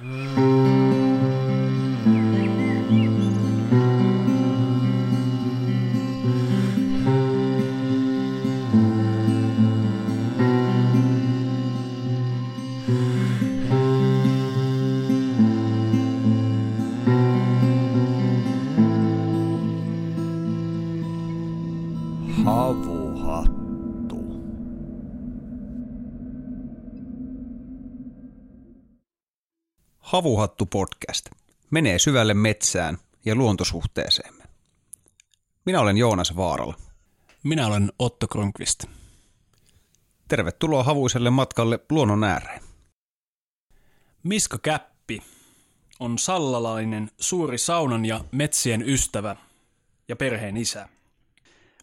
Mm. Havuhattu podcast menee syvälle metsään ja luontosuhteeseemme. Minä olen Joonas Vaarala. Minä olen Otto Kronqvist. Tervetuloa havuiselle matkalle luonnon ääreen. Miska Käppi on sallalainen suuri saunan ja metsien ystävä ja perheen isä.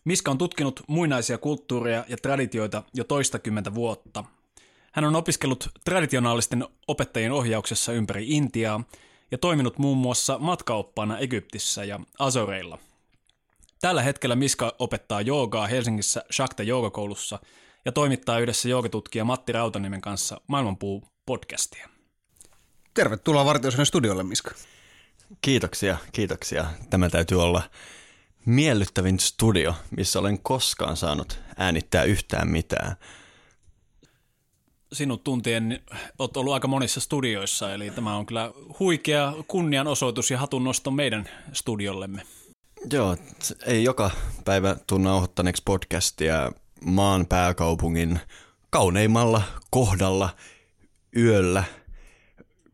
Miska on tutkinut muinaisia kulttuureja ja traditioita jo toistakymmentä vuotta. Hän on opiskellut traditionaalisten opettajien ohjauksessa ympäri Intiaa ja toiminut muun muassa matkaoppaana Egyptissä ja Azoreilla. Tällä hetkellä Miska opettaa joogaa Helsingissä Shakta joogakoulussa ja toimittaa yhdessä joogatutkija Matti Rautaniemen kanssa Maailmanpuu podcastia. Tervetuloa Vartiosen studiolle, Miska. Kiitoksia, kiitoksia. Tämä täytyy olla miellyttävin studio, missä olen koskaan saanut äänittää yhtään mitään. Sinut tuntien olet ollut aika monissa studioissa, eli tämä on kyllä huikea kunnianosoitus ja hatunnosto meidän studiollemme. Joo, ei joka päivä tuu nauhoittaneeksi podcastia maan pääkaupungin kauneimmalla kohdalla yöllä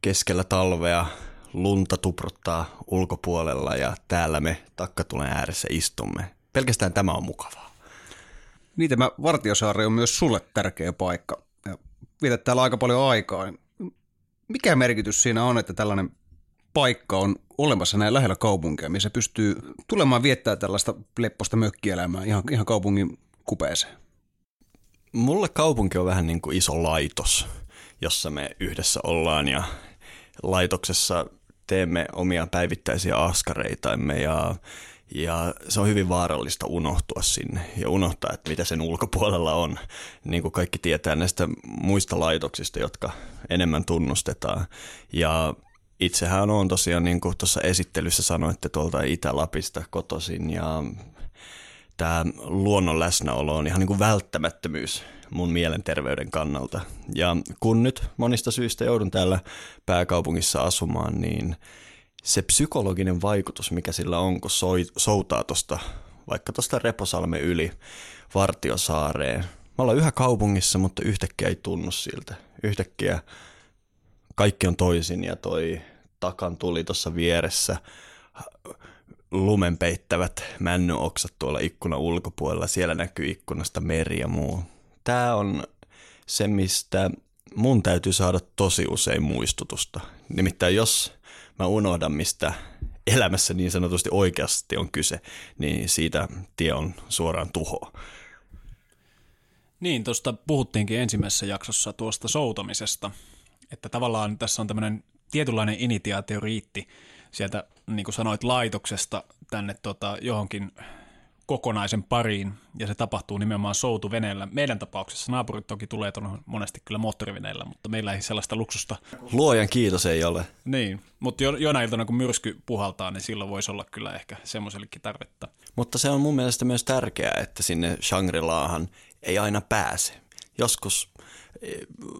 keskellä talvea lunta tupruttaa ulkopuolella ja täällä me takkatulen ääressä istumme. Pelkästään tämä on mukavaa. Niin tämä Vartiosaari on myös sulle tärkeä paikka. Vietät täällä aika paljon aikaa. Mikä merkitys siinä on, että tällainen paikka on olemassa näin lähellä kaupunkia, missä pystyy tulemaan viettää tällaista lepposta mökkielämää ihan, ihan kaupungin kupeeseen? Mulle kaupunki on vähän niin kuin iso laitos, jossa me yhdessä ollaan ja laitoksessa teemme omia päivittäisiä askareitamme ja, ja se on hyvin vaarallista unohtua sinne ja unohtaa, että mitä sen ulkopuolella on. Niin kuin kaikki tietää näistä muista laitoksista, jotka enemmän tunnustetaan. Ja itsehän on tosiaan, niin kuin tuossa esittelyssä sanoitte, tuolta Itä-Lapista kotoisin ja tämä luonnon läsnäolo on ihan niin kuin välttämättömyys mun mielenterveyden kannalta. Ja kun nyt monista syistä joudun täällä pääkaupungissa asumaan, niin se psykologinen vaikutus, mikä sillä on, kun soi, soutaa tuosta vaikka tuosta Reposalmen yli Vartiosaareen. Me ollaan yhä kaupungissa, mutta yhtäkkiä ei tunnu siltä. Yhtäkkiä kaikki on toisin ja toi takan tuli tuossa vieressä lumen peittävät männyoksat tuolla ikkunan ulkopuolella. Siellä näkyy ikkunasta meri ja muu. Tämä on se, mistä mun täytyy saada tosi usein muistutusta. Nimittäin jos mä unohdan, mistä elämässä niin sanotusti oikeasti on kyse, niin siitä tie on suoraan tuhoa. Niin, tuosta puhuttiinkin ensimmäisessä jaksossa tuosta soutamisesta, että tavallaan tässä on tämmöinen tietynlainen initiaatioriitti sieltä, niin kuin sanoit, laitoksesta tänne tota, johonkin kokonaisen pariin, ja se tapahtuu nimenomaan soutuveneellä. Meidän tapauksessa naapurit toki tulee tuonne monesti kyllä moottoriveneellä, mutta meillä ei sellaista luksusta. Luojan kiitos ei ole. Niin, mutta jo, jonain iltana kun myrsky puhaltaa, niin silloin voisi olla kyllä ehkä semmoisellekin tarvetta. Mutta se on mun mielestä myös tärkeää, että sinne Shangri-Laahan ei aina pääse. Joskus eh,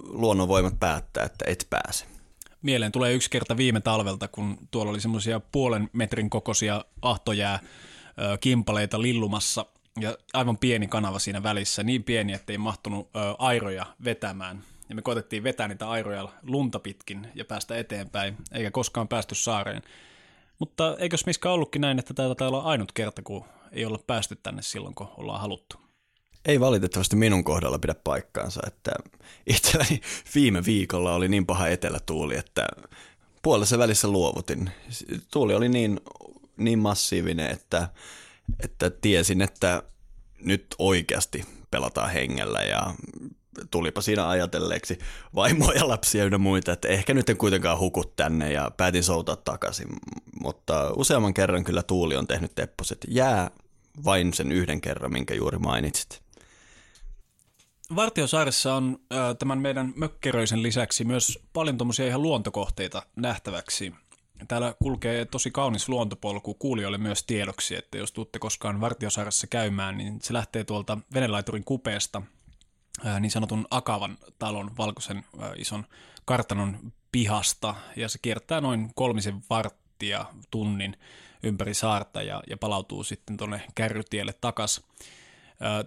luonnonvoimat päättää, että et pääse. Mieleen tulee yksi kerta viime talvelta, kun tuolla oli semmoisia puolen metrin kokoisia ahtojää kimpaleita lillumassa ja aivan pieni kanava siinä välissä, niin pieni, ettei mahtunut airoja vetämään. Ja me koitettiin vetää niitä airoja lunta pitkin ja päästä eteenpäin, eikä koskaan päästy saareen. Mutta eikös Miska ollutkin näin, että taitaa olla ainut kerta, kun ei olla päästy tänne silloin, kun ollaan haluttu? Ei valitettavasti minun kohdalla pidä paikkaansa, että itselläni viime viikolla oli niin paha etelätuuli, että puolessa välissä luovutin. Tuuli oli niin niin massiivinen, että, että tiesin, että nyt oikeasti pelataan hengellä ja tulipa siinä ajatelleeksi vaimoa ja lapsia ynnä muita, että ehkä nyt en kuitenkaan huku tänne ja päätin soutaa takaisin. Mutta useamman kerran kyllä Tuuli on tehnyt tepposet. Jää vain sen yhden kerran, minkä juuri mainitsit. Vartiosaaressa on äh, tämän meidän mökkeröisen lisäksi myös paljon tuommoisia ihan luontokohteita nähtäväksi. Täällä kulkee tosi kaunis luontopolku kuulijoille myös tiedoksi, että jos tuutte koskaan Vartiosaaressa käymään, niin se lähtee tuolta venelaiturin kupeesta niin sanotun Akavan talon valkoisen ison kartanon pihasta ja se kiertää noin kolmisen varttia tunnin ympäri saarta ja, ja palautuu sitten tuonne kärrytielle takas.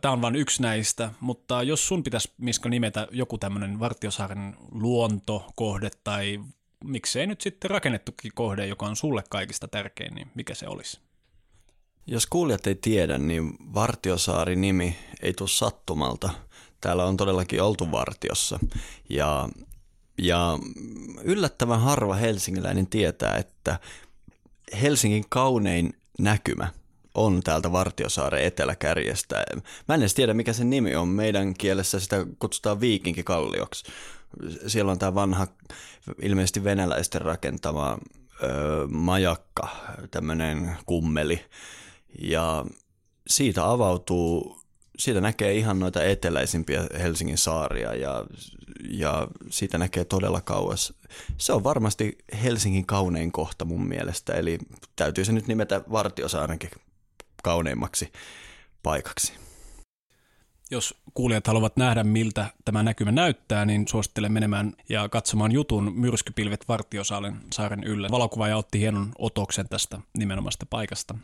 Tämä on vain yksi näistä, mutta jos sun pitäisi, Miska, nimetä joku tämmöinen Vartiosaaren luontokohde tai miksei nyt sitten rakennettukin kohde, joka on sulle kaikista tärkein, niin mikä se olisi? Jos kuulijat ei tiedä, niin Vartiosaari-nimi ei tule sattumalta. Täällä on todellakin oltu Vartiossa ja, ja yllättävän harva helsingiläinen tietää, että Helsingin kaunein näkymä on täältä Vartiosaaren eteläkärjestä. Mä en edes tiedä, mikä sen nimi on. Meidän kielessä sitä kutsutaan viikinkikallioksi. Siellä on tämä vanha, ilmeisesti venäläisten rakentama ö, majakka, tämmöinen kummeli. Ja siitä avautuu, siitä näkee ihan noita eteläisimpiä Helsingin saaria ja, ja siitä näkee todella kauas. Se on varmasti Helsingin kaunein kohta mun mielestä, eli täytyy se nyt nimetä Vartiosaarenkin kauneimmaksi paikaksi. Jos kuulijat haluavat nähdä, miltä tämä näkymä näyttää, niin suosittelen menemään ja katsomaan jutun Myrskypilvet Vartiosaaren saaren yllä. Valokuvaaja otti hienon otoksen tästä nimenomaista paikasta.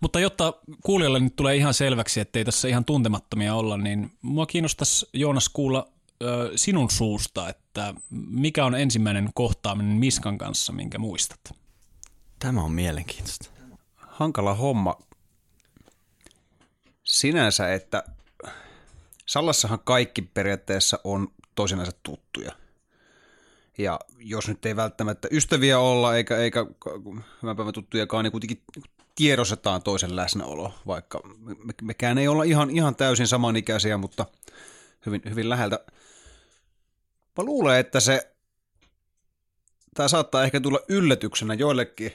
Mutta jotta kuulijalle nyt tulee ihan selväksi, ettei tässä ihan tuntemattomia olla, niin mua kiinnostaisi Joonas kuulla ö, sinun suusta, että mikä on ensimmäinen kohtaaminen Miskan kanssa, minkä muistat? Tämä on mielenkiintoista. Hankala homma sinänsä, että Sallassahan kaikki periaatteessa on toisinansa tuttuja. Ja jos nyt ei välttämättä ystäviä olla, eikä, eikä hyvän päivän tuttujakaan, niin kuitenkin tiedostetaan toisen läsnäolo, vaikka me, mekään ei olla ihan, ihan täysin samanikäisiä, mutta hyvin, hyvin läheltä. Mä luulen, että se, tämä saattaa ehkä tulla yllätyksenä joillekin,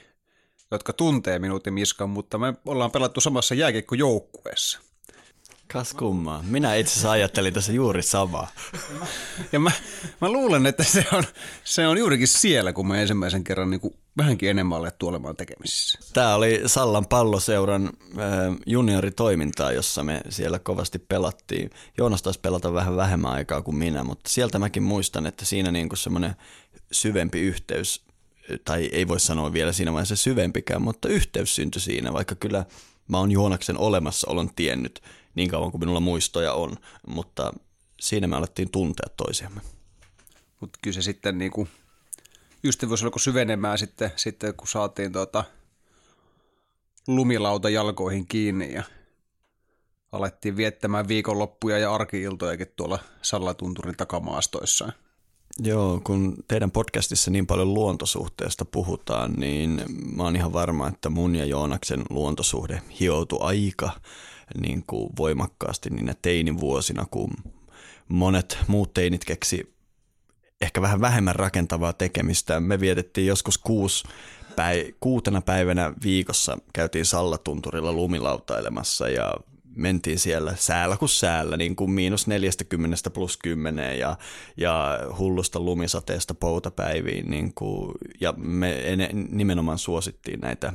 jotka tuntee minut ja Miskan, mutta me ollaan pelattu samassa jääkiekkojoukkueessa. Kas kummaa. Minä itse asiassa ajattelin tässä juuri samaa. Ja mä, mä luulen, että se on, se on juurikin siellä, kun mä ensimmäisen kerran niin kuin vähänkin enemmän alettu olemaan tekemisissä. Tämä oli Sallan palloseuran äh, junioritoimintaa, jossa me siellä kovasti pelattiin. Joonas taisi pelata vähän vähemmän aikaa kuin minä, mutta sieltä mäkin muistan, että siinä niin kuin semmoinen syvempi yhteys, tai ei voi sanoa vielä siinä vaiheessa syvempikään, mutta yhteys syntyi siinä, vaikka kyllä mä oon Joonaksen olemassaolon tiennyt niin kauan kuin minulla muistoja on, mutta siinä me alettiin tuntea toisiamme. Mutta kyllä se sitten niin kuin ystävyys alkoi syvenemään sitten, sitten kun saatiin tuota lumilauta jalkoihin kiinni ja alettiin viettämään viikonloppuja ja arkiiltojakin tuolla Sallatunturin takamaastoissaan. Joo, kun teidän podcastissa niin paljon luontosuhteesta puhutaan, niin mä oon ihan varma, että mun ja Joonaksen luontosuhde hioutui aika niin kuin voimakkaasti niinä teinivuosina, kun monet muut teinit keksi ehkä vähän vähemmän rakentavaa tekemistä. Me vietettiin joskus kuusi päi- kuutena päivänä viikossa, käytiin Sallatunturilla lumilautailemassa ja mentiin siellä säällä kuin säällä, niin kuin miinus 40 plus 10 ja, ja hullusta lumisateesta poutapäiviin. Niin kuin, ja me nimenomaan suosittiin näitä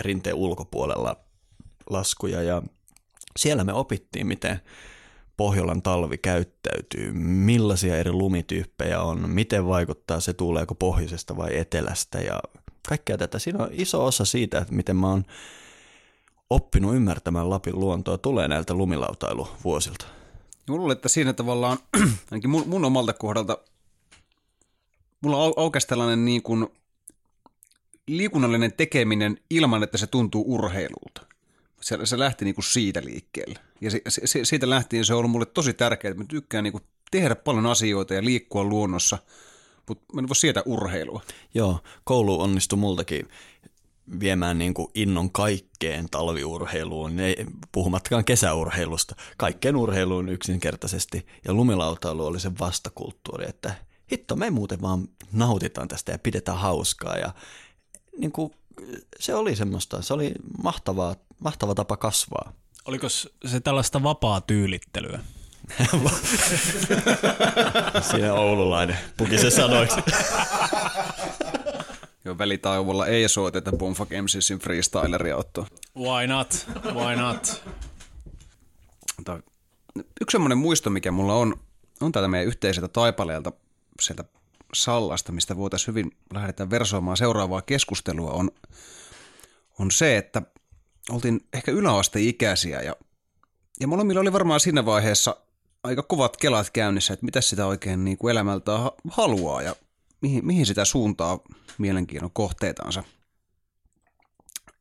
rinteen ulkopuolella laskuja ja siellä me opittiin, miten Pohjolan talvi käyttäytyy, millaisia eri lumityyppejä on, miten vaikuttaa se tuleeko pohjoisesta vai etelästä ja kaikkea tätä. Siinä on iso osa siitä, että miten mä oon oppinut ymmärtämään Lapin luontoa, tulee näiltä lumilautailuvuosilta. Luulen, että siinä tavallaan, ainakin mun, mun omalta kohdalta, mulla on aukesi tällainen niin kuin liikunnallinen tekeminen ilman, että se tuntuu urheilulta se, se lähti niin kuin siitä liikkeelle. Ja se, se, siitä lähtien se on ollut mulle tosi tärkeää, että mä tykkään niin kuin tehdä paljon asioita ja liikkua luonnossa, mutta mä en voi sietää urheilua. Joo, koulu onnistui multakin viemään niin kuin innon kaikkeen talviurheiluun, ei, puhumattakaan kesäurheilusta, kaikkeen urheiluun yksinkertaisesti. Ja lumilautailu oli se vastakulttuuri, että hitto, me muuten vaan nautitaan tästä ja pidetään hauskaa. Ja niin kuin, se oli semmoista, se oli mahtavaa mahtava tapa kasvaa. Oliko se tällaista vapaa tyylittelyä? Siinä oululainen puki se sanoiksi. Jo välitauolla ei soiteta Bumfuck MCsin freestyleria ottoa. Why not? Why not? Yksi semmoinen muisto, mikä mulla on, on täältä meidän yhteiseltä taipaleelta sieltä Sallasta, mistä voitaisiin hyvin lähdetään versoimaan seuraavaa keskustelua, on, on se, että oltiin ehkä yläasteikäisiä ja, ja molemmilla oli varmaan siinä vaiheessa aika kovat kelat käynnissä, että mitä sitä oikein niin kuin elämältä haluaa ja mihin, mihin sitä suuntaa mielenkiinnon kohteetansa.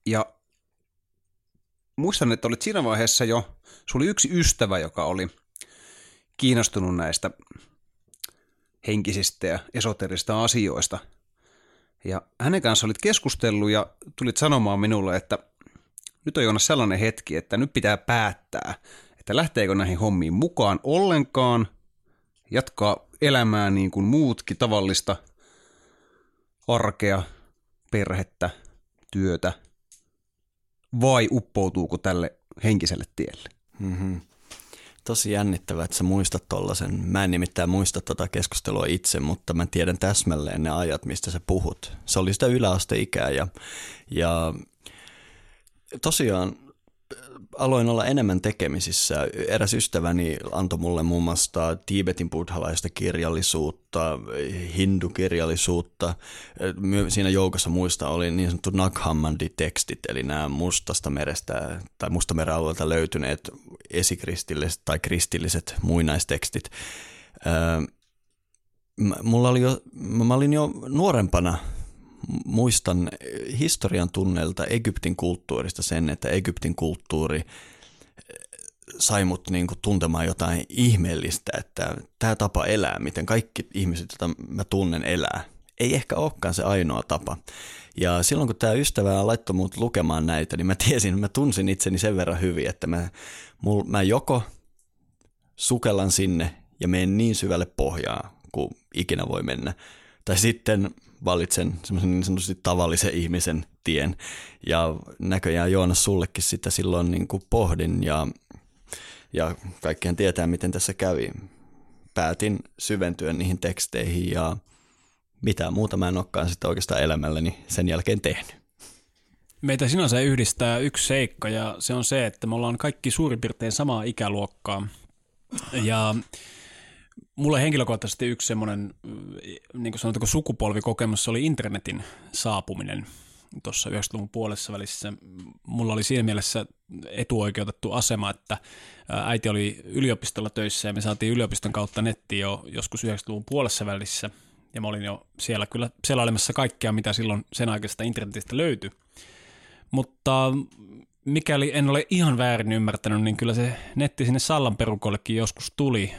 Ja muistan, että olit siinä vaiheessa jo, sulla oli yksi ystävä, joka oli kiinnostunut näistä henkisistä ja esoterista asioista. Ja hänen kanssa olit keskustellut ja tulit sanomaan minulle, että nyt on Joonas sellainen hetki, että nyt pitää päättää, että lähteekö näihin hommiin mukaan ollenkaan, jatkaa elämää niin kuin muutkin tavallista arkea, perhettä, työtä, vai uppoutuuko tälle henkiselle tielle? Mm-hmm. Tosi jännittävää, että sä muistat tollasen. Mä en nimittäin muista tota keskustelua itse, mutta mä tiedän täsmälleen ne ajat, mistä sä puhut. Se oli sitä yläasteikää ja, ja tosiaan aloin olla enemmän tekemisissä. Eräs ystäväni antoi mulle muun muassa Tiibetin buddhalaista kirjallisuutta, hindukirjallisuutta. Siinä joukossa muista oli niin sanottu Naghammadi-tekstit, eli nämä mustasta merestä tai mustameren alueelta löytyneet esikristilliset tai kristilliset muinaistekstit. Mulla oli jo, mä olin jo nuorempana muistan historian tunneilta Egyptin kulttuurista sen, että Egyptin kulttuuri eh, sai mut niinku tuntemaan jotain ihmeellistä, että tämä tapa elää, miten kaikki ihmiset, joita mä tunnen elää, ei ehkä olekaan se ainoa tapa. Ja silloin kun tämä ystävä laittoi mut lukemaan näitä, niin mä tiesin, mä tunsin itseni sen verran hyvin, että mä, mul, mä joko sukellan sinne ja menen niin syvälle pohjaa kuin ikinä voi mennä, tai sitten valitsen semmoisen niin sanotusti tavallisen ihmisen tien. Ja näköjään Joonas sullekin sitä silloin niin kuin pohdin ja, ja kaikkien tietää, miten tässä kävi. Päätin syventyä niihin teksteihin ja mitä muuta mä en olekaan sitä oikeastaan elämälläni sen jälkeen tehnyt. Meitä sinänsä yhdistää yksi seikka ja se on se, että me ollaan kaikki suurin piirtein samaa ikäluokkaa. Ja Mulle henkilökohtaisesti yksi semmoinen, niin kuin sanottu, sukupolvikokemus oli internetin saapuminen tuossa 90-luvun puolessa välissä. Mulla oli siinä mielessä etuoikeutettu asema, että äiti oli yliopistolla töissä ja me saatiin yliopiston kautta netti jo joskus 90-luvun puolessa välissä. Ja mä olin jo siellä kyllä selailemassa kaikkea, mitä silloin sen aikaisesta internetistä löytyi. Mutta mikäli en ole ihan väärin ymmärtänyt, niin kyllä se netti sinne Sallan perukollekin joskus tuli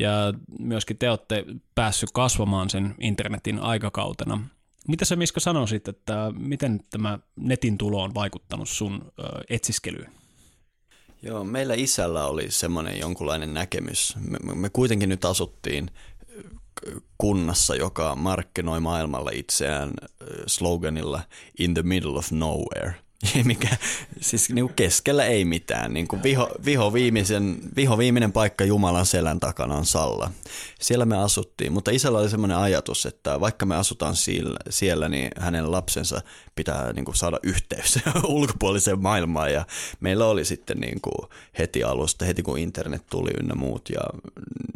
ja myöskin te olette päässyt kasvamaan sen internetin aikakautena. Mitä sä Miska sanoisit, että miten tämä netin tulo on vaikuttanut sun etsiskelyyn? Joo, meillä isällä oli semmoinen jonkunlainen näkemys. Me, me kuitenkin nyt asuttiin kunnassa, joka markkinoi maailmalla itseään sloganilla In the middle of nowhere – mikä, siis niin kuin keskellä ei mitään. Niin kuin viho, viho, viimeisen, viho viimeinen paikka Jumalan selän takana on Salla. Siellä me asuttiin, mutta isällä oli semmoinen ajatus, että vaikka me asutaan siellä, siellä niin hänen lapsensa pitää niin kuin saada yhteys ulkopuoliseen maailmaan. Ja meillä oli sitten niin kuin heti alusta, heti kun internet tuli ynnä muut ja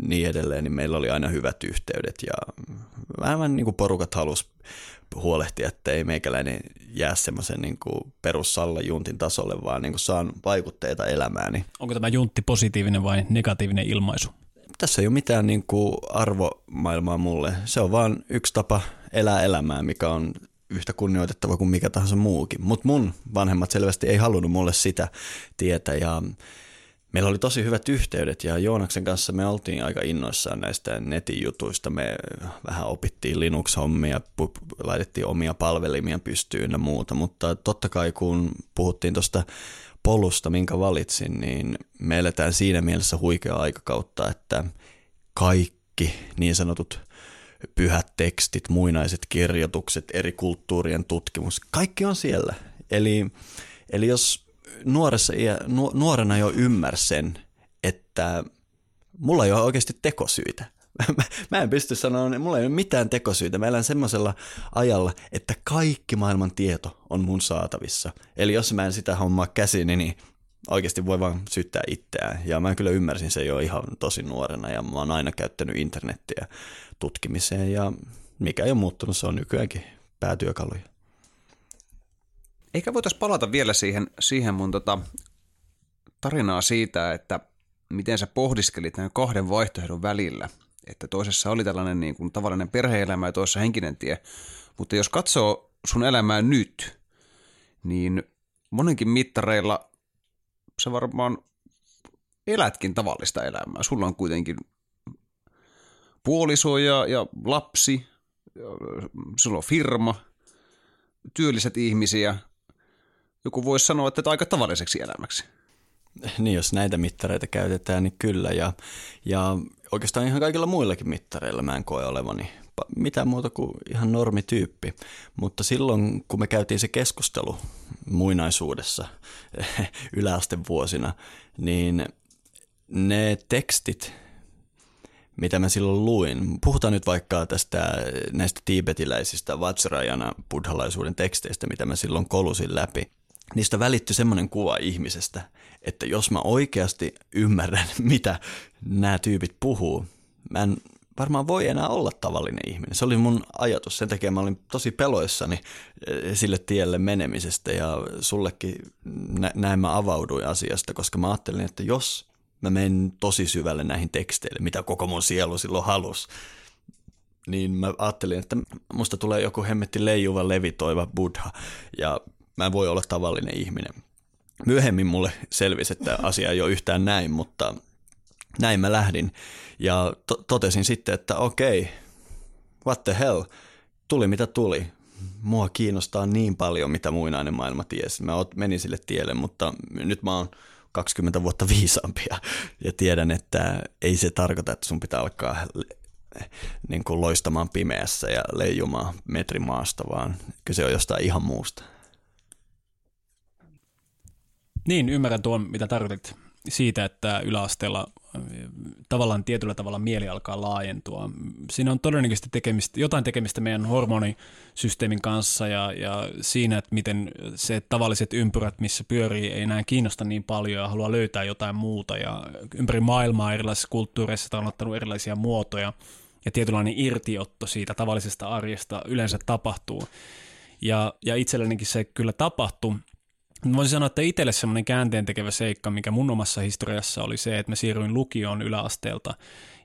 niin edelleen, niin meillä oli aina hyvät yhteydet ja vähän niin kuin porukat halusi huolehtia, että ei meikäläinen jää semmoisen niin perussalla juntin tasolle, vaan niin kuin saan vaikutteita elämääni. Onko tämä juntti positiivinen vai negatiivinen ilmaisu? Tässä ei ole mitään niin kuin arvomaailmaa mulle. Se on vaan yksi tapa elää elämää, mikä on yhtä kunnioitettava kuin mikä tahansa muukin. Mutta mun vanhemmat selvästi ei halunnut mulle sitä tietä ja meillä oli tosi hyvät yhteydet ja Joonaksen kanssa me oltiin aika innoissaan näistä netin jutuista. Me vähän opittiin Linux-hommia, laitettiin omia palvelimia pystyyn ja muuta, mutta totta kai kun puhuttiin tuosta polusta, minkä valitsin, niin me eletään siinä mielessä huikea aikakautta, että kaikki niin sanotut pyhät tekstit, muinaiset kirjoitukset, eri kulttuurien tutkimus, kaikki on siellä. Eli, eli jos nuoressa, nuorena jo ymmärsi sen, että mulla ei ole oikeasti tekosyitä. Mä en pysty sanoa, mulla ei ole mitään tekosyitä. Mä elän semmoisella ajalla, että kaikki maailman tieto on mun saatavissa. Eli jos mä en sitä hommaa käsiini, niin oikeasti voi vaan syyttää itseään. Ja mä kyllä ymmärsin se jo ihan tosi nuorena ja mä oon aina käyttänyt internettiä tutkimiseen ja mikä ei ole muuttunut, se on nykyäänkin päätyökaluja. Eikä voitaisiin palata vielä siihen, siihen mun tota tarinaa siitä, että miten sä pohdiskelit näiden kahden vaihtoehdon välillä. Että toisessa oli tällainen niin kuin tavallinen perheelämä ja toisessa henkinen tie. Mutta jos katsoo sun elämää nyt, niin monenkin mittareilla sä varmaan elätkin tavallista elämää. Sulla on kuitenkin puoliso ja, ja lapsi, sulla on firma, työlliset ihmisiä. Joku voisi sanoa, että aika tavalliseksi elämäksi. Niin, jos näitä mittareita käytetään, niin kyllä. Ja, ja oikeastaan ihan kaikilla muillakin mittareilla mä en koe olevani mitään muuta kuin ihan normityyppi. Mutta silloin, kun me käytiin se keskustelu muinaisuudessa yläastevuosina, niin ne tekstit, mitä mä silloin luin, puhutaan nyt vaikka tästä näistä tiibetiläisistä Vajrayana buddhalaisuuden teksteistä, mitä mä silloin kolusin läpi, niistä välittyi semmoinen kuva ihmisestä, että jos mä oikeasti ymmärrän, mitä nämä tyypit puhuu, mä en varmaan voi enää olla tavallinen ihminen. Se oli mun ajatus. Sen takia mä olin tosi peloissani eh, sille tielle menemisestä ja sullekin näin mä avauduin asiasta, koska mä ajattelin, että jos mä menen tosi syvälle näihin teksteille, mitä koko mun sielu silloin halusi, niin mä ajattelin, että musta tulee joku hemmetti leijuva, levitoiva buddha ja mä en voi olla tavallinen ihminen. Myöhemmin mulle selvisi, että asia ei ole yhtään näin, mutta näin mä lähdin. Ja to- totesin sitten, että okei, what the hell, tuli mitä tuli. Mua kiinnostaa niin paljon, mitä muinainen maailma tiesi. Mä menin sille tielle, mutta nyt mä oon 20 vuotta viisaampia ja tiedän, että ei se tarkoita, että sun pitää alkaa niin kuin loistamaan pimeässä ja leijumaan metrimaasta, vaan kyse on jostain ihan muusta. Niin, ymmärrän tuon, mitä tarkoitit siitä, että yläasteella tavallaan tietyllä tavalla mieli alkaa laajentua. Siinä on todennäköisesti tekemistä, jotain tekemistä meidän hormonisysteemin kanssa ja, ja siinä, että miten se tavalliset ympyrät, missä pyörii, ei enää kiinnosta niin paljon ja haluaa löytää jotain muuta. Ja ympäri maailmaa erilaisissa kulttuureissa on ottanut erilaisia muotoja ja tietynlainen irtiotto siitä tavallisesta arjesta yleensä tapahtuu. Ja, ja itsellenikin se kyllä tapahtui, Voisin sanoa, että itselle semmoinen käänteen tekevä seikka, mikä mun omassa historiassa oli se, että mä siirryin lukioon yläasteelta.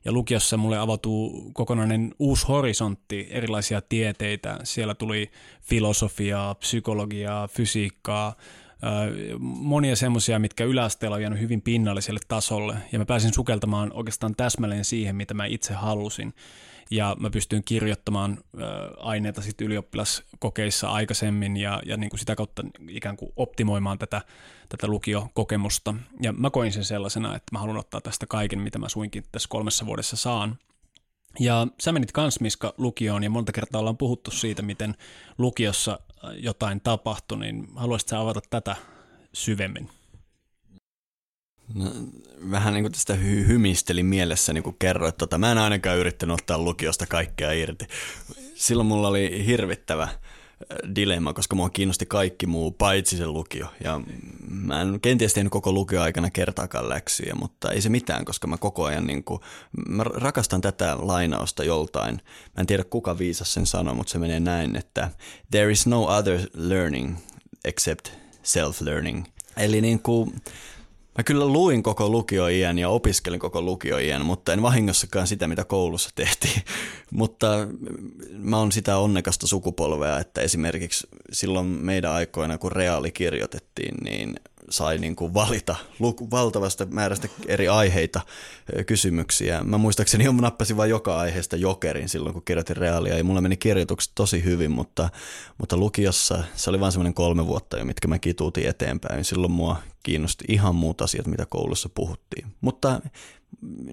Ja lukiossa mulle avautuu kokonainen uusi horisontti, erilaisia tieteitä. Siellä tuli filosofiaa, psykologiaa, fysiikkaa, monia semmoisia, mitkä yläasteella on jäänyt hyvin pinnalliselle tasolle. Ja mä pääsin sukeltamaan oikeastaan täsmälleen siihen, mitä mä itse halusin ja mä pystyin kirjoittamaan aineita sitten ylioppilaskokeissa aikaisemmin ja, ja niin kuin sitä kautta ikään kuin optimoimaan tätä, tätä lukiokokemusta. Ja mä koin sen sellaisena, että mä haluan ottaa tästä kaiken, mitä mä suinkin tässä kolmessa vuodessa saan. Ja sä menit kans Miska lukioon ja monta kertaa ollaan puhuttu siitä, miten lukiossa jotain tapahtui, niin haluaisitko sä avata tätä syvemmin? No, vähän niin kuin tästä hy- hymistelin mielessä, niin kuin kerroit, tota, mä en ainakaan yrittänyt ottaa lukiosta kaikkea irti. Silloin mulla oli hirvittävä äh, dilemma, koska mua kiinnosti kaikki muu paitsi se lukio. Ja mä en kenties tehnyt koko lukioaikana kertaakaan läksyjä, mutta ei se mitään, koska mä koko ajan niin kuin, mä rakastan tätä lainausta joltain. Mä en tiedä kuka viisas sen sanoi, mutta se menee näin, että there is no other learning except self-learning. Eli niin kuin, Mä kyllä luin koko lukioiän ja opiskelin koko lukioiän, mutta en vahingossakaan sitä, mitä koulussa tehtiin. mutta mä oon sitä onnekasta sukupolvea, että esimerkiksi silloin meidän aikoina, kun reaali kirjoitettiin, niin sai niin kuin valita valtavasta määrästä eri aiheita, kysymyksiä. Mä muistaakseni jo nappasin vain joka aiheesta jokerin silloin, kun kirjoitin reaalia, ja mulla meni kirjoitukset tosi hyvin, mutta, mutta lukiossa se oli vain semmoinen kolme vuotta jo, mitkä mä kituutin eteenpäin. Silloin mua kiinnosti ihan muut asiat, mitä koulussa puhuttiin. Mutta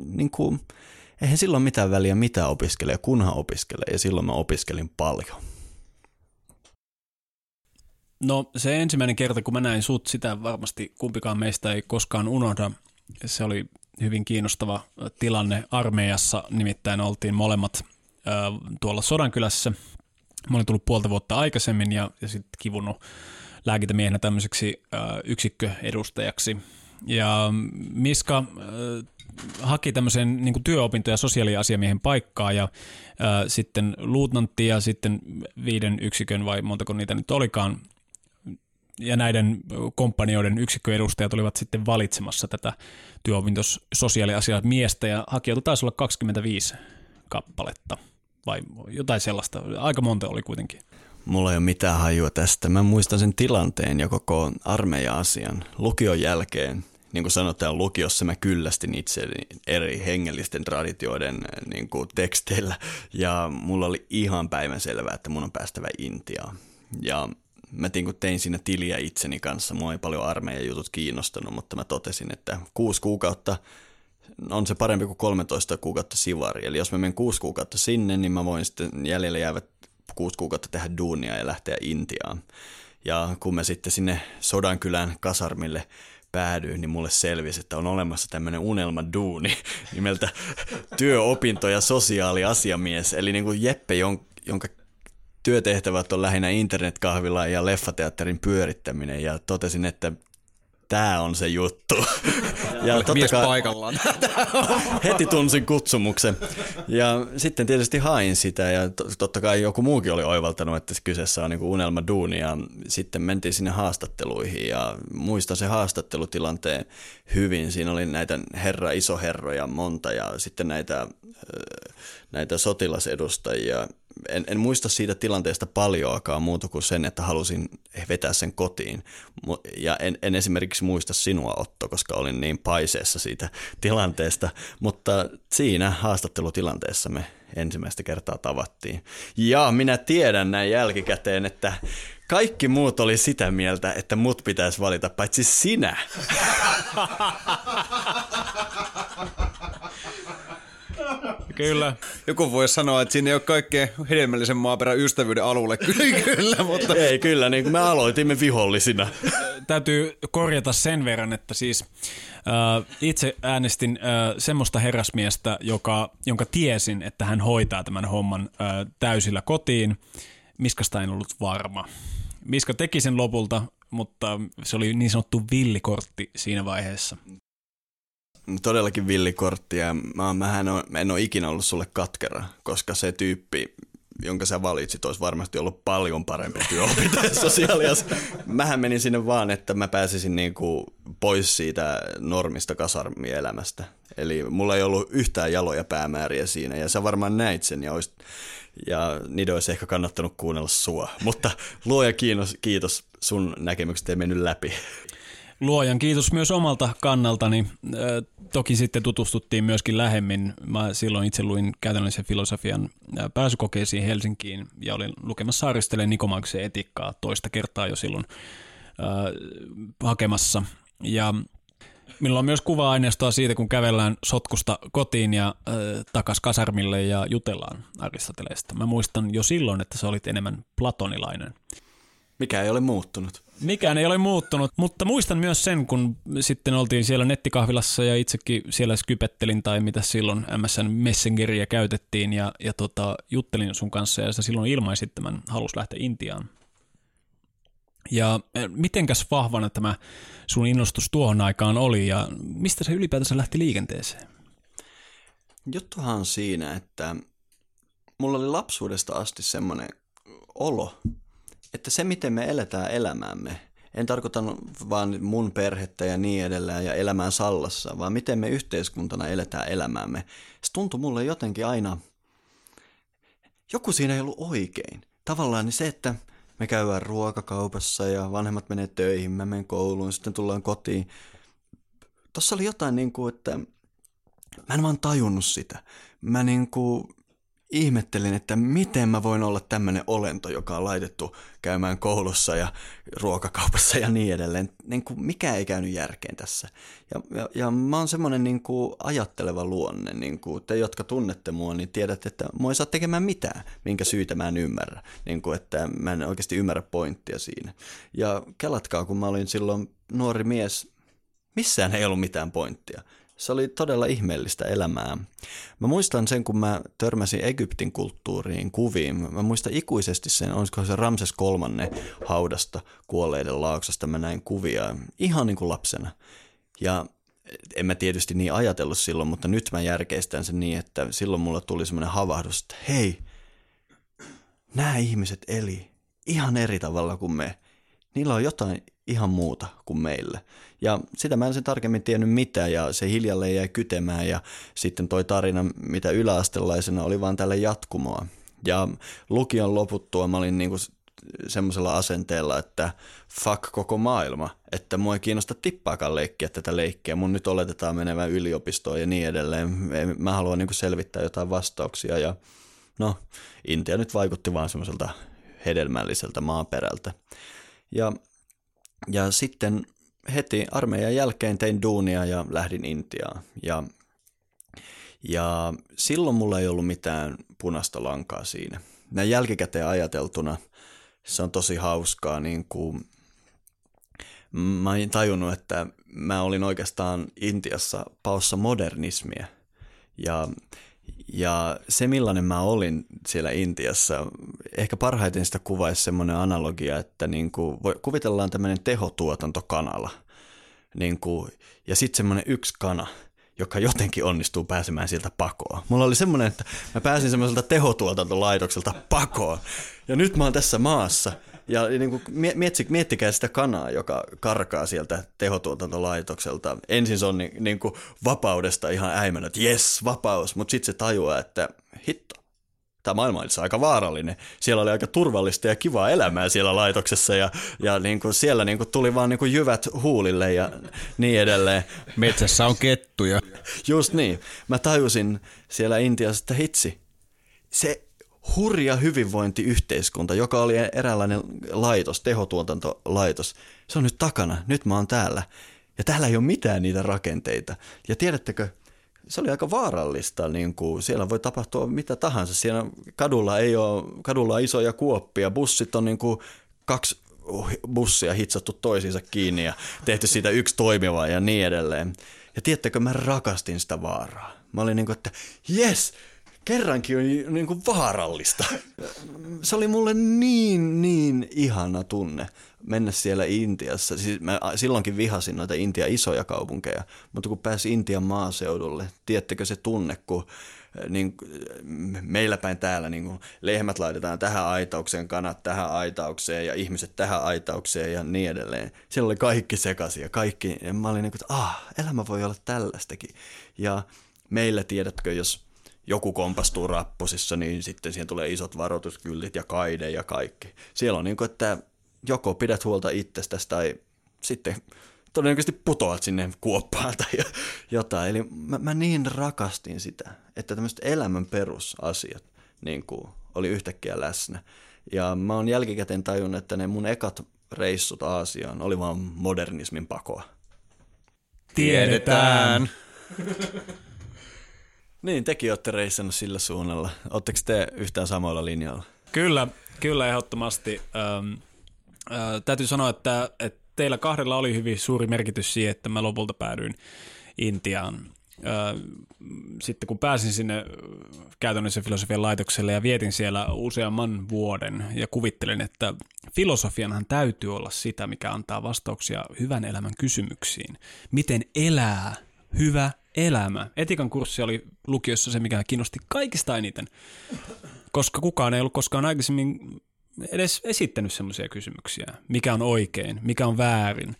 niin kuin, eihän silloin mitään väliä, mitä opiskelee, kunhan opiskelee, ja silloin mä opiskelin paljon. No se ensimmäinen kerta, kun mä näin sut, sitä varmasti kumpikaan meistä ei koskaan unohda. Se oli hyvin kiinnostava tilanne armeijassa, nimittäin oltiin molemmat ö, tuolla Sodankylässä. Mä olin tullut puolta vuotta aikaisemmin ja, ja sitten kivunut lääkintämiehenä tämmöiseksi ö, yksikköedustajaksi. Ja Miska ö, haki tämmöisen niin työopintoja sosiaaliasiamiehen paikkaa ja ö, sitten luutnantti ja sitten viiden yksikön vai montako niitä nyt olikaan ja näiden kompanioiden yksikköedustajat olivat sitten valitsemassa tätä työopintos sosiaaliasiat miestä ja hakijoita taisi olla 25 kappaletta vai jotain sellaista. Aika monta oli kuitenkin. Mulla ei ole mitään hajua tästä. Mä muistan sen tilanteen ja koko armeija-asian. Lukion jälkeen, niin kuin sanotaan, lukiossa mä kyllästin itse eri hengellisten traditioiden niin kuin teksteillä. Ja mulla oli ihan päivän selvää, että mun on päästävä Intiaan. Ja mä tein, kun tein siinä tiliä itseni kanssa, mua ei paljon armeijan jutut kiinnostanut, mutta mä totesin, että kuusi kuukautta on se parempi kuin 13 kuukautta sivari. Eli jos mä menen kuusi kuukautta sinne, niin mä voin sitten jäljellä jäävät kuusi kuukautta tehdä duunia ja lähteä Intiaan. Ja kun mä sitten sinne Sodankylän kasarmille päädyin, niin mulle selvisi, että on olemassa tämmöinen unelmaduuni nimeltä työopinto ja sosiaaliasiamies. Eli niin kuin Jeppe, jonka työtehtävät on lähinnä internetkahvila ja leffateatterin pyörittäminen ja totesin, että tämä on se juttu. ja totta mies kai, paikallaan. heti tunsin kutsumuksen. Ja sitten tietysti hain sitä ja totta kai joku muukin oli oivaltanut, että kyseessä on niinku unelma duuni ja sitten mentiin sinne haastatteluihin ja muistan se haastattelutilanteen hyvin. Siinä oli näitä herra isoherroja monta ja sitten näitä, näitä sotilasedustajia en, en muista siitä tilanteesta paljoakaan muuta kuin sen, että halusin vetää sen kotiin. Ja en, en esimerkiksi muista sinua, Otto, koska olin niin paiseessa siitä tilanteesta. Mutta siinä haastattelutilanteessa me ensimmäistä kertaa tavattiin. Ja minä tiedän näin jälkikäteen, että kaikki muut oli sitä mieltä, että mut pitäisi valita, paitsi sinä. Kyllä. Joku voi sanoa, että siinä ei ole kaikkein hedelmällisen maaperän ystävyyden alulle. Kyllä, kyllä mutta... Ei, kyllä, niin kuin me aloitimme vihollisina. Täytyy korjata sen verran, että siis äh, itse äänestin äh, semmoista herrasmiestä, joka, jonka tiesin, että hän hoitaa tämän homman äh, täysillä kotiin. Miskasta en ollut varma. Miska teki sen lopulta, mutta se oli niin sanottu villikortti siinä vaiheessa todellakin villikortti ja mä, mähän on, mä en ole ikinä ollut sulle katkera, koska se tyyppi, jonka sä valitsit, olisi varmasti ollut paljon parempi työopettaja sosiaalias. Mähän menin sinne vaan, että mä pääsisin niinku pois siitä normista kasarmielämästä. Eli mulla ei ollut yhtään jaloja päämääriä siinä, ja sä varmaan näit sen, ja, olisi, ja niiden olisi ehkä kannattanut kuunnella sua. Mutta luoja kiitos, kiitos sun näkemykset ei mennyt läpi. Luojan kiitos myös omalta kannaltani. Toki sitten tutustuttiin myöskin lähemmin. Mä silloin itse luin käytännöllisen filosofian pääsykokeisiin Helsinkiin ja olin lukemassa Aristeleen Nikomaksen etiikkaa toista kertaa jo silloin hakemassa. Ja Minulla on myös kuva-aineistoa siitä, kun kävellään sotkusta kotiin ja äh, takas kasarmille ja jutellaan Aristoteleesta. Mä muistan jo silloin, että sä olit enemmän platonilainen. Mikä ei ole muuttunut. Mikään ei ole muuttunut, mutta muistan myös sen, kun sitten oltiin siellä nettikahvilassa ja itsekin siellä skypettelin tai mitä silloin MSN Messengeria käytettiin ja, ja tota, juttelin sun kanssa ja sä silloin ilmaisit tämän halus lähteä Intiaan. Ja e, mitenkäs vahvana tämä sun innostus tuohon aikaan oli ja mistä se ylipäätänsä lähti liikenteeseen? Juttuhan on siinä, että mulla oli lapsuudesta asti semmoinen olo, että se, miten me eletään elämäämme, en tarkoita vaan mun perhettä ja niin edelleen ja elämään Sallassa, vaan miten me yhteiskuntana eletään elämäämme. Se tuntui mulle jotenkin aina, joku siinä ei ollut oikein. Tavallaan niin se, että me käydään ruokakaupassa ja vanhemmat menee töihin, mä menen kouluun, sitten tullaan kotiin. Tossa oli jotain niin kuin, että mä en vaan tajunnut sitä. Mä niin kuin ihmettelin, että miten mä voin olla tämmöinen olento, joka on laitettu käymään koulussa ja ruokakaupassa ja niin edelleen. Niin kuin mikä ei käynyt järkeen tässä. Ja, ja, ja mä oon semmoinen niin kuin ajatteleva luonne. Niin kuin te, jotka tunnette mua, niin tiedätte, että mua ei saa tekemään mitään, minkä syytä mä en ymmärrä. Niin kuin, että mä en oikeasti ymmärrä pointtia siinä. Ja kelatkaa, kun mä olin silloin nuori mies, missään ei ollut mitään pointtia se oli todella ihmeellistä elämää. Mä muistan sen, kun mä törmäsin Egyptin kulttuuriin kuviin. Mä muistan ikuisesti sen, olisiko se Ramses kolmanne haudasta kuolleiden laaksosta. Mä näin kuvia ihan niin kuin lapsena. Ja en mä tietysti niin ajatellut silloin, mutta nyt mä järkeistän sen niin, että silloin mulla tuli semmoinen havahdus, että hei, nämä ihmiset eli ihan eri tavalla kuin me. Niillä on jotain ihan muuta kuin meillä. Ja sitä mä en sen tarkemmin tiennyt mitään ja se hiljalleen jäi kytemään ja sitten toi tarina, mitä yläastelaisena oli vaan tälle jatkumoa. Ja lukion loputtua mä olin niinku semmoisella asenteella, että fuck koko maailma, että mua ei kiinnosta tippaakaan leikkiä tätä leikkiä, mun nyt oletetaan menevän yliopistoon ja niin edelleen. Mä haluan niinku selvittää jotain vastauksia ja no, Intia nyt vaikutti vaan semmoiselta hedelmälliseltä maaperältä. Ja, ja sitten heti armeijan jälkeen tein duunia ja lähdin Intiaan. Ja, ja silloin mulla ei ollut mitään punaista lankaa siinä. Näin jälkikäteen ajateltuna se on tosi hauskaa. Niin kuin, mä oon tajunnut, että mä olin oikeastaan Intiassa paossa modernismia. Ja ja se, millainen mä olin siellä Intiassa, ehkä parhaiten sitä kuvaisi semmoinen analogia, että niin kuin, kuvitellaan tämmöinen tehotuotantokanala. Niin kuin, ja sitten semmoinen yksi kana, joka jotenkin onnistuu pääsemään sieltä pakoon. Mulla oli semmoinen, että mä pääsin semmoiselta tehotuotantolaitokselta pakoon. Ja nyt mä oon tässä maassa – ja niin kuin, mietsi, miettikää sitä kanaa, joka karkaa sieltä tehotuotantolaitokselta. Ensin se on niin, niin kuin vapaudesta ihan äimänä, että jes, vapaus, mutta sitten se tajuaa, että hitto, tämä maailma oli aika vaarallinen. Siellä oli aika turvallista ja kivaa elämää siellä laitoksessa ja, ja niin kuin siellä niin kuin tuli vaan niin kuin jyvät huulille ja niin edelleen. Metsässä on kettuja. Just niin. Mä tajusin siellä Intiassa, että hitsi, se hurja hyvinvointiyhteiskunta, joka oli eräänlainen laitos, tehotuotantolaitos. Se on nyt takana, nyt mä oon täällä. Ja täällä ei ole mitään niitä rakenteita. Ja tiedättekö, se oli aika vaarallista, niin kuin siellä voi tapahtua mitä tahansa. Siellä kadulla ei ole, kadulla on isoja kuoppia, bussit on niin kuin kaksi bussia hitsattu toisiinsa kiinni ja tehty siitä yksi toimiva ja niin edelleen. Ja tiedättekö, mä rakastin sitä vaaraa. Mä olin niin kuin, että jes, kerrankin on niin kuin vaarallista. Se oli mulle niin, niin ihana tunne mennä siellä Intiassa. Siis mä silloinkin vihasin noita Intia isoja kaupunkeja, mutta kun pääsi Intian maaseudulle, tiedättekö se tunne, kun niin, meillä päin täällä niin kuin lehmät laitetaan tähän aitaukseen, kanat tähän aitaukseen ja ihmiset tähän aitaukseen ja niin edelleen. Siellä oli kaikki sekaisin ja kaikki, ja mä olin niin kuin, että ah, elämä voi olla tällaistakin. Ja meillä, tiedätkö, jos joku kompastuu rappusissa, niin sitten siihen tulee isot varoituskyltit ja kaide ja kaikki. Siellä on niin kuin, että joko pidät huolta itsestäsi tai sitten todennäköisesti putoat sinne kuoppaan tai jotain. Eli mä, mä niin rakastin sitä, että tämmöiset elämän perusasiat niin kuin, oli yhtäkkiä läsnä. Ja mä oon jälkikäteen tajunnut, että ne mun ekat reissut Aasiaan oli vaan modernismin pakoa. Tiedetään. Niin, tekin olette reissannut sillä suunnalla. Oletteko te yhtään samoilla linjalla? Kyllä, kyllä ehdottomasti. Ähm, äh, täytyy sanoa, että, että teillä kahdella oli hyvin suuri merkitys siihen, että mä lopulta päädyin Intiaan. Sitten kun pääsin sinne käytännössä filosofian laitokselle ja vietin siellä useamman vuoden ja kuvittelin, että filosofianhan täytyy olla sitä, mikä antaa vastauksia hyvän elämän kysymyksiin. Miten elää hyvä elämä. Etikan kurssi oli lukiossa se, mikä kiinnosti kaikista eniten, koska kukaan ei ollut koskaan aikaisemmin edes esittänyt semmoisia kysymyksiä. Mikä on oikein, mikä on väärin,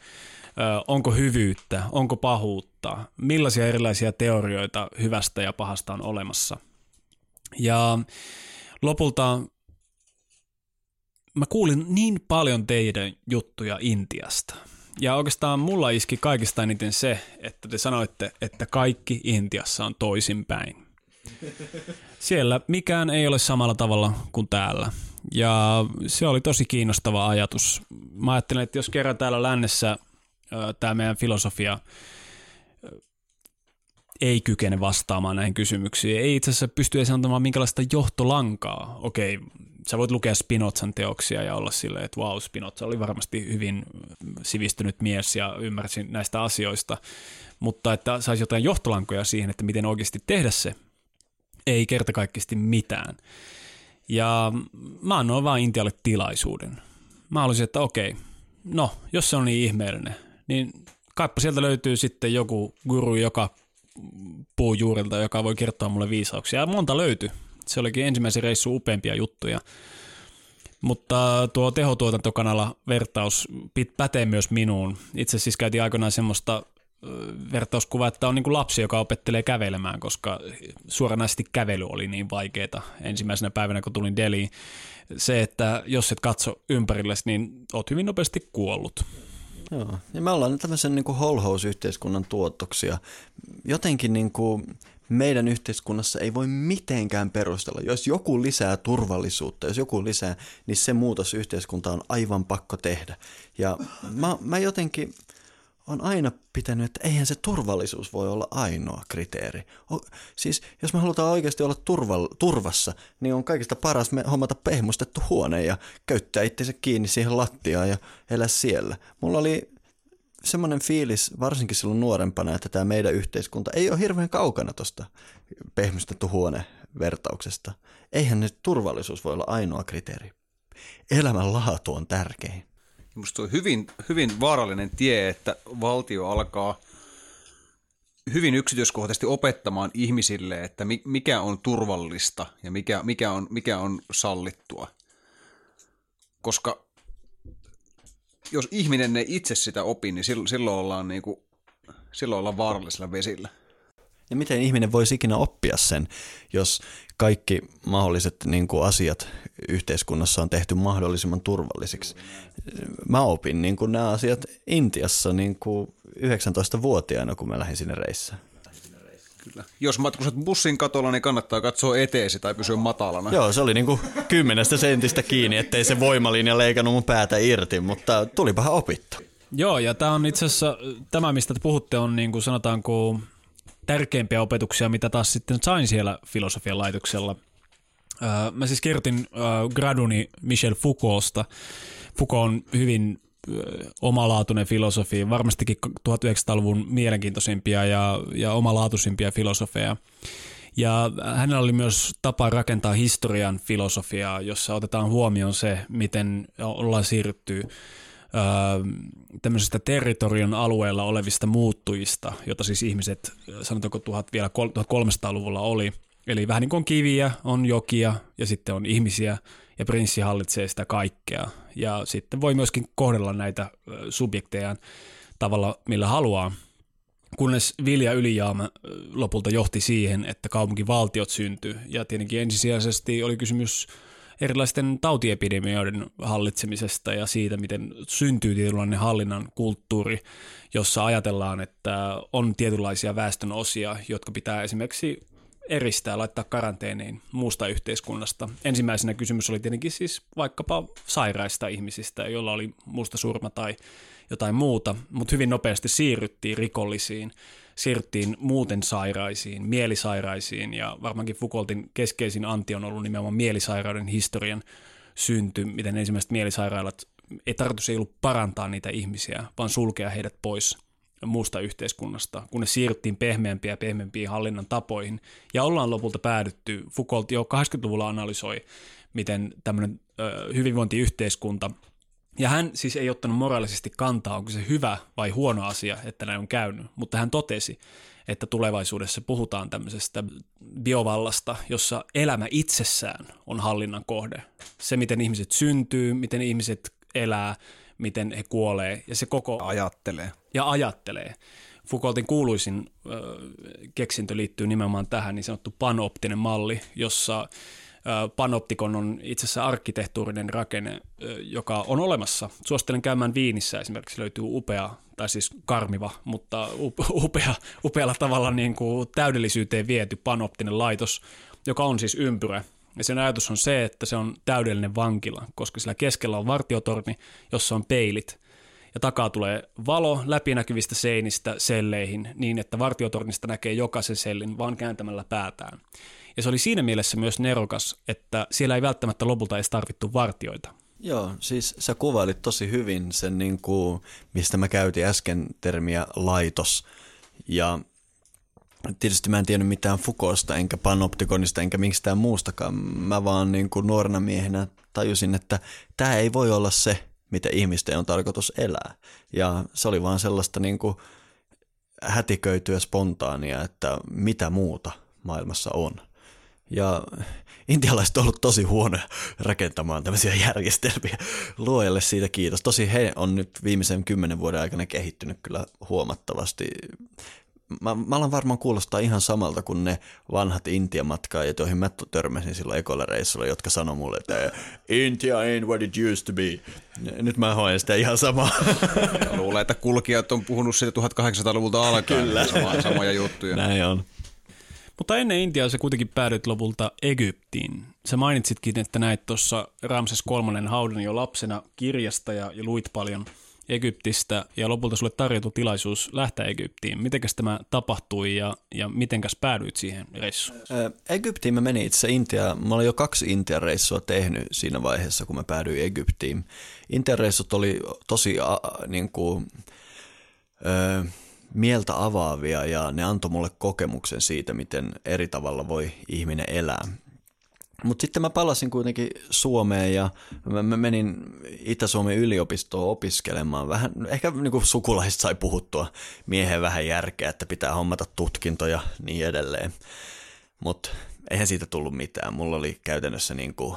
onko hyvyyttä, onko pahuutta, millaisia erilaisia teorioita hyvästä ja pahasta on olemassa. Ja lopulta mä kuulin niin paljon teidän juttuja Intiasta – ja oikeastaan mulla iski kaikista eniten se, että te sanoitte, että kaikki Intiassa on toisinpäin. Siellä mikään ei ole samalla tavalla kuin täällä. Ja se oli tosi kiinnostava ajatus. Mä ajattelin, että jos kerran täällä lännessä tämä meidän filosofia ei kykene vastaamaan näihin kysymyksiin, ei itse asiassa pysty edes antamaan minkälaista johtolankaa. Okei, sä voit lukea Spinozan teoksia ja olla silleen, että wow, Spinoza oli varmasti hyvin sivistynyt mies ja ymmärsi näistä asioista, mutta että saisi jotain johtolankoja siihen, että miten oikeasti tehdä se, ei kertakaikkisesti mitään. Ja mä annoin vaan Intialle tilaisuuden. Mä haluaisin, että okei, no, jos se on niin ihmeellinen, niin kaippa sieltä löytyy sitten joku guru, joka puu juurilta, joka voi kertoa mulle viisauksia. Ja monta löytyi. Se olikin ensimmäisen reissu upeampia juttuja. Mutta tuo tehotuotantokanala vertaus pätee myös minuun. Itse siis käytiin aikoinaan semmoista vertauskuvaa, että on niin kuin lapsi, joka opettelee kävelemään, koska suoranaisesti kävely oli niin vaikeaa ensimmäisenä päivänä, kun tulin Deliin. Se, että jos et katso ympärillesi, niin oot hyvin nopeasti kuollut. Joo, ja me ollaan tämmöisen niin kuin yhteiskunnan tuotoksia. Jotenkin niin kuin meidän yhteiskunnassa ei voi mitenkään perustella. Jos joku lisää turvallisuutta, jos joku lisää, niin se muutos yhteiskunta on aivan pakko tehdä. Ja mä, mä jotenkin on aina pitänyt, että eihän se turvallisuus voi olla ainoa kriteeri. O, siis jos me halutaan oikeasti olla turval, turvassa, niin on kaikista paras me hommata pehmustettu huone ja käyttää itsensä kiinni siihen lattiaan ja elää siellä. Mulla oli semmoinen fiilis, varsinkin silloin nuorempana, että tämä meidän yhteiskunta ei ole hirveän kaukana tuosta pehmustettu huone vertauksesta. Eihän nyt turvallisuus voi olla ainoa kriteeri. Elämän laatu on tärkein. Minusta on hyvin, hyvin vaarallinen tie, että valtio alkaa hyvin yksityiskohtaisesti opettamaan ihmisille, että mikä on turvallista ja mikä, mikä, on, mikä on sallittua. Koska jos ihminen ei itse sitä opi, niin silloin, silloin, ollaan, niin kuin, silloin ollaan vaarallisilla vesillä. Ja miten ihminen voisi ikinä oppia sen, jos kaikki mahdolliset niin kuin asiat yhteiskunnassa on tehty mahdollisimman turvallisiksi. Mä opin niin kuin nämä asiat Intiassa niin kuin 19-vuotiaana, kun mä lähdin sinne reissään. Kyllä. Jos matkustat bussin katolla, niin kannattaa katsoa eteesi tai pysyä matalana. Joo, se oli niinku kymmenestä sentistä kiinni, ettei se voimalinja leikannut mun päätä irti, mutta tulipahan opittu. Joo, ja tämä on itse asiassa, tämä mistä te puhutte on niin kuin sanotaanko tärkeimpiä opetuksia, mitä taas sitten sain siellä filosofian laitoksella. Mä siis kirjoitin graduni Michel Foucaultsta. Foucault on hyvin omalaatuinen filosofi, varmastikin 1900-luvun mielenkiintoisimpia ja, ja omalaatuisimpia filosofeja. Ja hänellä oli myös tapa rakentaa historian filosofiaa, jossa otetaan huomioon se, miten ollaan siirrytty tämmöisestä territorion alueella olevista muuttujista, jota siis ihmiset sanotaanko tuhat, vielä 1300-luvulla oli. Eli vähän niin kuin on kiviä, on jokia ja sitten on ihmisiä ja prinssi hallitsee sitä kaikkea. Ja sitten voi myöskin kohdella näitä subjekteja tavalla, millä haluaa. Kunnes vilja ylijaama lopulta johti siihen, että kaupunkivaltiot syntyi. Ja tietenkin ensisijaisesti oli kysymys erilaisten tautiepidemioiden hallitsemisesta ja siitä, miten syntyy tietynlainen hallinnan kulttuuri, jossa ajatellaan, että on tietynlaisia väestön osia, jotka pitää esimerkiksi eristää, laittaa karanteeniin muusta yhteiskunnasta. Ensimmäisenä kysymys oli tietenkin siis vaikkapa sairaista ihmisistä, joilla oli musta surma tai jotain muuta, mutta hyvin nopeasti siirryttiin rikollisiin, siirryttiin muuten sairaisiin, mielisairaisiin ja varmaankin Foucaultin keskeisin anti on ollut nimenomaan mielisairauden historian synty, miten ensimmäiset mielisairaalat, ei tarkoitus ei ollut parantaa niitä ihmisiä, vaan sulkea heidät pois muusta yhteiskunnasta, kun ne siirryttiin pehmeämpiä ja pehmeämpiin hallinnan tapoihin. Ja ollaan lopulta päädytty, Foucault jo 80-luvulla analysoi, miten tämmöinen hyvinvointiyhteiskunta – ja hän siis ei ottanut moraalisesti kantaa, onko se hyvä vai huono asia, että näin on käynyt, mutta hän totesi, että tulevaisuudessa puhutaan tämmöisestä biovallasta, jossa elämä itsessään on hallinnan kohde. Se, miten ihmiset syntyy, miten ihmiset elää, miten he kuolee ja se koko... Ajattelee. Ja ajattelee. Foucaultin kuuluisin ö, keksintö liittyy nimenomaan tähän niin sanottu panoptinen malli, jossa Panoptikon on itse asiassa arkkitehtuurinen rakenne, joka on olemassa. Suosittelen käymään Viinissä esimerkiksi löytyy upea, tai siis karmiva, mutta upea, upealla tavalla niin kuin täydellisyyteen viety panoptinen laitos, joka on siis ympyrä. Ja sen ajatus on se, että se on täydellinen vankila, koska sillä keskellä on vartiotorni, jossa on peilit. Ja takaa tulee valo läpinäkyvistä seinistä selleihin niin, että vartiotornista näkee jokaisen sellin vaan kääntämällä päätään. Ja se oli siinä mielessä myös nerokas, että siellä ei välttämättä lopulta edes tarvittu vartioita. Joo, siis sä kuvailit tosi hyvin sen, niin kuin, mistä mä käytin äsken termiä laitos. Ja tietysti mä en tiennyt mitään Foucaultsta, enkä panoptikonista, enkä mistään muustakaan. Mä vaan niin kuin nuorena miehenä tajusin, että tämä ei voi olla se, mitä ihmisten on tarkoitus elää. Ja se oli vaan sellaista niin kuin hätiköityä spontaania, että mitä muuta maailmassa on. Ja intialaiset on ollut tosi huonoja rakentamaan tämmöisiä järjestelmiä. Luojalle siitä kiitos. Tosi he on nyt viimeisen kymmenen vuoden aikana kehittynyt kyllä huomattavasti. Mä, mä alan varmaan kuulostaa ihan samalta kuin ne vanhat Intian matkaajat, joihin mä törmäsin silloin ekolla reissulla, jotka sanoi mulle, että Intia ain't what it used to be. Nyt mä hoen sitä ihan samaa. Luulen, että kulkijat on puhunut siitä 1800-luvulta alkaen. Kyllä. Sama, samoja juttuja. Näin on. Mutta ennen Intiaa se kuitenkin päädyit lopulta Egyptiin. Sä mainitsitkin, että näit tuossa Ramses kolmannen haudan jo lapsena kirjasta ja, ja luit paljon Egyptistä ja lopulta sulle tarjottu tilaisuus lähteä Egyptiin. Mitenkäs tämä tapahtui ja, ja mitenkäs päädyit siihen reissuun? Egyptiin mä menin itse Intiaan. Mä olin jo kaksi Intian reissua tehnyt siinä vaiheessa, kun mä päädyin Egyptiin. Intian reissut oli tosi a, niin kuin, ö, mieltä avaavia ja ne antoi mulle kokemuksen siitä, miten eri tavalla voi ihminen elää. Mutta sitten mä palasin kuitenkin Suomeen ja mä menin Itä-Suomen yliopistoon opiskelemaan. Vähän, ehkä niin kuin sukulaiset sai puhuttua miehen vähän järkeä, että pitää hommata tutkintoja ja niin edelleen. Mutta eihän siitä tullut mitään. Mulla oli käytännössä niin kuin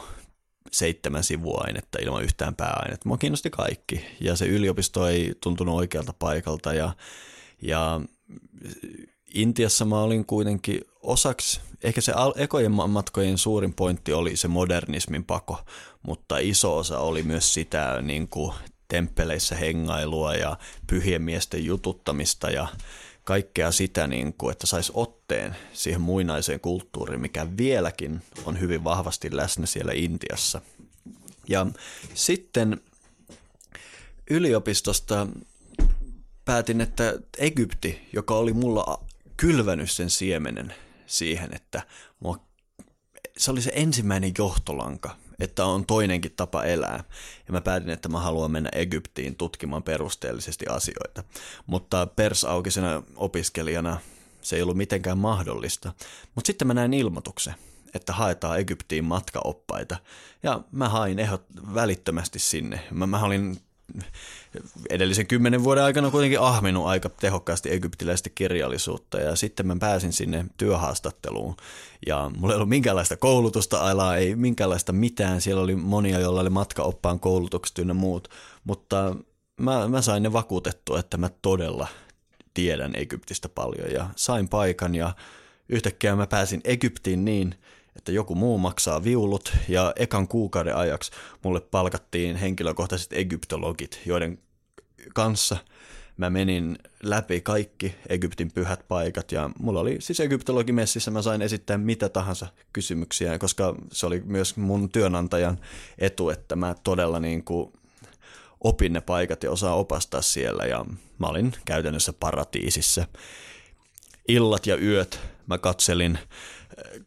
seitsemän sivuainetta ilman yhtään pääainetta. Mua kiinnosti kaikki ja se yliopisto ei tuntunut oikealta paikalta ja ja Intiassa mä olin kuitenkin osaksi, ehkä se ekojen matkojen suurin pointti oli se modernismin pako, mutta iso osa oli myös sitä niin kuin temppeleissä hengailua ja pyhien miesten jututtamista ja kaikkea sitä, niin kuin, että saisi otteen siihen muinaiseen kulttuuriin, mikä vieläkin on hyvin vahvasti läsnä siellä Intiassa. Ja sitten yliopistosta päätin, että Egypti, joka oli mulla kylvänyt sen siemenen siihen, että mua, se oli se ensimmäinen johtolanka, että on toinenkin tapa elää. Ja mä päätin, että mä haluan mennä Egyptiin tutkimaan perusteellisesti asioita. Mutta persaukisena opiskelijana se ei ollut mitenkään mahdollista. Mutta sitten mä näin ilmoituksen, että haetaan Egyptiin matkaoppaita. Ja mä hain ehdot välittömästi sinne. Mä, mä olin edellisen kymmenen vuoden aikana kuitenkin ahminut aika tehokkaasti egyptiläistä kirjallisuutta ja sitten mä pääsin sinne työhaastatteluun. Ja mulla ei ollut minkäänlaista koulutusta alaa, ei minkäänlaista mitään, siellä oli monia, joilla oli matkaoppaan koulutukset ynnä muut, mutta mä, mä sain ne vakuutettua, että mä todella tiedän Egyptistä paljon ja sain paikan ja yhtäkkiä mä pääsin Egyptiin niin, että joku muu maksaa viulut ja ekan kuukauden ajaksi mulle palkattiin henkilökohtaiset egyptologit, joiden kanssa mä menin läpi kaikki Egyptin pyhät paikat ja mulla oli siis egyptologimessissä, mä sain esittää mitä tahansa kysymyksiä, koska se oli myös mun työnantajan etu, että mä todella niin kuin opin ne paikat ja osaa opastaa siellä ja mä olin käytännössä paratiisissa. Illat ja yöt mä katselin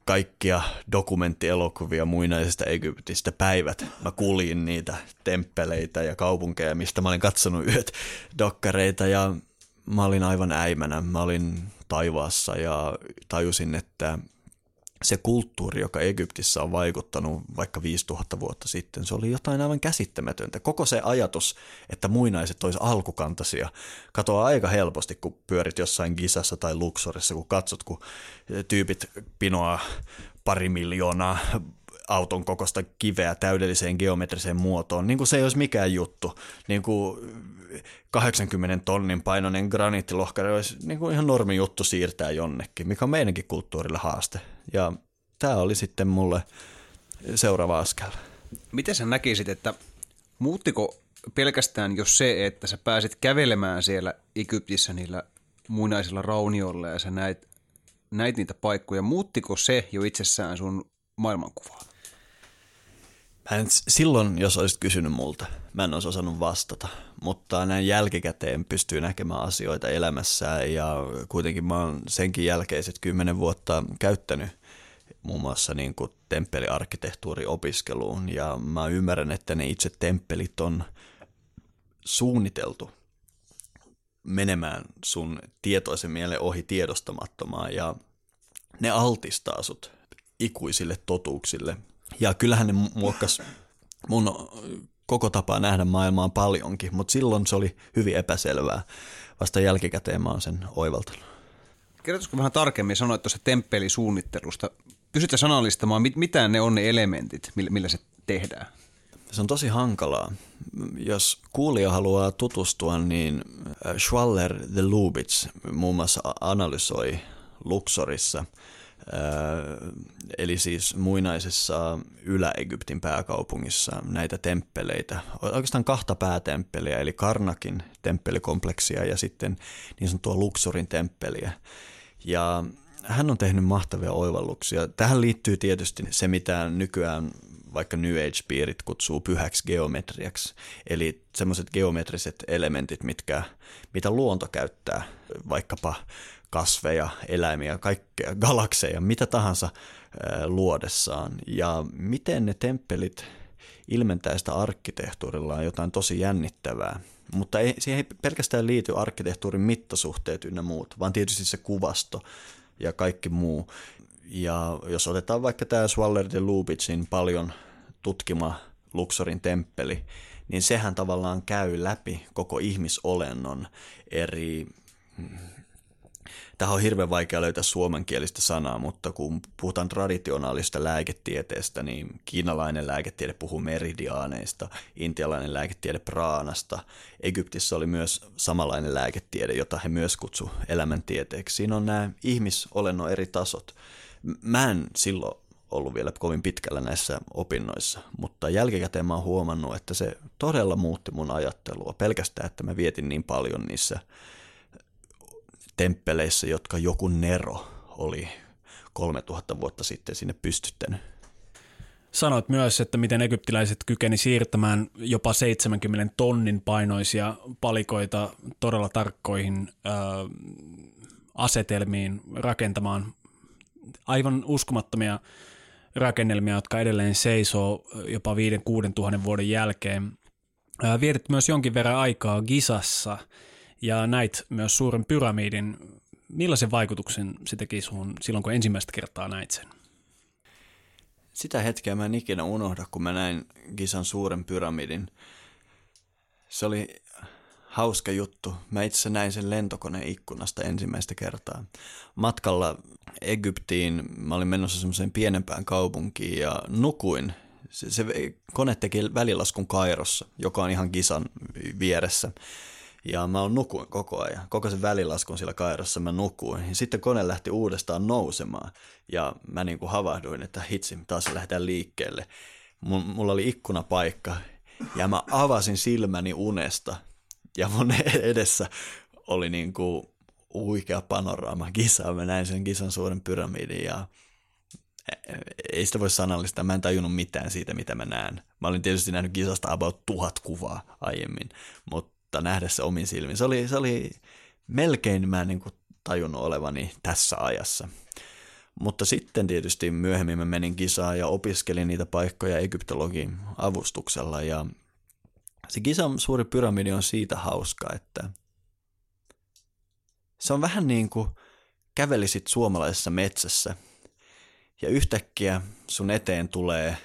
kaikkia dokumenttielokuvia muinaisesta Egyptistä päivät. Mä kuljin niitä temppeleitä ja kaupunkeja, mistä mä olin katsonut yöt dokkareita ja mä olin aivan äimänä. Mä olin taivaassa ja tajusin, että se kulttuuri, joka Egyptissä on vaikuttanut vaikka 5000 vuotta sitten, se oli jotain aivan käsittämätöntä. Koko se ajatus, että muinaiset olisi alkukantaisia, katoaa aika helposti, kun pyörit jossain Gisassa tai Luxorissa, kun katsot, kun tyypit pinoaa pari miljoonaa auton kokosta kiveä täydelliseen geometriseen muotoon, niin kuin se ei olisi mikään juttu. Niin kuin 80 tonnin painoinen graniittilohkari olisi niin kuin ihan normi juttu siirtää jonnekin, mikä on meidänkin kulttuurille haaste. Ja tämä oli sitten mulle seuraava askel. Miten sä näkisit, että muuttiko pelkästään jos se, että sä pääsit kävelemään siellä Egyptissä niillä muinaisilla raunioilla ja sä näit, näit niitä paikkoja, muuttiko se jo itsessään sun maailmankuvaa? Mä en, silloin, jos olisit kysynyt multa, mä en olisi osannut vastata, mutta näin jälkikäteen pystyy näkemään asioita elämässään ja kuitenkin mä oon senkin jälkeiset kymmenen vuotta käyttänyt muun muassa niin kuin temppeliarkkitehtuuriopiskeluun ja mä ymmärrän, että ne itse temppelit on suunniteltu menemään sun tietoisen mielen ohi tiedostamattomaan ja ne altistaa sut ikuisille totuuksille. Ja kyllähän ne muokkas mun koko tapaa nähdä maailmaa paljonkin, mutta silloin se oli hyvin epäselvää. Vasta jälkikäteen mä oon sen oivaltanut. Kertoisiko vähän tarkemmin sanoa tuossa temppelisuunnittelusta? Pysytte sanallistamaan, mit, mitä ne on ne elementit, millä, millä se tehdään? Se on tosi hankalaa. Jos kuulija haluaa tutustua, niin äh, Schwaller the Lubitz muun muassa analysoi Luxorissa, eli siis muinaisessa Ylä-Egyptin pääkaupungissa näitä temppeleitä. Oikeastaan kahta päätemppeliä, eli Karnakin temppelikompleksia ja sitten niin sanottua Luxorin temppeliä. Ja hän on tehnyt mahtavia oivalluksia. Tähän liittyy tietysti se, mitä nykyään vaikka New Age-piirit kutsuu pyhäksi geometriaksi, eli semmoiset geometriset elementit, mitkä, mitä luonto käyttää, vaikkapa kasveja, eläimiä, kaikkea, galakseja, mitä tahansa luodessaan. Ja miten ne temppelit ilmentää sitä arkkitehtuurillaan jotain tosi jännittävää. Mutta ei, siihen ei pelkästään liity arkkitehtuurin mittasuhteet ynnä muut, vaan tietysti se kuvasto ja kaikki muu. Ja jos otetaan vaikka tämä Swaller de Lubitsin paljon tutkima Luxorin temppeli, niin sehän tavallaan käy läpi koko ihmisolennon eri Tähän on hirveän vaikea löytää suomenkielistä sanaa, mutta kun puhutaan traditionaalista lääketieteestä, niin kiinalainen lääketiede puhuu meridiaaneista, intialainen lääketiede praanasta. Egyptissä oli myös samanlainen lääketiede, jota he myös kutsu elämäntieteeksi. Siinä on nämä ihmisolennon eri tasot. Mä en silloin ollut vielä kovin pitkällä näissä opinnoissa, mutta jälkikäteen mä oon huomannut, että se todella muutti mun ajattelua. Pelkästään, että mä vietin niin paljon niissä temppeleissä, jotka joku Nero oli 3000 vuotta sitten sinne pystyttänyt. Sanoit myös, että miten egyptiläiset kykeni siirtämään jopa 70 tonnin painoisia palikoita todella tarkkoihin ö, asetelmiin rakentamaan aivan uskomattomia rakennelmia, jotka edelleen seisoo jopa 5-6 tuhannen vuoden jälkeen. Vietit myös jonkin verran aikaa Gisassa ja näit myös suuren pyramidin. Millaisen vaikutuksen se teki sun silloin, kun ensimmäistä kertaa näit sen? Sitä hetkeä mä en ikinä unohda, kun mä näin Gisan suuren pyramidin. Se oli hauska juttu. Mä itse näin sen lentokoneen ikkunasta ensimmäistä kertaa. Matkalla Egyptiin mä olin menossa semmoiseen pienempään kaupunkiin ja nukuin. Se, se kone teki välilaskun Kairossa, joka on ihan Gisan vieressä. Ja mä oon nukuin koko ajan. Koko sen välilaskun siellä Kairossa mä nukuin. Ja sitten kone lähti uudestaan nousemaan. Ja mä niin kuin havahduin, että hitsi, taas lähdetään liikkeelle. Mulla oli ikkunapaikka. Ja mä avasin silmäni unesta ja mun edessä oli niin kuin huikea panoraama kisa. Mä näin sen kisan suuren pyramidin ja ei sitä voi sanallistaa. Mä en tajunnut mitään siitä, mitä mä näen. Mä olin tietysti nähnyt kisasta about tuhat kuvaa aiemmin, mutta nähdä se omin silmin. Se oli, se oli melkein mä niin kuin tajunnut olevani tässä ajassa. Mutta sitten tietysti myöhemmin mä menin kisaan ja opiskelin niitä paikkoja egyptologin avustuksella ja se Gisan suuri pyramidi on siitä hauska, että se on vähän niin kuin kävelisit suomalaisessa metsässä ja yhtäkkiä sun eteen tulee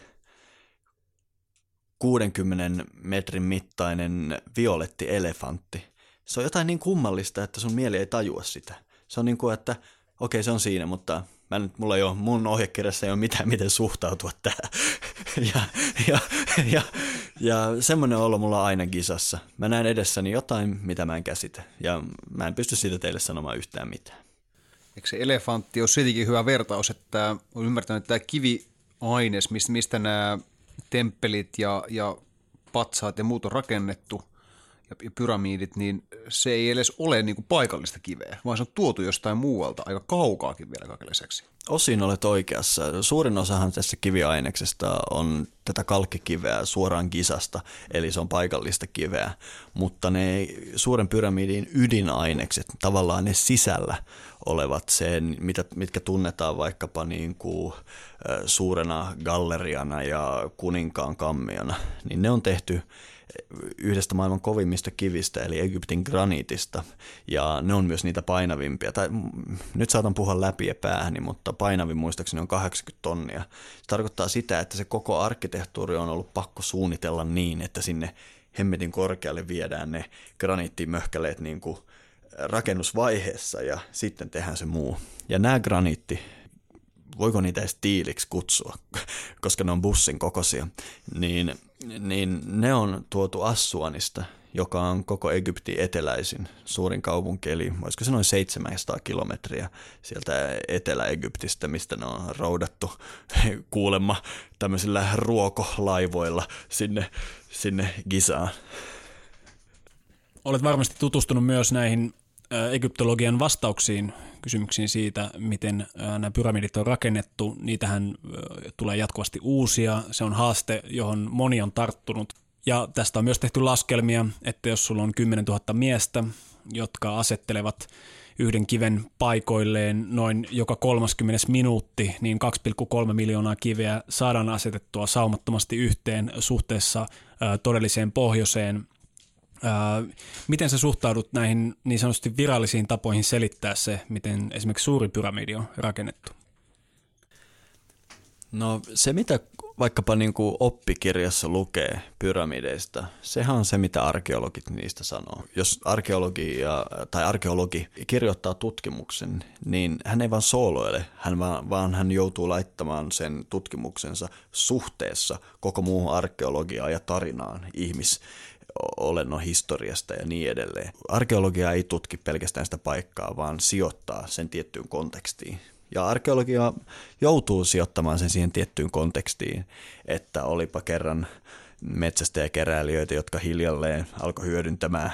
60 metrin mittainen violetti elefantti. Se on jotain niin kummallista, että sun mieli ei tajua sitä. Se on niin kuin, että okei se on siinä, mutta mä nyt, mulla ei ole, mun ohjekirjassa ei ole mitään, miten suhtautua tähän. ja, ja, ja, ja semmoinen olo mulla on aina kisassa. Mä näen edessäni jotain, mitä mä en käsitä. Ja mä en pysty siitä teille sanomaan yhtään mitään. Eikö se elefantti ole sittenkin hyvä vertaus, että on ymmärtänyt, että tämä kiviaines, mistä, mistä nämä temppelit ja, ja patsaat ja muut on rakennettu – ja pyramidit, niin se ei edes ole niin kuin paikallista kiveä, vaan se on tuotu jostain muualta aika kaukaakin vielä kaiken lisäksi. Osin olet oikeassa. Suurin osahan tässä kiviaineksesta on tätä kalkkikiveä suoraan kisasta, eli se on paikallista kiveä, mutta ne suuren pyramidin ydinainekset, tavallaan ne sisällä olevat sen, mitä, mitkä tunnetaan vaikkapa niin kuin, suurena galleriana ja kuninkaan kammiona, niin ne on tehty yhdestä maailman kovimmista kivistä, eli Egyptin graniitista, ja ne on myös niitä painavimpia. Tai, nyt saatan puhua läpi ja päähäni, mutta painavin muistaakseni on 80 tonnia. Se tarkoittaa sitä, että se koko arkkitehtuuri on ollut pakko suunnitella niin, että sinne hemmetin korkealle viedään ne graniittimöhkäleet niin kuin rakennusvaiheessa ja sitten tehdään se muu. Ja nämä graniitti, voiko niitä edes tiiliksi kutsua, koska ne on bussin kokoisia, niin niin ne on tuotu Assuanista, joka on koko Egyptin eteläisin suurin kaupunki, eli olisiko se noin 700 kilometriä sieltä Etelä-Egyptistä, mistä ne on roudattu kuulemma tämmöisillä ruokolaivoilla sinne, sinne Gizaan. Olet varmasti tutustunut myös näihin egyptologian vastauksiin kysymyksiin siitä, miten nämä pyramidit on rakennettu. Niitähän tulee jatkuvasti uusia. Se on haaste, johon moni on tarttunut. Ja tästä on myös tehty laskelmia, että jos sulla on 10 000 miestä, jotka asettelevat yhden kiven paikoilleen noin joka 30 minuutti, niin 2,3 miljoonaa kiveä saadaan asetettua saumattomasti yhteen suhteessa todelliseen pohjoiseen miten sä suhtaudut näihin niin sanotusti virallisiin tapoihin selittää se, miten esimerkiksi suuri pyramidi on rakennettu? No se, mitä vaikkapa niin kuin oppikirjassa lukee pyramideista, sehän on se, mitä arkeologit niistä sanoo. Jos arkeologi tai arkeologi kirjoittaa tutkimuksen, niin hän ei vaan sooloile, hän vaan, vaan hän joutuu laittamaan sen tutkimuksensa suhteessa koko muuhun arkeologiaan ja tarinaan ihmis, olennon historiasta ja niin edelleen. Arkeologia ei tutki pelkästään sitä paikkaa, vaan sijoittaa sen tiettyyn kontekstiin. Ja arkeologia joutuu sijoittamaan sen siihen tiettyyn kontekstiin, että olipa kerran metsästäjäkeräilijöitä, jotka hiljalleen alkoi hyödyntämään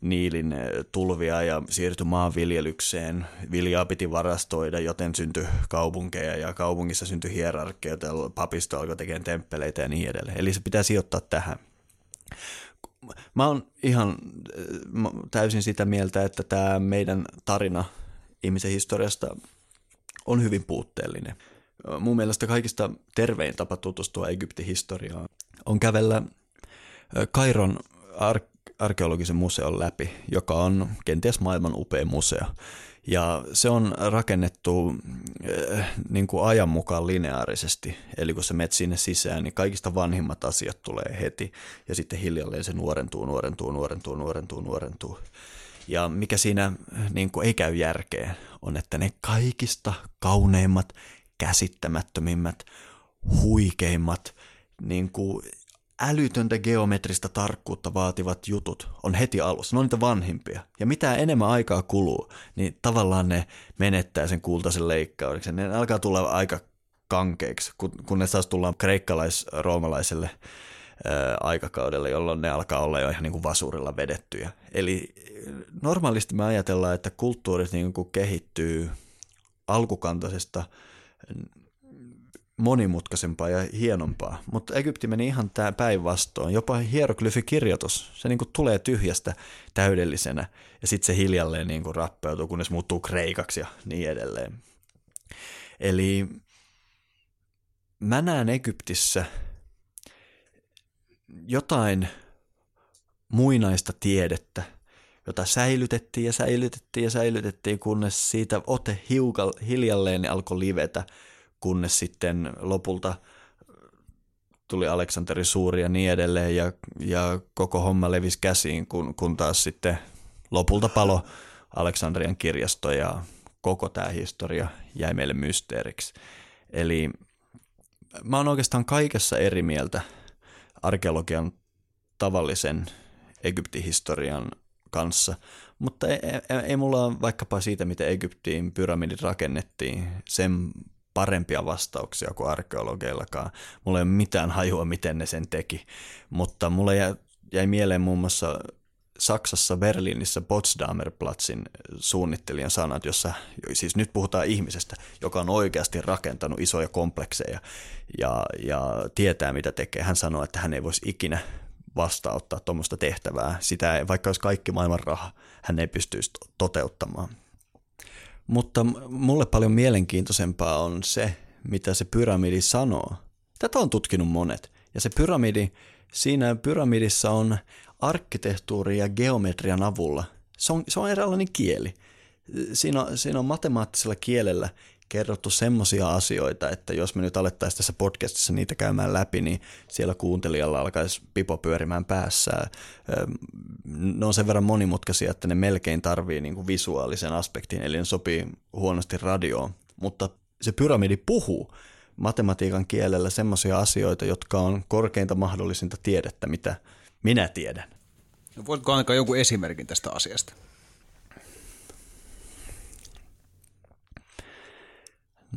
Niilin tulvia ja siirtyi maanviljelykseen. Viljaa piti varastoida, joten syntyi kaupunkeja ja kaupungissa syntyi hierarkioita, papisto alkoi tekemään temppeleitä ja niin edelleen. Eli se pitää sijoittaa tähän mä oon ihan täysin sitä mieltä, että tämä meidän tarina ihmisen historiasta on hyvin puutteellinen. Mun mielestä kaikista tervein tapa tutustua Egyptin historiaan on kävellä Kairon ar- arkeologisen museon läpi, joka on kenties maailman upea museo. Ja se on rakennettu äh, niin kuin ajan mukaan lineaarisesti, eli kun sä menet sinne sisään, niin kaikista vanhimmat asiat tulee heti, ja sitten hiljalleen se nuorentuu, nuorentuu, nuorentuu, nuorentuu, nuorentuu. Ja mikä siinä niin kuin ei käy järkeen, on, että ne kaikista kauneimmat, käsittämättömimmät, huikeimmat, niin kuin älytöntä geometrista tarkkuutta vaativat jutut on heti alussa. Ne on niitä vanhimpia. Ja mitä enemmän aikaa kuluu, niin tavallaan ne menettää sen kultaisen leikkauksen. Ne alkaa tulla aika kankeiksi, kun ne taas tullaan kreikkalais-roomalaiselle aikakaudelle, jolloin ne alkaa olla jo ihan niin kuin vasurilla vedettyjä. Eli normaalisti me ajatellaan, että kulttuurit niin kuin kehittyy alkukantaisesta monimutkaisempaa ja hienompaa. Mutta Egypti meni ihan tämä päinvastoin. Jopa hieroglyfikirjoitus, se niinku tulee tyhjästä täydellisenä ja sitten se hiljalleen niinku rappeutuu, kunnes muuttuu kreikaksi ja niin edelleen. Eli mä näen Egyptissä jotain muinaista tiedettä, jota säilytettiin ja säilytettiin ja säilytettiin, kunnes siitä ote hiukan hiljalleen alkoi livetä – kunnes sitten lopulta tuli Aleksanteri Suuri ja niin edelleen, ja, ja koko homma levisi käsiin, kun, kun taas sitten lopulta palo Aleksandrian kirjasto ja koko tämä historia jäi meille mysteeriksi. Eli mä oon oikeastaan kaikessa eri mieltä arkeologian tavallisen Egyptin historian kanssa, mutta ei, ei, ei mulla vaikkapa siitä, miten Egyptiin pyramidit rakennettiin, sen parempia vastauksia kuin arkeologeillakaan. Mulla ei ole mitään hajua, miten ne sen teki, mutta mulle jäi, mieleen muun muassa Saksassa Berliinissä Potsdamer Platzin suunnittelijan sanat, jossa siis nyt puhutaan ihmisestä, joka on oikeasti rakentanut isoja komplekseja ja, ja tietää mitä tekee. Hän sanoi, että hän ei voisi ikinä vastauttaa tuommoista tehtävää. Sitä ei, vaikka olisi kaikki maailman raha, hän ei pystyisi toteuttamaan. Mutta mulle paljon mielenkiintoisempaa on se, mitä se pyramidi sanoo. Tätä on tutkinut monet. Ja se pyramidi, siinä pyramidissa on arkkitehtuuri ja geometrian avulla. Se on, se on eräänlainen kieli. Siinä siinä on matemaattisella kielellä kerrottu semmoisia asioita, että jos me nyt alettaisiin tässä podcastissa niitä käymään läpi, niin siellä kuuntelijalla alkaisi pipo pyörimään päässä. Ne on sen verran monimutkaisia, että ne melkein tarvii niin kuin visuaalisen aspektin, eli ne sopii huonosti radioon. Mutta se pyramidi puhuu matematiikan kielellä semmoisia asioita, jotka on korkeinta mahdollisinta tiedettä, mitä minä tiedän. No voitko antaa joku esimerkin tästä asiasta?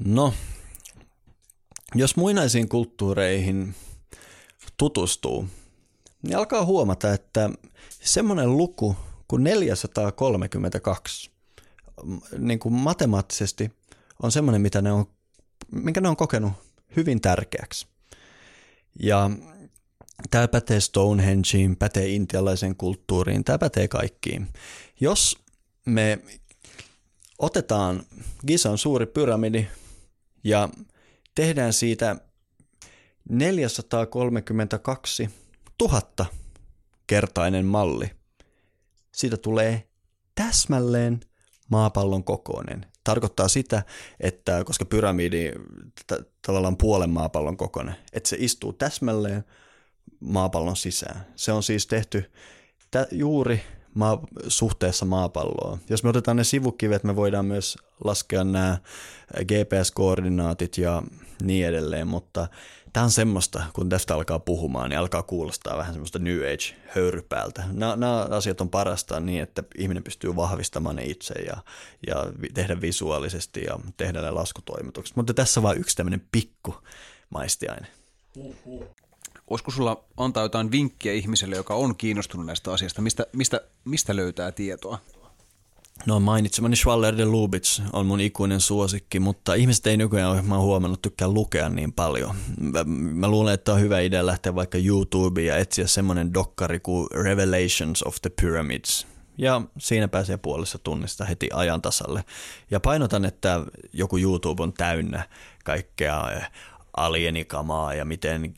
No, jos muinaisiin kulttuureihin tutustuu, niin alkaa huomata, että semmoinen luku kuin 432 niin kuin matemaattisesti on semmoinen, mitä ne on, minkä ne on kokenut hyvin tärkeäksi. Ja tämä pätee Stonehengeen, pätee intialaisen kulttuuriin, tämä pätee kaikkiin. Jos me otetaan Gisan suuri pyramidi ja tehdään siitä 432 000 kertainen malli. Siitä tulee täsmälleen maapallon kokoinen. Tarkoittaa sitä, että koska pyramidi t- tavallaan puolen maapallon kokoinen, että se istuu täsmälleen maapallon sisään. Se on siis tehty juuri maa, suhteessa maapalloon. Jos me otetaan ne sivukivet, me voidaan myös laskea nämä GPS-koordinaatit ja niin edelleen, mutta tämä on semmoista, kun tästä alkaa puhumaan, niin alkaa kuulostaa vähän semmoista New Age-höyrypäältä. Nämä, nämä asiat on parasta niin, että ihminen pystyy vahvistamaan ne itse ja, ja tehdä visuaalisesti ja tehdä ne laskutoimitukset. Mutta tässä on vain yksi tämmöinen pikku maistiaine. Olisiko sulla antaa jotain vinkkiä ihmiselle, joka on kiinnostunut näistä asioista? Mistä, mistä, mistä löytää tietoa? No mainitsemani Schwaller de Lubitz on mun ikuinen suosikki, mutta ihmiset ei nykyään mä oon huomannut tykkää lukea niin paljon. Mä, mä luulen, että on hyvä idea lähteä vaikka YouTubeen ja etsiä semmoinen dokkari kuin Revelations of the Pyramids. Ja siinä pääsee puolessa tunnista heti ajan tasalle. Ja painotan, että joku YouTube on täynnä kaikkea alienikamaa ja miten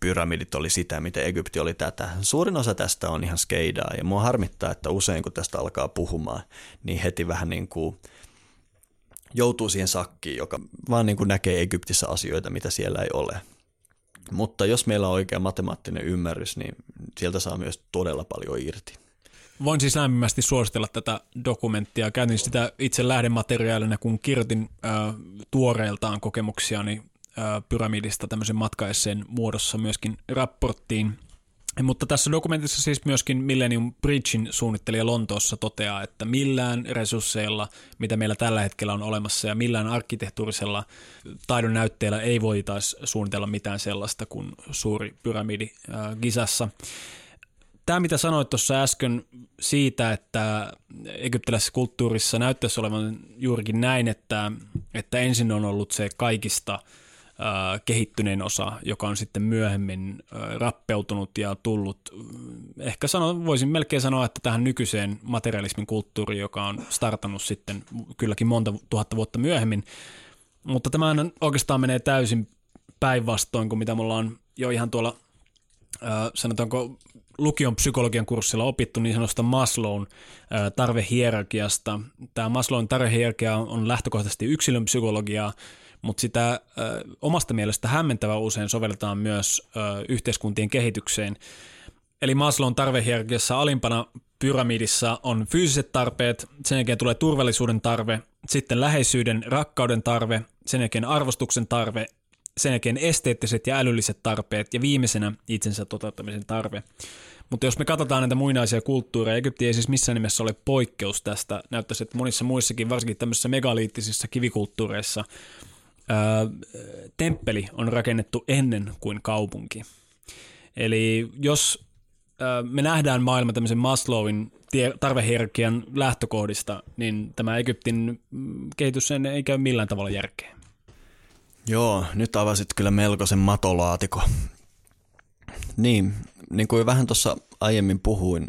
pyramidit oli sitä, miten Egypti oli tätä. Suurin osa tästä on ihan skeidaa ja mua harmittaa, että usein kun tästä alkaa puhumaan, niin heti vähän niin kuin joutuu siihen sakkiin, joka vaan niin kuin näkee Egyptissä asioita, mitä siellä ei ole. Mutta jos meillä on oikea matemaattinen ymmärrys, niin sieltä saa myös todella paljon irti. Voin siis lämpimästi suositella tätä dokumenttia. Käytin sitä itse lähdemateriaalina, kun kirjoitin äh, tuoreeltaan kokemuksiani pyramidista tämmöisen matkaesseen muodossa myöskin raporttiin. Mutta tässä dokumentissa siis myöskin Millennium Bridgein suunnittelija Lontoossa toteaa, että millään resursseilla, mitä meillä tällä hetkellä on olemassa ja millään arkkitehtuurisella taidon näytteellä ei voitaisi suunnitella mitään sellaista kuin suuri pyramidi Gisassa. Tämä, mitä sanoit tuossa äsken siitä, että egyptiläisessä kulttuurissa näyttäisi olevan juurikin näin, että, että ensin on ollut se kaikista – kehittyneen osa, joka on sitten myöhemmin rappeutunut ja tullut, ehkä sano, voisin melkein sanoa, että tähän nykyiseen materialismin kulttuuriin, joka on startannut sitten kylläkin monta tuhatta vuotta myöhemmin. Mutta tämä oikeastaan menee täysin päinvastoin kuin mitä me ollaan jo ihan tuolla, sanotaanko lukion psykologian kurssilla opittu niin sanotusta Maslown tarvehierarkiasta. Tämä Maslown tarvehierarkia on lähtökohtaisesti yksilön psykologiaa, mutta sitä ö, omasta mielestä hämmentävä usein sovelletaan myös ö, yhteiskuntien kehitykseen. Eli Maslown tarvehierarkiassa alimpana pyramidissa on fyysiset tarpeet, sen jälkeen tulee turvallisuuden tarve, sitten läheisyyden, rakkauden tarve, sen jälkeen arvostuksen tarve, sen jälkeen esteettiset ja älylliset tarpeet ja viimeisenä itsensä toteuttamisen tarve. Mutta jos me katsotaan näitä muinaisia kulttuureja, Egypti ei siis missään nimessä ole poikkeus tästä. Näyttäisi, että monissa muissakin, varsinkin tämmöisissä megaliittisissa kivikulttuureissa, temppeli on rakennettu ennen kuin kaupunki. Eli jos me nähdään maailma tämmöisen Maslowin tarvehierarkian lähtökohdista, niin tämä Egyptin mm, kehitys ei käy millään tavalla järkeä. Joo, nyt avasit kyllä melkoisen matolaatiko. Niin, niin kuin vähän tuossa aiemmin puhuin,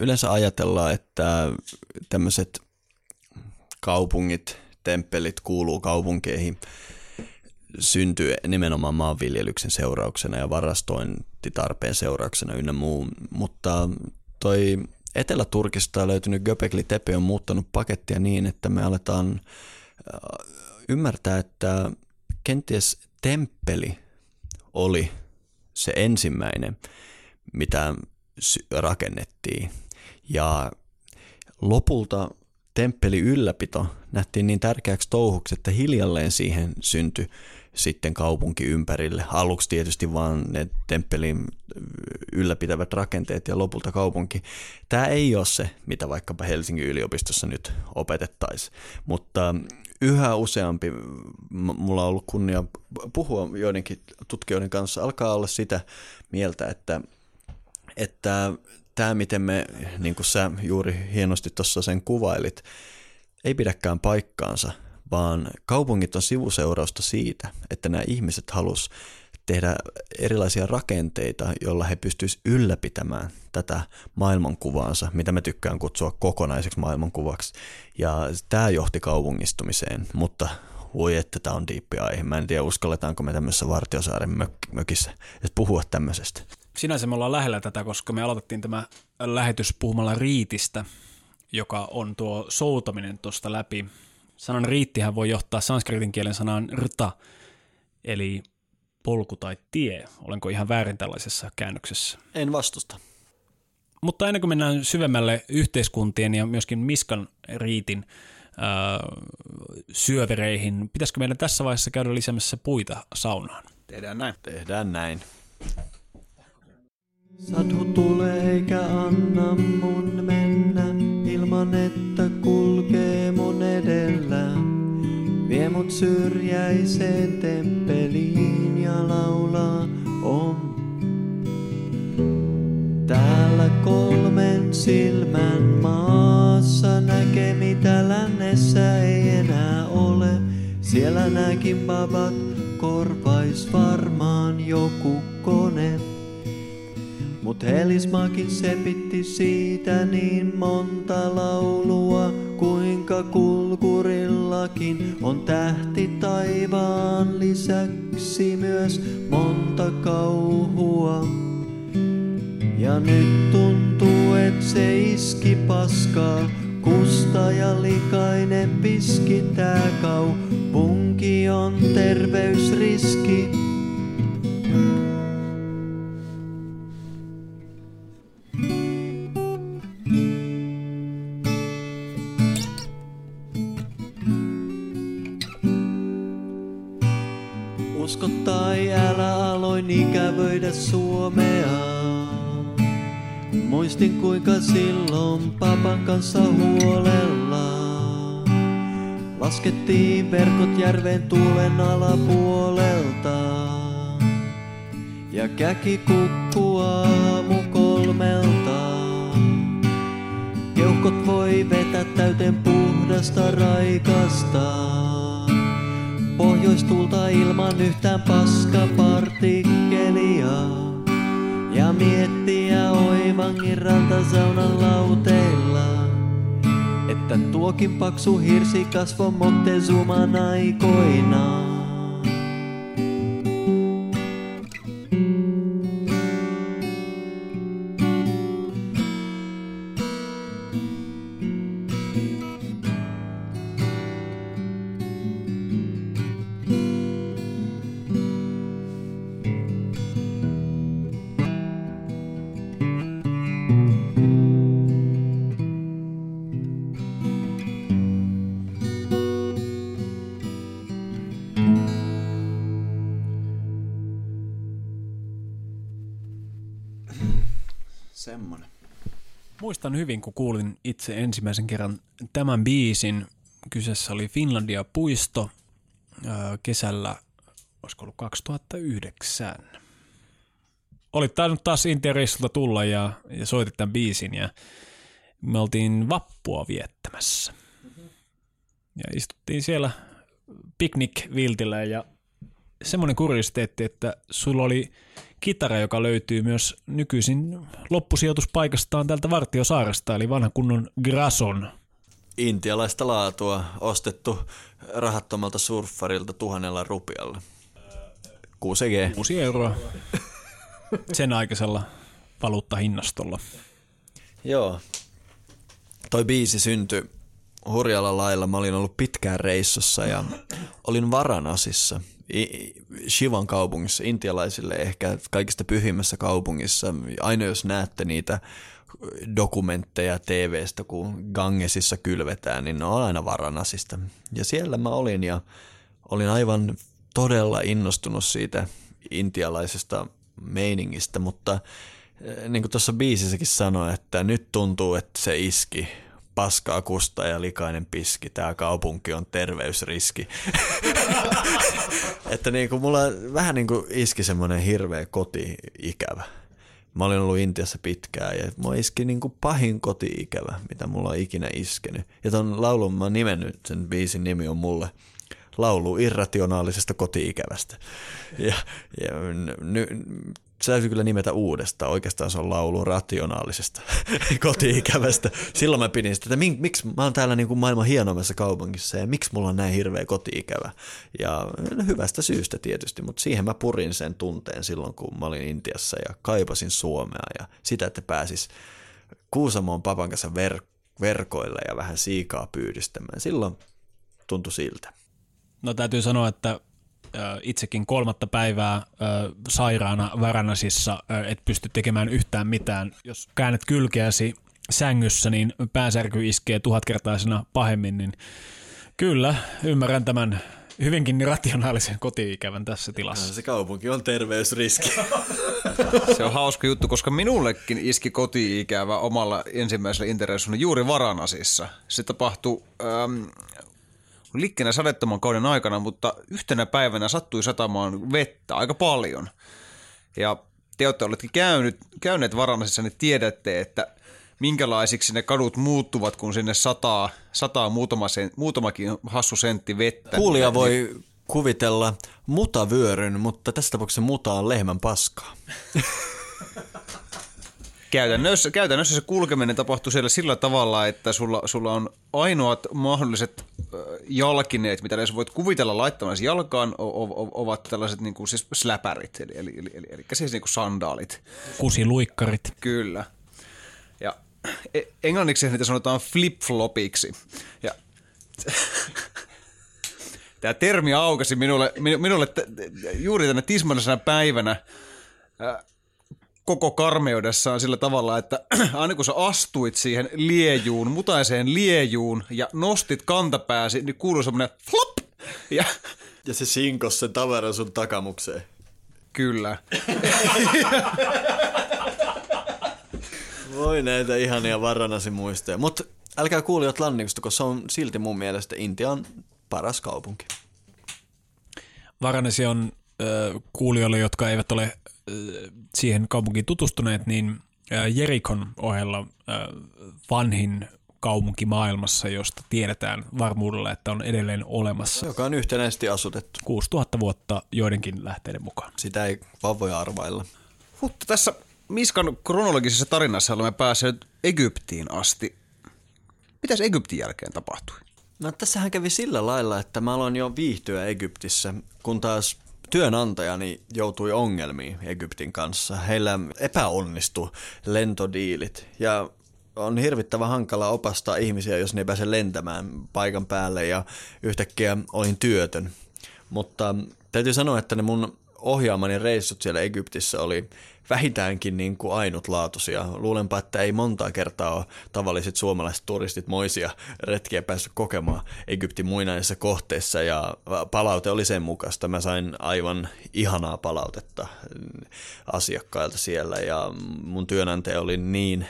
yleensä ajatellaan, että tämmöiset kaupungit, temppelit kuuluu kaupunkeihin syntyy nimenomaan maanviljelyksen seurauksena ja varastointitarpeen seurauksena ynnä muu, mutta toi Etelä-Turkista löytynyt Göbekli Tepe on muuttanut pakettia niin, että me aletaan äh, ymmärtää, että kenties temppeli oli se ensimmäinen, mitä rakennettiin. Ja lopulta temppeli ylläpito nähtiin niin tärkeäksi touhuksi, että hiljalleen siihen syntyi sitten kaupunki ympärille. Aluksi tietysti vaan ne temppelin ylläpitävät rakenteet ja lopulta kaupunki. Tämä ei ole se, mitä vaikkapa Helsingin yliopistossa nyt opetettaisiin, mutta yhä useampi, mulla on ollut kunnia puhua joidenkin tutkijoiden kanssa, alkaa olla sitä mieltä, että, että tämä, miten me, niin kuin sä juuri hienosti tuossa sen kuvailit, ei pidäkään paikkaansa, vaan kaupungit on sivuseurausta siitä, että nämä ihmiset halus tehdä erilaisia rakenteita, joilla he pystyisivät ylläpitämään tätä maailmankuvaansa, mitä me tykkään kutsua kokonaiseksi maailmankuvaksi. Ja tämä johti kaupungistumiseen, mutta voi että tämä on diippi aihe. Mä en tiedä, uskalletaanko me tämmöisessä Vartiosaaren mök- mökissä edes puhua tämmöisestä. Sinänsä me ollaan lähellä tätä, koska me aloitettiin tämä lähetys puhumalla riitistä, joka on tuo soutaminen tuosta läpi. Sanan riittihän voi johtaa sanskritin kielen sanaan rta, eli polku tai tie. Olenko ihan väärin tällaisessa käännöksessä? En vastusta. Mutta ennen kuin mennään syvemmälle yhteiskuntien ja myöskin Miskan riitin äh, syövereihin, pitäisikö meidän tässä vaiheessa käydä lisäämässä puita saunaan? Tehdään näin. Tehdään näin. Sadhu tulee eikä anna mun mennä ilman että kulkee mun edellä. Vie mut syrjäiseen temppeliin ja laulaa om. Täällä kolmen silmän maassa näkee mitä lännessä ei enää ole. Siellä näkin babat korvais varmaan joku kone. Mut Helismakin sepitti siitä niin monta laulua, kuinka kulkurillakin on tähti taivaan lisäksi myös monta kauhua. Ja nyt tuntuu, et se iski paskaa, kusta ja likainen piski tää kaupunki on terveysriski. Laskettiin verkot järven tuulen alapuolelta. Ja käki kukkua aamu kolmelta. Keuhkot voi vetää täyteen puhdasta raikasta. Pohjoistulta ilman yhtään paskapartikkelia. Ja miettiä oivangin rantasaunan lauteilla Että tuokin paksu hirsi kasvo Montezuman aikoinaan Muistan hyvin, kun kuulin itse ensimmäisen kerran tämän biisin. Kyseessä oli Finlandia puisto ää, kesällä, olisiko ollut 2009. olit tainnut taas Intian reissulta tulla ja, ja soitit tämän biisin ja me oltiin vappua viettämässä. Ja istuttiin siellä piknikviltillä ja semmoinen kuriositeetti, että sulla oli kitara, joka löytyy myös nykyisin loppusijoituspaikastaan tältä Vartiosaaresta, eli vanha kunnon Grason. Intialaista laatua ostettu rahattomalta surffarilta tuhannella rupialla. 6G. 6 euroa sen aikaisella valuuttahinnastolla. Joo. Toi biisi syntyi hurjalla lailla. Mä olin ollut pitkään reissussa ja olin Varanasissa, Shivan kaupungissa, intialaisille ehkä kaikista pyhimmässä kaupungissa. Aina jos näette niitä dokumentteja TV-stä, kun Gangesissa kylvetään, niin ne on aina Varanasista. Ja siellä mä olin ja olin aivan todella innostunut siitä intialaisesta meiningistä, mutta eh, niin kuin tuossa biisissäkin sanoi, että nyt tuntuu, että se iski paskaa kusta ja likainen piski. Tämä kaupunki on terveysriski. että niin kuin mulla vähän niin kuin iski semmoinen hirveä koti-ikävä. Mä olin ollut Intiassa pitkään ja mua iski niin kuin pahin koti-ikävä, mitä mulla on ikinä iskenyt. Ja ton laulun mä oon nimennyt, sen biisin nimi on mulle laulu irrationaalisesta koti-ikävästä. Ja, ja ny, se täytyy kyllä nimetä uudestaan. Oikeastaan se on laulu rationaalisesta koti-ikävästä. Silloin mä pidin sitä, että mik, miksi mä oon täällä niin kuin maailman hienommassa kaupungissa ja miksi mulla on näin hirveä koti-ikävä. Ja hyvästä syystä tietysti, mutta siihen mä purin sen tunteen silloin, kun mä olin Intiassa ja kaipasin Suomea ja sitä, että pääsis Kuusamoon papan kanssa ver- verkoille ja vähän siikaa pyydystämään. Silloin tuntui siltä. No täytyy sanoa, että itsekin kolmatta päivää sairaana Varanasissa et pysty tekemään yhtään mitään. Jos käännet kylkeäsi sängyssä, niin pääsärky iskee tuhatkertaisena pahemmin, niin kyllä, ymmärrän tämän hyvinkin rationaalisen koti-ikävän tässä tilassa. Se kaupunki on terveysriski. Se on hauska juttu, koska minullekin iski koti-ikävä omalla ensimmäisellä interreissulla juuri Varanasissa. Se tapahtui ähm, liikkeellä sadettoman kauden aikana, mutta yhtenä päivänä sattui satamaan vettä aika paljon. Ja te olette oletkin käynyt, käyneet Varanasissa, niin tiedätte, että minkälaisiksi ne kadut muuttuvat, kun sinne sataa, sataa muutama sen, muutamakin hassu sentti vettä. Kuulija voi kuvitella mutavyöryn, mutta tässä tapauksessa muta on lehmän paskaa. Käytännössä, käytännössä se kulkeminen tapahtuu siellä sillä tavalla, että sulla, sulla on ainoat mahdolliset jalkineet, mitä edes voit kuvitella laittamasi jalkaan, o- o- ovat tällaiset niin kuin siis släpärit, eli, eli, eli, eli, eli siis niin kuin sandaalit. Kusiluikkarit. Kyllä. Ja e- englanniksi niitä sanotaan flip-flopiksi. Ja tämä termi aukasi minulle, minulle t- juuri tänä tismallisena päivänä koko karmeudessaan sillä tavalla, että aina kun sä astuit siihen liejuun, mutaiseen liejuun ja nostit kantapääsi, niin kuului semmoinen flop. Ja, ja se sinkos sen tavaran sun takamukseen. Kyllä. Voi näitä ihania varanasi muistoja. Mutta älkää kuulijat lannikusta, koska se on silti mun mielestä Intian paras kaupunki. Varanasi on äh, kuulijoille, jotka eivät ole siihen kaupunkiin tutustuneet, niin Jerikon ohella vanhin kaupunki maailmassa, josta tiedetään varmuudella, että on edelleen olemassa. Joka on yhtenäisesti asutettu. 6000 vuotta joidenkin lähteiden mukaan. Sitä ei vaan voi arvailla. Mutta tässä Miskan kronologisessa tarinassa olemme päässeet Egyptiin asti. Mitäs Egyptin jälkeen tapahtui? No tässähän kävi sillä lailla, että mä aloin jo viihtyä Egyptissä, kun taas työnantajani joutui ongelmiin Egyptin kanssa. Heillä epäonnistu lentodiilit ja on hirvittävän hankala opastaa ihmisiä, jos ne ei pääse lentämään paikan päälle ja yhtäkkiä olin työtön. Mutta täytyy sanoa, että ne mun ohjaamani reissut siellä Egyptissä oli vähintäänkin niin kuin ainutlaatuisia. Luulenpa, että ei montaa kertaa ole tavalliset suomalaiset turistit moisia retkiä päässyt kokemaan Egyptin muinaisessa kohteessa ja palaute oli sen mukaista. Mä sain aivan ihanaa palautetta asiakkailta siellä ja mun työnantaja oli niin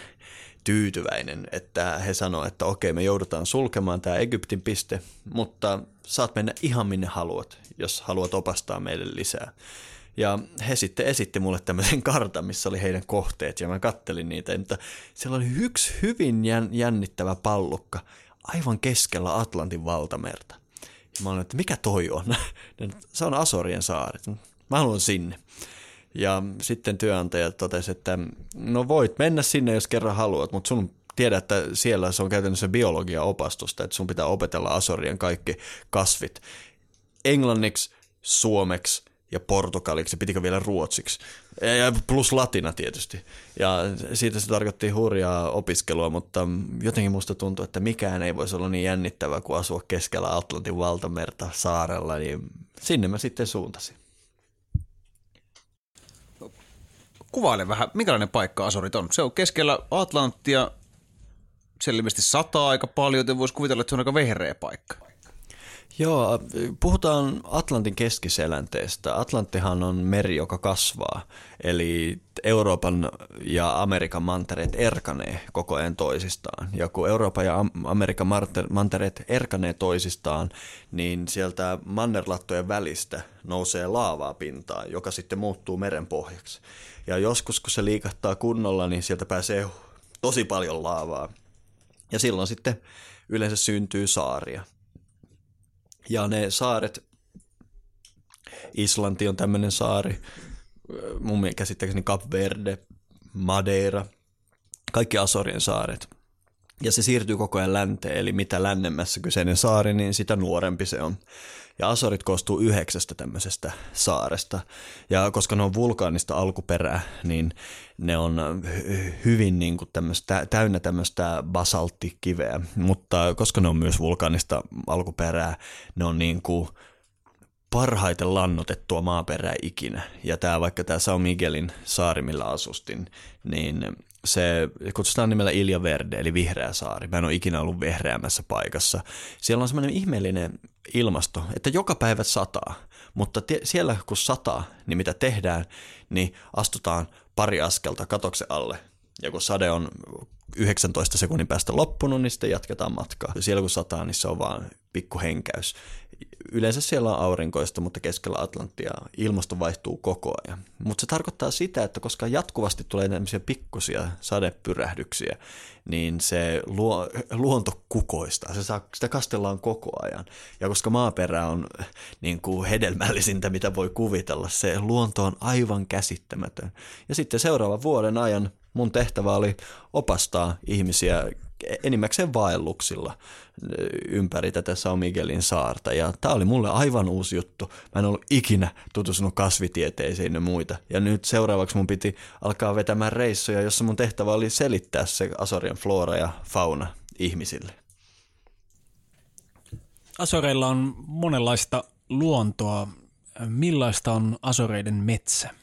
tyytyväinen, että he sanoivat, että okei, me joudutaan sulkemaan tämä Egyptin piste, mutta saat mennä ihan minne haluat, jos haluat opastaa meille lisää. Ja he sitten esitti mulle tämmöisen kartan, missä oli heidän kohteet, ja mä kattelin niitä, mutta siellä oli yksi hyvin jännittävä pallukka aivan keskellä Atlantin valtamerta. Ja mä olin, että mikä toi on? Se on Asorien saaret. Mä haluan sinne. Ja sitten työnantaja totesi, että no voit mennä sinne, jos kerran haluat, mutta sun tiedä, että siellä se on käytännössä biologia opastusta, että sun pitää opetella Asorien kaikki kasvit englanniksi, suomeksi ja portugaliksi, pitikö vielä ruotsiksi, ja plus latina tietysti. Ja siitä se tarkoitti hurjaa opiskelua, mutta jotenkin musta tuntuu, että mikään ei voisi olla niin jännittävää kuin asua keskellä Atlantin valtamerta saarella, niin sinne mä sitten suuntasin. Kuvaile vähän, minkälainen paikka Asorit on. Se on keskellä Atlanttia, selvästi sataa aika paljon, joten voisi kuvitella, että se on aika vehreä paikka. Joo, puhutaan Atlantin keskiselänteestä. Atlanttihan on meri, joka kasvaa, eli Euroopan ja Amerikan mantereet erkanee koko ajan toisistaan. Ja kun Euroopan ja Amerikan mantereet erkanee toisistaan, niin sieltä mannerlattojen välistä nousee laavaa pintaa, joka sitten muuttuu meren pohjaksi. Ja joskus, kun se liikahtaa kunnolla, niin sieltä pääsee tosi paljon laavaa. Ja silloin sitten yleensä syntyy saaria. Ja ne saaret, Islanti on tämmöinen saari, mun käsittääkseni Cap Verde, Madeira, kaikki Asorien saaret. Ja se siirtyy koko ajan länteen, eli mitä lännemmässä kyseinen saari, niin sitä nuorempi se on. Ja Asorit koostuu yhdeksästä tämmöisestä saaresta. Ja koska ne on vulkaanista alkuperää, niin ne on hyvin niin kuin tämmöistä, täynnä tämmöistä basalttikiveä. Mutta koska ne on myös vulkaanista alkuperää, ne on niin kuin parhaiten lannotettua maaperää ikinä. Ja tämä vaikka tämä Sao Miguelin saari, millä asustin, niin se kutsutaan nimellä Ilja Verde, eli vihreä saari. Mä en ole ikinä ollut vehreämmässä paikassa. Siellä on semmoinen ihmeellinen ilmasto, että joka päivä sataa, mutta te, siellä kun sataa, niin mitä tehdään, niin astutaan pari askelta katoksen alle. Ja kun sade on 19 sekunnin päästä loppunut, niin sitten jatketaan matkaa. Siellä kun sataa, niin se on vaan pikku henkäys yleensä siellä on aurinkoista, mutta keskellä Atlanttia ilmasto vaihtuu koko ajan. Mutta se tarkoittaa sitä, että koska jatkuvasti tulee tämmöisiä pikkusia sadepyrähdyksiä, niin se luo, luonto kukoistaa, se saa, sitä kastellaan koko ajan. Ja koska maaperä on niin kuin hedelmällisintä, mitä voi kuvitella, se luonto on aivan käsittämätön. Ja sitten seuraavan vuoden ajan mun tehtävä oli opastaa ihmisiä enimmäkseen vaelluksilla ympäri tätä Sao Miguelin saarta. Ja tämä oli mulle aivan uusi juttu. Mä en ollut ikinä tutustunut kasvitieteisiin ja muita. Ja nyt seuraavaksi mun piti alkaa vetämään reissuja, jossa mun tehtävä oli selittää se Asorian flora ja fauna ihmisille. Asoreilla on monenlaista luontoa. Millaista on Asoreiden metsä?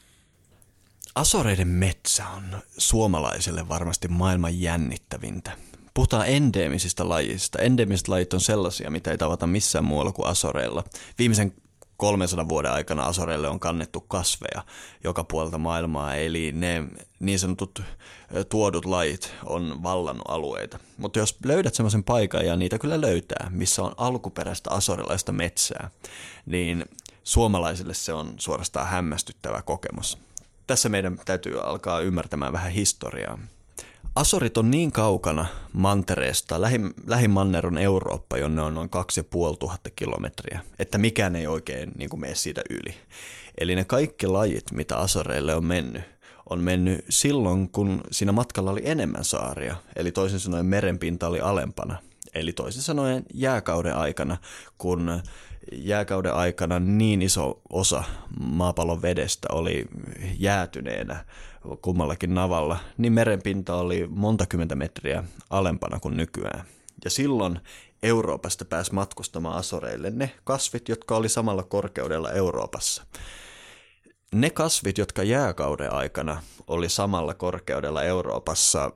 Asoreiden metsä on suomalaisille varmasti maailman jännittävintä puhutaan endeemisistä lajista. Endemiset lajit on sellaisia, mitä ei tavata missään muualla kuin Asoreilla. Viimeisen 300 vuoden aikana Asoreille on kannettu kasveja joka puolelta maailmaa, eli ne niin sanotut tuodut lajit on vallannut alueita. Mutta jos löydät semmoisen paikan, ja niitä kyllä löytää, missä on alkuperäistä asorilaista metsää, niin suomalaisille se on suorastaan hämmästyttävä kokemus. Tässä meidän täytyy alkaa ymmärtämään vähän historiaa. Asorit on niin kaukana mantereesta, lähimanner on Eurooppa, jonne on noin 2500 kilometriä, että mikään ei oikein niin kuin mene siitä yli. Eli ne kaikki lajit, mitä Asoreille on mennyt, on mennyt silloin, kun siinä matkalla oli enemmän saaria, eli toisin sanoen merenpinta oli alempana. Eli toisin sanoen jääkauden aikana, kun jääkauden aikana niin iso osa maapallon vedestä oli jäätyneenä kummallakin navalla, niin merenpinta oli monta kymmentä metriä alempana kuin nykyään. Ja silloin Euroopasta pääsi matkustamaan Asoreille ne kasvit, jotka oli samalla korkeudella Euroopassa. Ne kasvit, jotka jääkauden aikana oli samalla korkeudella Euroopassa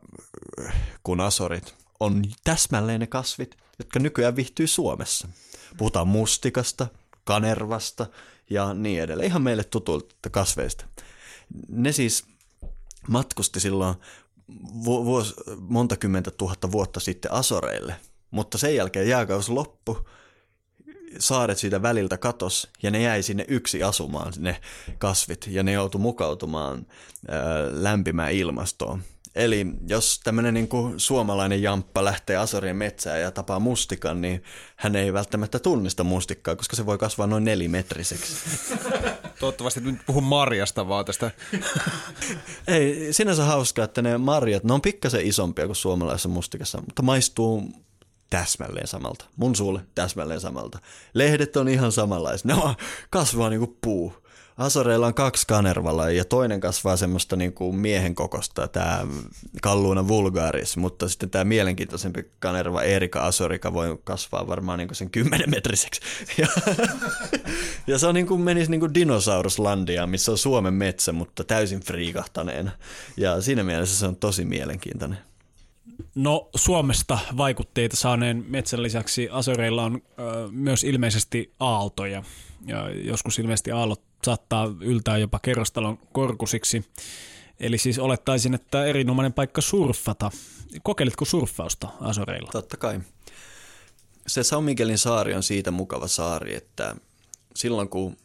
kuin Asorit, on täsmälleen ne kasvit, jotka nykyään vihtyy Suomessa. Puhutaan mustikasta, kanervasta ja niin edelleen. Ihan meille tutulta kasveista. Ne siis matkusti silloin vuos, monta kymmentä tuhatta vuotta sitten Asoreille, mutta sen jälkeen jääkaus loppu saaret siitä väliltä katos ja ne jäi sinne yksi asumaan, ne kasvit, ja ne joutu mukautumaan ää, lämpimään ilmastoon. Eli jos tämmöinen niin suomalainen jamppa lähtee Asorien metsään ja tapaa mustikan, niin hän ei välttämättä tunnista mustikkaa, koska se voi kasvaa noin nelimetriseksi. Toivottavasti nyt puhun marjasta vaan tästä. ei, sinänsä hauskaa, että ne marjat, ne on pikkasen isompia kuin suomalaisessa mustikassa, mutta maistuu täsmälleen samalta. Mun suulle täsmälleen samalta. Lehdet on ihan samanlaiset. Ne on, kasvaa niin kuin puu. Asoreilla on kaksi kanervalla ja toinen kasvaa semmoista niin kuin miehen kokosta, tämä kalluuna vulgaris, mutta sitten tämä mielenkiintoisempi kanerva Erika Asorika voi kasvaa varmaan niin kuin sen 10 metriseksi. Ja, ja se on niin kuin menisi niin kuin dinosauruslandia, missä on Suomen metsä, mutta täysin friikahtaneena. Ja siinä mielessä se on tosi mielenkiintoinen. No Suomesta vaikutteita saaneen metsän lisäksi Asoreilla on ö, myös ilmeisesti aaltoja. Ja joskus ilmeisesti aallot saattaa yltää jopa kerrostalon korkusiksi. Eli siis olettaisin, että erinomainen paikka surffata. Kokeilitko surffausta Asoreilla? Totta kai. Se San Miguelin saari on siitä mukava saari, että silloin kun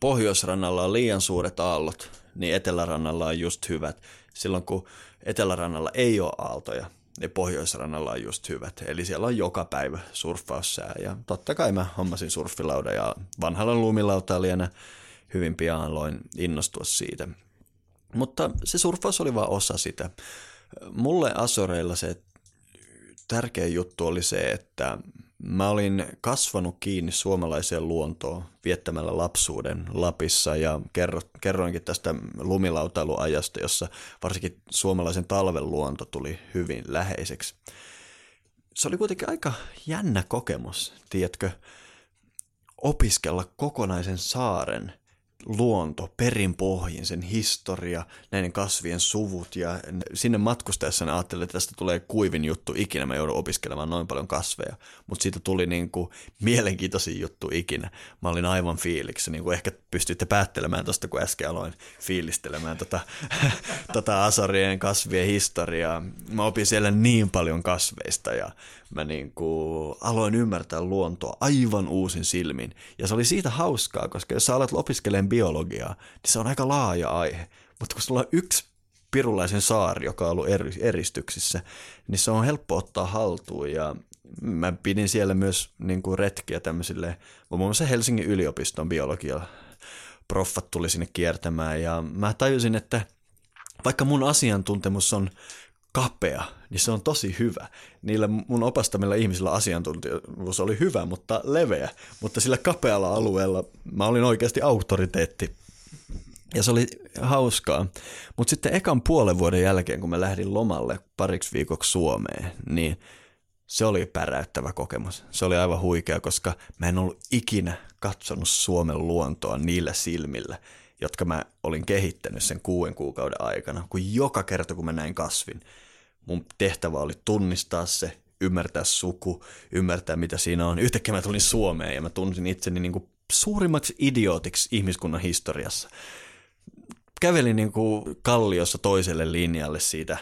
pohjoisrannalla on liian suuret aallot, niin etelärannalla on just hyvät. Silloin kun etelärannalla ei ole aaltoja, niin pohjoisrannalla on just hyvät. Eli siellä on joka päivä surffaussää ja totta kai mä hommasin surffilauda ja vanhalla lumilautailijana hyvin pian aloin innostua siitä. Mutta se surffaus oli vain osa sitä. Mulle Asoreilla se tärkeä juttu oli se, että mä olin kasvanut kiinni suomalaiseen luontoon viettämällä lapsuuden Lapissa ja kerro, kerroinkin tästä lumilautailuajasta, jossa varsinkin suomalaisen talven luonto tuli hyvin läheiseksi. Se oli kuitenkin aika jännä kokemus, tiedätkö, opiskella kokonaisen saaren – luonto perinpohjin, sen historia, näiden kasvien suvut ja sinne matkustaessa ajattelin, että tästä tulee kuivin juttu ikinä, mä joudun opiskelemaan noin paljon kasveja, mutta siitä tuli niin kuin mielenkiintoisin juttu ikinä. Mä olin aivan fiiliksi, niin kuin ehkä pystyitte päättelemään tuosta, kun äsken aloin fiilistelemään tota, tota Asarien kasvien historiaa. Mä opin siellä niin paljon kasveista ja mä niin kuin aloin ymmärtää luontoa aivan uusin silmin. Ja se oli siitä hauskaa, koska jos sä alat opiskelemaan biologiaa, niin se on aika laaja aihe. Mutta kun sulla on yksi pirulaisen saari, joka on ollut eristyksissä, niin se on helppo ottaa haltuun ja mä pidin siellä myös niin kuin retkiä tämmöisille, muun muassa Helsingin yliopiston biologia proffat tuli sinne kiertämään ja mä tajusin, että vaikka mun asiantuntemus on kapea, niin se on tosi hyvä. Niillä mun opastamilla ihmisillä asiantuntijuus oli hyvä, mutta leveä. Mutta sillä kapealla alueella mä olin oikeasti auktoriteetti. Ja se oli hauskaa. Mutta sitten ekan puolen vuoden jälkeen, kun mä lähdin lomalle pariksi viikoksi Suomeen, niin se oli päräyttävä kokemus. Se oli aivan huikea, koska mä en ollut ikinä katsonut Suomen luontoa niillä silmillä, jotka mä olin kehittänyt sen kuuden kuukauden aikana. Kun joka kerta, kun mä näin kasvin, mun tehtävä oli tunnistaa se, ymmärtää suku, ymmärtää mitä siinä on. Yhtäkkiä mä tulin Suomeen ja mä tunsin itseni niin kuin suurimmaksi idiootiksi ihmiskunnan historiassa. Kävelin niin kuin kalliossa toiselle linjalle siitä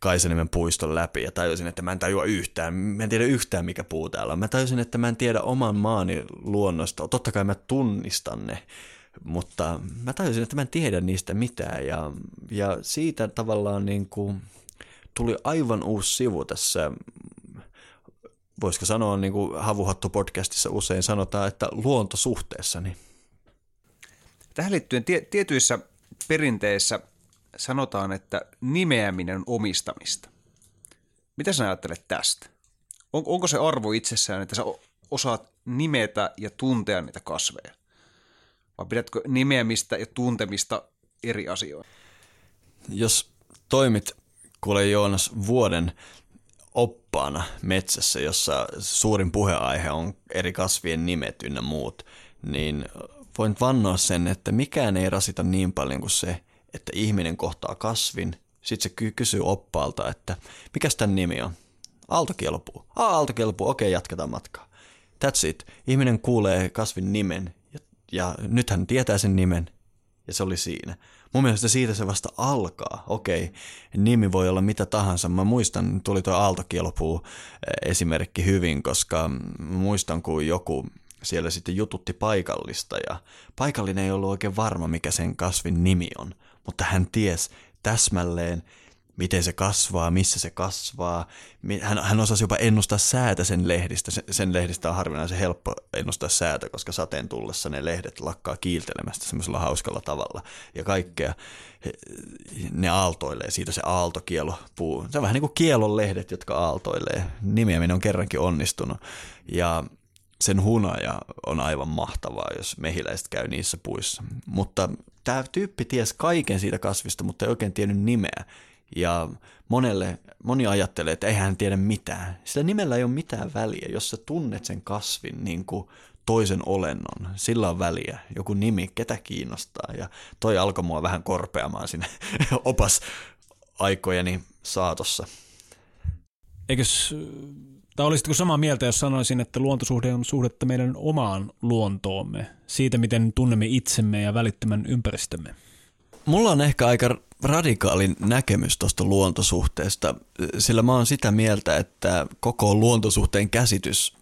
Kaisanimen puiston läpi ja tajusin, että mä en tajua yhtään, mä en tiedä yhtään mikä puu täällä on. Mä tajusin, että mä en tiedä oman maani luonnosta. Totta kai mä tunnistan ne, mutta mä tajusin, että mä en tiedä niistä mitään ja, ja siitä tavallaan niin kuin tuli aivan uusi sivu tässä, voisiko sanoa niin kuin Havuhattu-podcastissa usein sanotaan, että luontosuhteessa. Niin. Tähän liittyen tie- tietyissä perinteissä sanotaan, että nimeäminen on omistamista. Mitä sä ajattelet tästä? On, onko se arvo itsessään, että sä osaat nimetä ja tuntea niitä kasveja? Vai pidätkö nimeämistä ja tuntemista eri asioita? Jos toimit kuule Joonas vuoden oppaana metsässä, jossa suurin puheaihe on eri kasvien nimet ynnä muut, niin voin vannoa sen, että mikään ei rasita niin paljon kuin se, että ihminen kohtaa kasvin, sitten se kysyy oppaalta, että mikä tämän nimi on? Aaltokielopuu. Ah, aaltokielopuu, okei, jatketaan matkaa. That's it. Ihminen kuulee kasvin nimen ja, ja nyt hän tietää sen nimen ja se oli siinä. Mun mielestä siitä se vasta alkaa. Okei, nimi voi olla mitä tahansa. Mä muistan, tuli tuo aaltokielopuu eh, esimerkki hyvin, koska muistan, kun joku siellä sitten jututti paikallista ja paikallinen ei ollut oikein varma, mikä sen kasvin nimi on, mutta hän ties täsmälleen, miten se kasvaa, missä se kasvaa. Hän, hän osasi jopa ennustaa säätä sen lehdistä. Sen, sen lehdistä on harvinaisen helppo ennustaa säätä, koska sateen tullessa ne lehdet lakkaa kiiltelemästä semmoisella hauskalla tavalla. Ja kaikkea, ne aaltoilee, siitä se aaltokielo puu. Se on vähän niin kuin kielon lehdet, jotka aaltoilee. Nimeäminen on kerrankin onnistunut. Ja sen hunaja on aivan mahtavaa, jos mehiläiset käy niissä puissa. Mutta tämä tyyppi ties kaiken siitä kasvista, mutta ei oikein tiennyt nimeä. Ja monelle, moni ajattelee, että eihän hän tiedä mitään. Sillä nimellä ei ole mitään väliä. Jos sä tunnet sen kasvin niin kuin toisen olennon, sillä on väliä. Joku nimi, ketä kiinnostaa. Ja toi alkoi mua vähän korpeamaan sinne opas aikojeni saatossa. Eikös, tai olisitko samaa mieltä, jos sanoisin, että luontosuhde on suhdetta meidän omaan luontoomme, siitä miten tunnemme itsemme ja välittömän ympäristömme? Mulla on ehkä aika radikaalin näkemys tuosta luontosuhteesta, sillä mä oon sitä mieltä, että koko luontosuhteen käsitys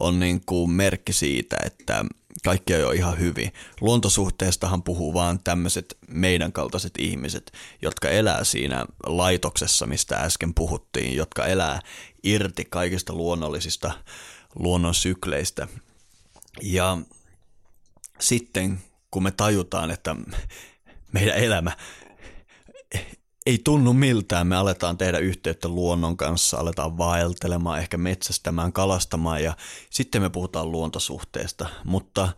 on niin kuin merkki siitä, että kaikki on jo ihan hyvin. Luontosuhteestahan puhuu vaan tämmöiset meidän kaltaiset ihmiset, jotka elää siinä laitoksessa, mistä äsken puhuttiin, jotka elää irti kaikista luonnollisista luonnon sykleistä. Ja sitten kun me tajutaan, että meidän elämä ei tunnu miltään. Me aletaan tehdä yhteyttä luonnon kanssa, aletaan vaeltelemaan, ehkä metsästämään, kalastamaan ja sitten me puhutaan luontosuhteesta. Mutta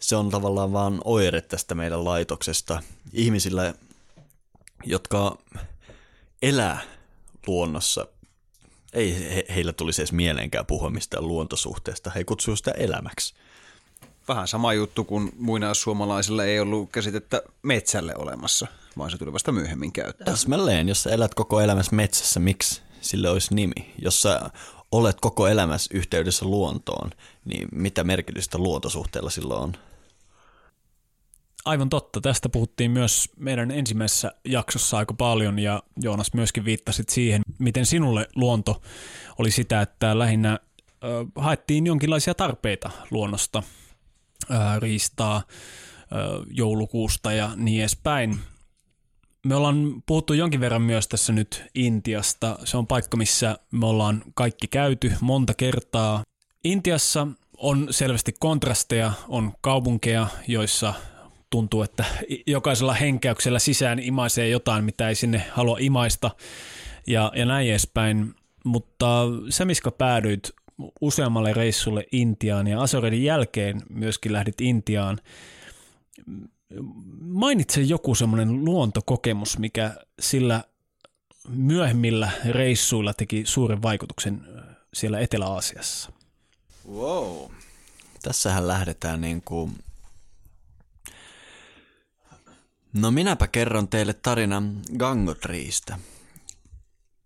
se on tavallaan vaan oire tästä meidän laitoksesta. Ihmisillä, jotka elää luonnossa, ei he, heillä tulisi edes mieleenkään puhua mistään luontosuhteesta. He kutsuu sitä elämäksi. Vähän sama juttu kuin muinaissuomalaisilla ei ollut käsitettä metsälle olemassa – vaan se tuli vasta myöhemmin käyttöön. Täsmälleen, jos sä elät koko elämässä metsässä, miksi sille olisi nimi? Jos sä olet koko elämässä yhteydessä luontoon, niin mitä merkitystä luontosuhteella silloin on? Aivan totta. Tästä puhuttiin myös meidän ensimmäisessä jaksossa aika paljon ja Joonas myöskin viittasit siihen, miten sinulle luonto oli sitä, että lähinnä ö, haettiin jonkinlaisia tarpeita luonnosta, ö, riistaa, ö, joulukuusta ja niin edespäin. Me ollaan puhuttu jonkin verran myös tässä nyt Intiasta. Se on paikka, missä me ollaan kaikki käyty monta kertaa. Intiassa on selvästi kontrasteja, on kaupunkeja, joissa tuntuu, että jokaisella henkäyksellä sisään imaisee jotain, mitä ei sinne halua imaista ja, ja näin edespäin. Mutta se, missä päädyit useammalle reissulle Intiaan ja Asoreiden jälkeen myöskin lähdit Intiaan, Mainitse joku semmoinen luontokokemus, mikä sillä myöhemmillä reissuilla teki suuren vaikutuksen siellä Etelä-Aasiassa. Wow. Tässähän lähdetään niin kuin... No minäpä kerron teille tarinan Gangotriista.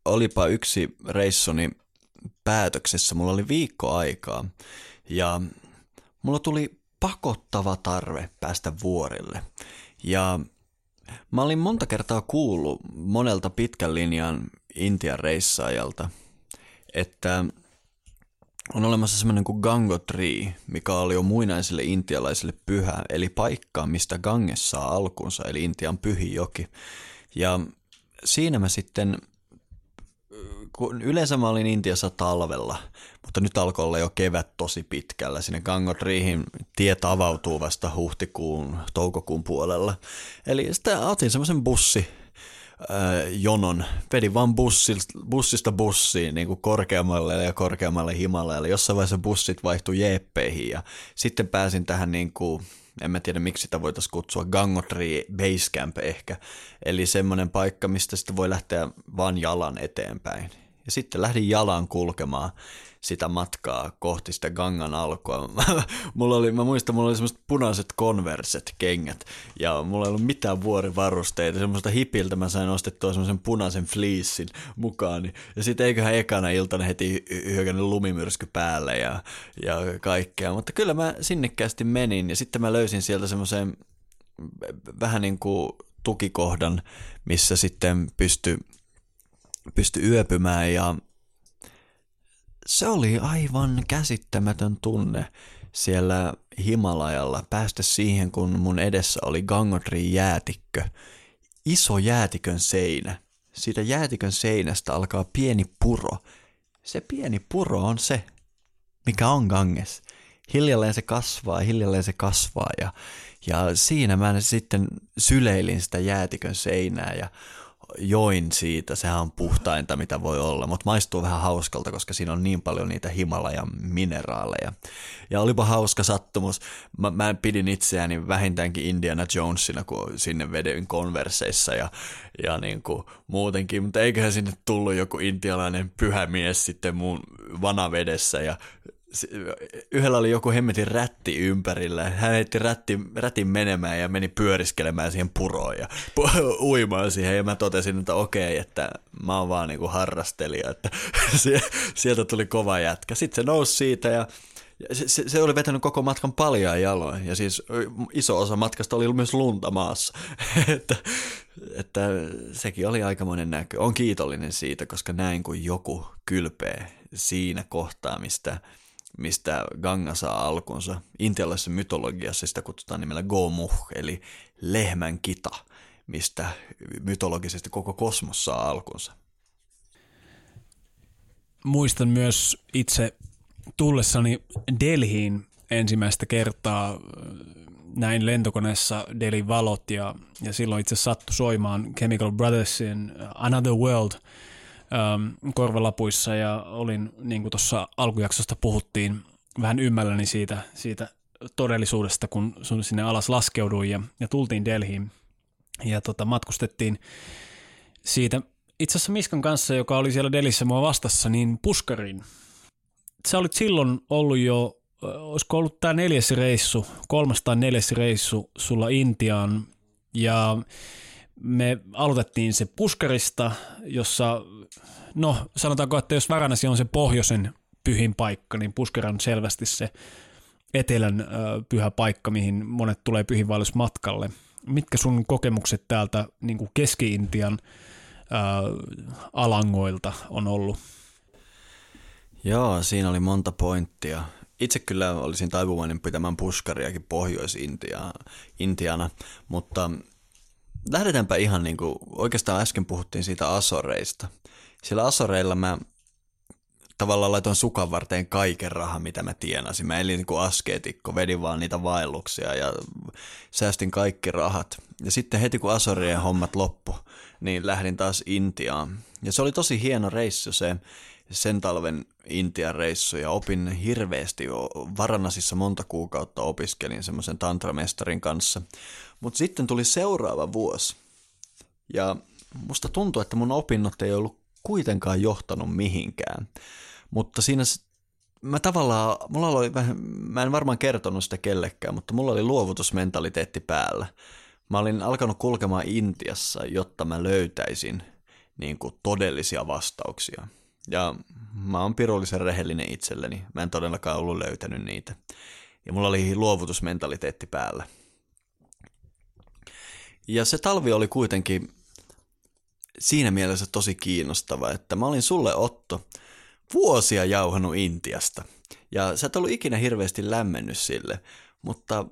Olipa yksi reissuni päätöksessä, mulla oli viikko aikaa ja mulla tuli pakottava tarve päästä vuorille. Ja mä olin monta kertaa kuullut monelta pitkän linjan Intian reissaajalta, että on olemassa semmoinen kuin Gango Tree, mikä oli jo muinaisille intialaisille pyhä, eli paikka, mistä Ganges saa alkunsa, eli Intian pyhijoki. Ja siinä mä sitten kun yleensä mä olin Intiassa talvella, mutta nyt alkoi olla jo kevät tosi pitkällä. Sinne Gangotriihin tiet avautuu vasta huhtikuun, toukokuun puolella. Eli sitten otin semmoisen bussi, jonon. Vedin vaan bussista, bussista bussiin niin kuin korkeammalle ja korkeammalle Himalajalle. Jossain vaiheessa bussit vaihtui jeppeihin ja sitten pääsin tähän niin kuin, en mä tiedä miksi sitä voitaisiin kutsua, Gangotri Basecamp ehkä. Eli semmoinen paikka, mistä sitten voi lähteä vaan jalan eteenpäin. Ja sitten lähdin jalan kulkemaan sitä matkaa kohti sitä gangan alkua. mulla oli, mä muistan, mulla oli semmoiset punaiset konverset kengät ja mulla ei ollut mitään vuorivarusteita. Semmoista hipiltä mä sain ostettua semmoisen punaisen fleecein mukaan. Ja sitten eiköhän ekana iltana heti hyökännyt lumimyrsky päälle ja, ja kaikkea. Mutta kyllä mä sinnekkäästi menin ja sitten mä löysin sieltä semmoisen vähän niin kuin tukikohdan, missä sitten pystyi pysty yöpymään ja se oli aivan käsittämätön tunne. siellä Himalajalla päästä siihen, kun mun edessä oli Gangotrin jäätikkö, iso jäätikön seinä. Siitä jäätikön seinästä alkaa pieni puro. Se pieni puro on se, mikä on Ganges. Hiljalleen se kasvaa, hiljalleen se kasvaa ja, ja siinä mä sitten syleilin sitä jäätikön seinää ja join siitä, sehän on puhtainta mitä voi olla, mutta maistuu vähän hauskalta, koska siinä on niin paljon niitä Himalajan mineraaleja. Ja olipa hauska sattumus, mä, mä pidin itseäni vähintäänkin Indiana Jonesina, kun sinne vedyin konverseissa ja, ja niin kuin muutenkin, mutta eiköhän sinne tullut joku intialainen pyhämies sitten mun vanavedessä ja yhdellä oli joku hemmetin rätti ympärillä. Hän heitti rätti, rätin menemään ja meni pyöriskelemään siihen puroon ja uimaan siihen. Ja mä totesin, että okei, että mä oon vaan niinku harrastelija, että sieltä tuli kova jätkä. Sitten se nousi siitä ja se, se oli vetänyt koko matkan paljaan jaloin ja siis iso osa matkasta oli myös lunta maassa. että, että sekin oli aikamoinen näkö. On kiitollinen siitä, koska näin kuin joku kylpee siinä kohtaa, mistä mistä Ganga saa alkunsa. Intialaisessa mytologiassa sitä kutsutaan nimellä Gomuh, eli lehmän kita, mistä mytologisesti koko kosmos saa alkunsa. Muistan myös itse tullessani Delhiin ensimmäistä kertaa näin lentokoneessa Delhin valot ja, ja silloin itse sattui soimaan Chemical Brothersin Another World – ähm, korvalapuissa ja olin, niin kuin tuossa alkujaksosta puhuttiin, vähän ymmälläni siitä, siitä todellisuudesta, kun sun sinne alas laskeuduin ja, ja tultiin Delhiin ja tota, matkustettiin siitä itse asiassa Miskan kanssa, joka oli siellä Delissä mua vastassa, niin puskariin. Sä olit silloin ollut jo, olisiko ollut tämä neljäs reissu, kolmas tai neljäs reissu sulla Intiaan ja me aloitettiin se puskarista, jossa, no sanotaanko, että jos Varanasi on se pohjoisen pyhin paikka, niin Puskar on selvästi se etelän ö, pyhä paikka, mihin monet tulee pyhinvaellusmatkalle. Mitkä sun kokemukset täältä niin kuin Keski-Intian ö, alangoilta on ollut? Joo, siinä oli monta pointtia. Itse kyllä olisin taipuvainen pitämään puskariakin Pohjois-Intiana, mutta lähdetäänpä ihan niin kuin, oikeastaan äsken puhuttiin siitä Asoreista. Sillä Asoreilla mä tavallaan laitoin sukan varteen kaiken rahan, mitä mä tienasin. Mä elin niin kuin askeetikko, vedin vaan niitä vaelluksia ja säästin kaikki rahat. Ja sitten heti kun Asorien hommat loppu, niin lähdin taas Intiaan. Ja se oli tosi hieno reissu se sen talven Intian reissu ja opin hirveästi. Varanasissa monta kuukautta opiskelin semmoisen tantramestarin kanssa. Mutta sitten tuli seuraava vuosi. Ja musta tuntuu, että mun opinnot ei ollut kuitenkaan johtanut mihinkään. Mutta siinä mä tavallaan, mulla oli mä en varmaan kertonut sitä kellekään, mutta mulla oli luovutusmentaliteetti päällä. Mä olin alkanut kulkemaan Intiassa, jotta mä löytäisin niin kuin todellisia vastauksia. Ja mä oon pirullisen rehellinen itselleni. Mä en todellakaan ollut löytänyt niitä. Ja mulla oli luovutusmentaliteetti päällä. Ja se talvi oli kuitenkin siinä mielessä tosi kiinnostava, että mä olin sulle Otto vuosia jauhanut Intiasta. Ja sä et ollut ikinä hirveästi lämmennyt sille, mutta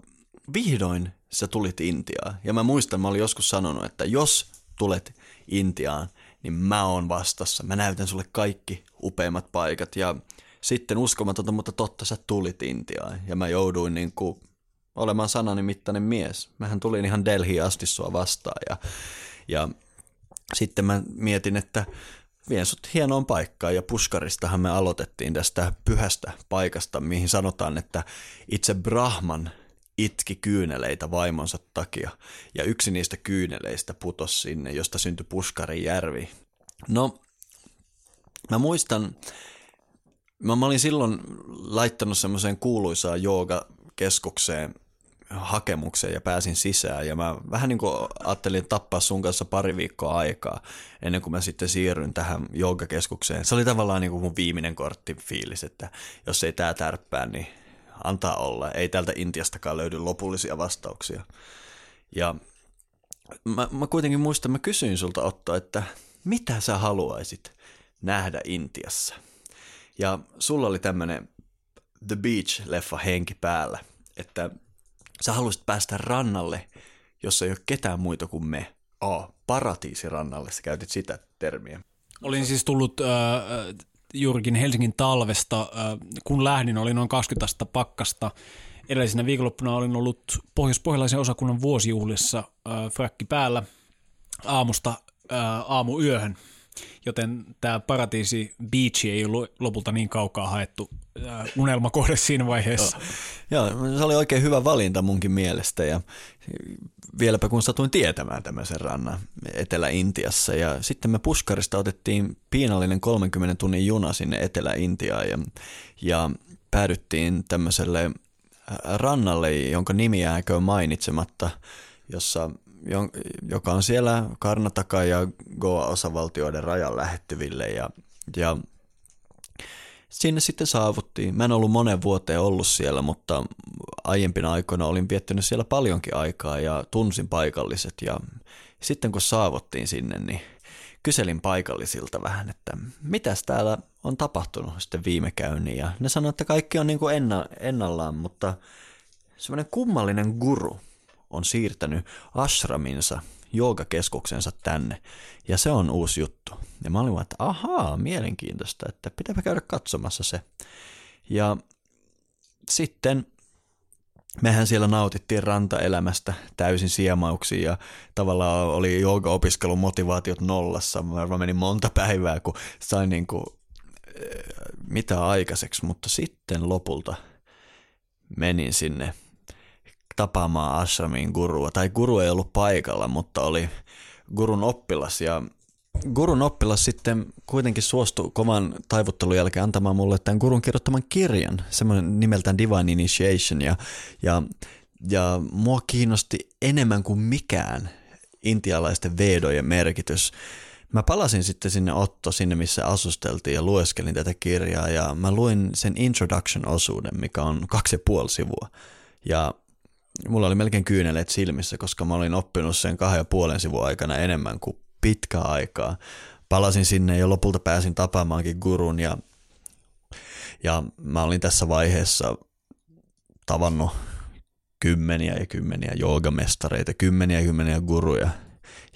vihdoin sä tulit Intiaan. Ja mä muistan, mä olin joskus sanonut, että jos tulet Intiaan, niin mä oon vastassa. Mä näytän sulle kaikki upeimmat paikat. Ja sitten uskomatonta, mutta totta, sä tulit Intiaan. Ja mä jouduin niin kuin olemaan sanani mittainen mies. Mähän tulin ihan Delhiin asti sua vastaan ja, ja sitten mä mietin, että vien sut hienoon paikkaan ja Puskaristahan me aloitettiin tästä pyhästä paikasta, mihin sanotaan, että itse Brahman itki kyyneleitä vaimonsa takia ja yksi niistä kyyneleistä putosi sinne, josta syntyi Puskarin järvi. No, mä muistan, mä, mä olin silloin laittanut semmoiseen kuuluisaan keskukseen hakemuksen ja pääsin sisään. Ja mä vähän niin kuin ajattelin tappaa sun kanssa pari viikkoa aikaa ennen kuin mä sitten siirryn tähän joogakeskukseen. Se oli tavallaan niin kuin mun viimeinen kortti fiilis, että jos ei tää tärppää, niin antaa olla. Ei täältä Intiastakaan löydy lopullisia vastauksia. Ja mä, mä kuitenkin muistan, mä kysyin sulta Otto, että mitä sä haluaisit nähdä Intiassa? Ja sulla oli tämmöinen The Beach-leffa henki päällä, että sä haluaisit päästä rannalle, jossa ei ole ketään muita kuin me. A. Paratiisirannalle, sä käytit sitä termiä. Olin siis tullut äh, juurikin Helsingin talvesta. Äh, kun lähdin, oli noin 20 astetta pakkasta. Edellisenä viikonloppuna olin ollut Pohjois-Pohjalaisen osakunnan vuosijuhlissa äh, fräkki päällä aamusta äh, aamuyöhön. Joten tämä paratiisi beach ei ollut lopulta niin kaukaa haettu äh, unelmakohde siinä vaiheessa. Joo, se oli oikein hyvä valinta munkin mielestä ja vieläpä kun satuin tietämään tämmöisen rannan Etelä-Intiassa ja sitten me puskarista otettiin piinallinen 30 tunnin juna sinne Etelä-Intiaan ja, ja päädyttiin tämmöiselle rannalle, jonka nimi jääkö mainitsematta, jossa, joka on siellä Karnataka ja Goa-osavaltioiden rajan lähettyville ja, ja sinne sitten saavuttiin. Mä en ollut monen vuoteen ollut siellä, mutta aiempina aikoina olin viettänyt siellä paljonkin aikaa ja tunsin paikalliset. Ja sitten kun saavuttiin sinne, niin kyselin paikallisilta vähän, että mitäs täällä on tapahtunut sitten viime käynnin. Ja ne sanoivat, että kaikki on niin kuin enna, ennallaan, mutta semmoinen kummallinen guru on siirtänyt ashraminsa, joogakeskuksensa tänne. Ja se on uusi juttu. Ja mä olin että ahaa, mielenkiintoista, että pitääpä käydä katsomassa se. Ja sitten mehän siellä nautittiin rantaelämästä täysin siemauksiin ja tavallaan oli jooga-opiskelun motivaatiot nollassa. Mä menin monta päivää, kun sain niin kuin, mitä aikaiseksi, mutta sitten lopulta menin sinne tapaamaan Ashramin gurua. Tai guru ei ollut paikalla, mutta oli gurun oppilas ja gurun oppilas sitten kuitenkin suostui kovan taivuttelun jälkeen antamaan mulle tämän gurun kirjoittaman kirjan, semmoinen nimeltään Divine Initiation ja, ja, ja mua kiinnosti enemmän kuin mikään intialaisten vedojen merkitys. Mä palasin sitten sinne Otto, sinne missä asusteltiin ja lueskelin tätä kirjaa ja mä luin sen introduction-osuuden, mikä on kaksi ja puoli sivua. Ja mulla oli melkein kyyneleet silmissä, koska mä olin oppinut sen kahden ja puolen sivun aikana enemmän kuin pitkä aikaa. Palasin sinne ja lopulta pääsin tapaamaankin gurun ja, ja mä olin tässä vaiheessa tavannut kymmeniä ja kymmeniä joogamestareita, kymmeniä ja kymmeniä guruja.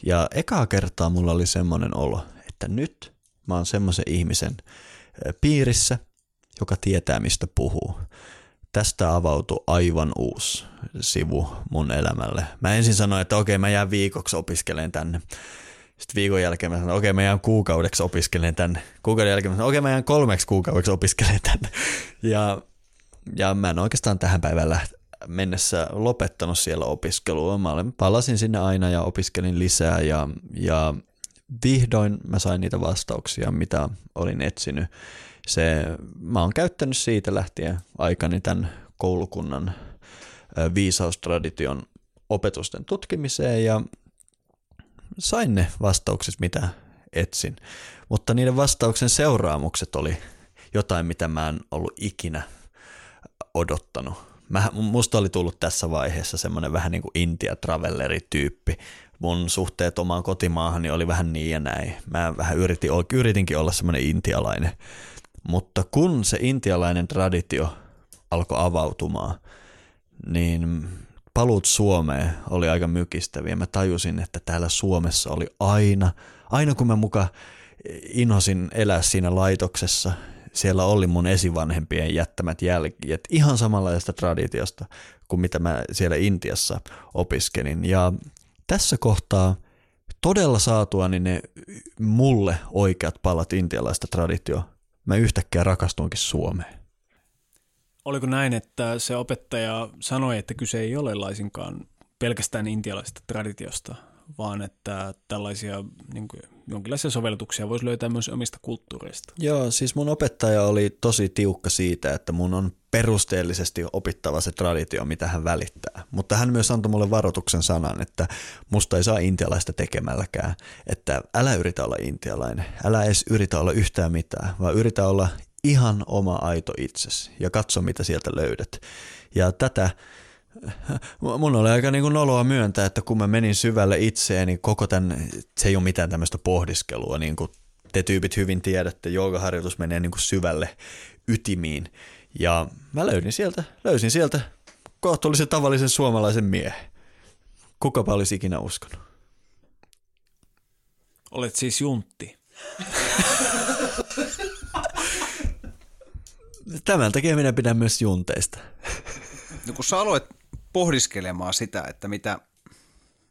Ja ekaa kertaa mulla oli semmoinen olo, että nyt mä oon semmoisen ihmisen piirissä, joka tietää mistä puhuu tästä avautui aivan uusi sivu mun elämälle. Mä ensin sanoin, että okei, mä jään viikoksi opiskelemaan tänne. Sitten viikon jälkeen mä sanoin, okei, mä jään kuukaudeksi opiskelemaan tänne. Kuukauden jälkeen mä sanoin, okei, mä jään kolmeksi kuukaudeksi opiskelemaan tänne. Ja, ja mä en oikeastaan tähän päivään mennessä lopettanut siellä opiskelua. Mä olen, palasin sinne aina ja opiskelin lisää ja, ja vihdoin mä sain niitä vastauksia, mitä olin etsinyt se, mä oon käyttänyt siitä lähtien aikani tämän koulukunnan viisaustradition opetusten tutkimiseen ja sain ne vastaukset, mitä etsin. Mutta niiden vastauksen seuraamukset oli jotain, mitä mä en ollut ikinä odottanut. Mä, musta oli tullut tässä vaiheessa semmoinen vähän niin kuin Intia-travelleri-tyyppi. Mun suhteet omaan kotimaahani oli vähän niin ja näin. Mä vähän yritin, yritinkin olla semmoinen intialainen mutta kun se intialainen traditio alkoi avautumaan, niin paluut Suomeen oli aika mykistäviä. Mä tajusin, että täällä Suomessa oli aina, aina kun mä muka inhosin elää siinä laitoksessa, siellä oli mun esivanhempien jättämät jälkiet ihan samanlaista traditiosta kuin mitä mä siellä Intiassa opiskelin. Ja tässä kohtaa todella saatua niin ne mulle oikeat palat intialaista traditio mä yhtäkkiä rakastuinkin Suomeen. Oliko näin, että se opettaja sanoi, että kyse ei ole laisinkaan pelkästään intialaisesta traditiosta, vaan että tällaisia niin kuin, jonkinlaisia sovellutuksia voisi löytää myös omista kulttuureista. Joo, siis mun opettaja oli tosi tiukka siitä, että mun on perusteellisesti opittava se traditio, mitä hän välittää. Mutta hän myös antoi mulle varoituksen sanan, että musta ei saa intialaista tekemälläkään, että älä yritä olla intialainen, älä edes yritä olla yhtään mitään, vaan yritä olla ihan oma aito itsesi ja katso, mitä sieltä löydät. Ja tätä mun oli aika niin kuin noloa myöntää, että kun mä menin syvälle itseeni, niin koko tämän, se ei ole mitään tämmöistä pohdiskelua, niin kuin te tyypit hyvin tiedätte, joogaharjoitus menee niin kuin syvälle ytimiin Ja mä löysin sieltä, löysin sieltä kohtuullisen tavallisen suomalaisen miehen. Kukapa olisi ikinä uskonut. Olet siis juntti. Tämän takia minä pidän myös junteista. No kun sä aloit pohdiskelemaan sitä, että mitä,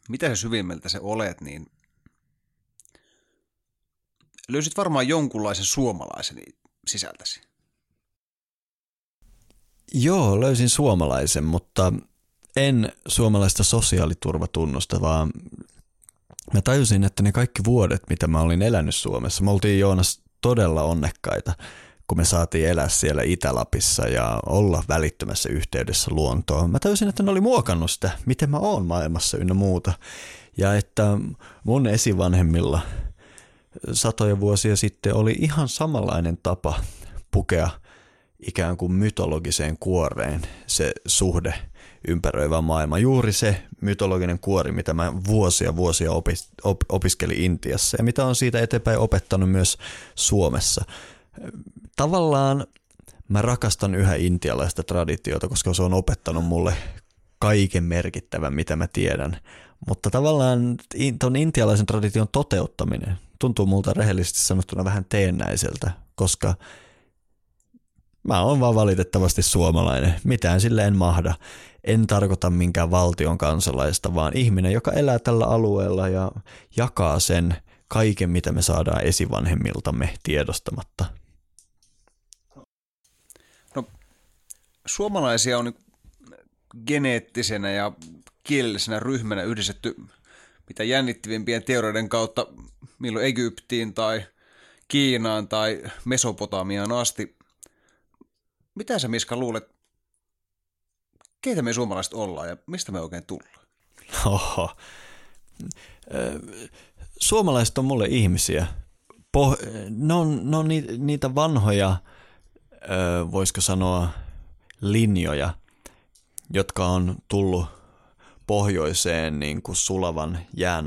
mitä se syvimmältä se olet, niin löysit varmaan jonkunlaisen suomalaisen sisältäsi. Joo, löysin suomalaisen, mutta en suomalaista sosiaaliturvatunnusta, vaan mä tajusin, että ne kaikki vuodet, mitä mä olin elänyt Suomessa, me oltiin Joonas todella onnekkaita, kun me saatiin elää siellä Itä-Lapissa ja olla välittömässä yhteydessä luontoon. Mä tajusin, että ne oli muokannut sitä, miten mä oon maailmassa ynnä muuta. Ja että mun esivanhemmilla satoja vuosia sitten oli ihan samanlainen tapa pukea ikään kuin mytologiseen kuoreen se suhde ympäröivä maailma. Juuri se mytologinen kuori, mitä mä vuosia vuosia opis, op, opiskelin Intiassa ja mitä on siitä eteenpäin opettanut myös Suomessa. Tavallaan mä rakastan yhä intialaista traditiota, koska se on opettanut mulle kaiken merkittävän, mitä mä tiedän. Mutta tavallaan tuon intialaisen tradition toteuttaminen tuntuu multa rehellisesti sanottuna vähän teennäiseltä, koska mä oon vaan valitettavasti suomalainen. Mitään sille en mahda. En tarkoita minkään valtion kansalaista, vaan ihminen, joka elää tällä alueella ja jakaa sen kaiken, mitä me saadaan esivanhemmiltamme tiedostamatta. Suomalaisia on geneettisenä ja kielellisenä ryhmänä yhdistetty mitä jännittivimpien teorioiden kautta milloin Egyptiin tai Kiinaan tai Mesopotamiaan asti. Mitä sä Miska luulet, keitä me suomalaiset ollaan ja mistä me oikein tullaan? Oho. Suomalaiset on mulle ihmisiä. Poh- ne on, ne on niitä vanhoja, voisiko sanoa, linjoja, jotka on tullut pohjoiseen niin kuin sulavan jään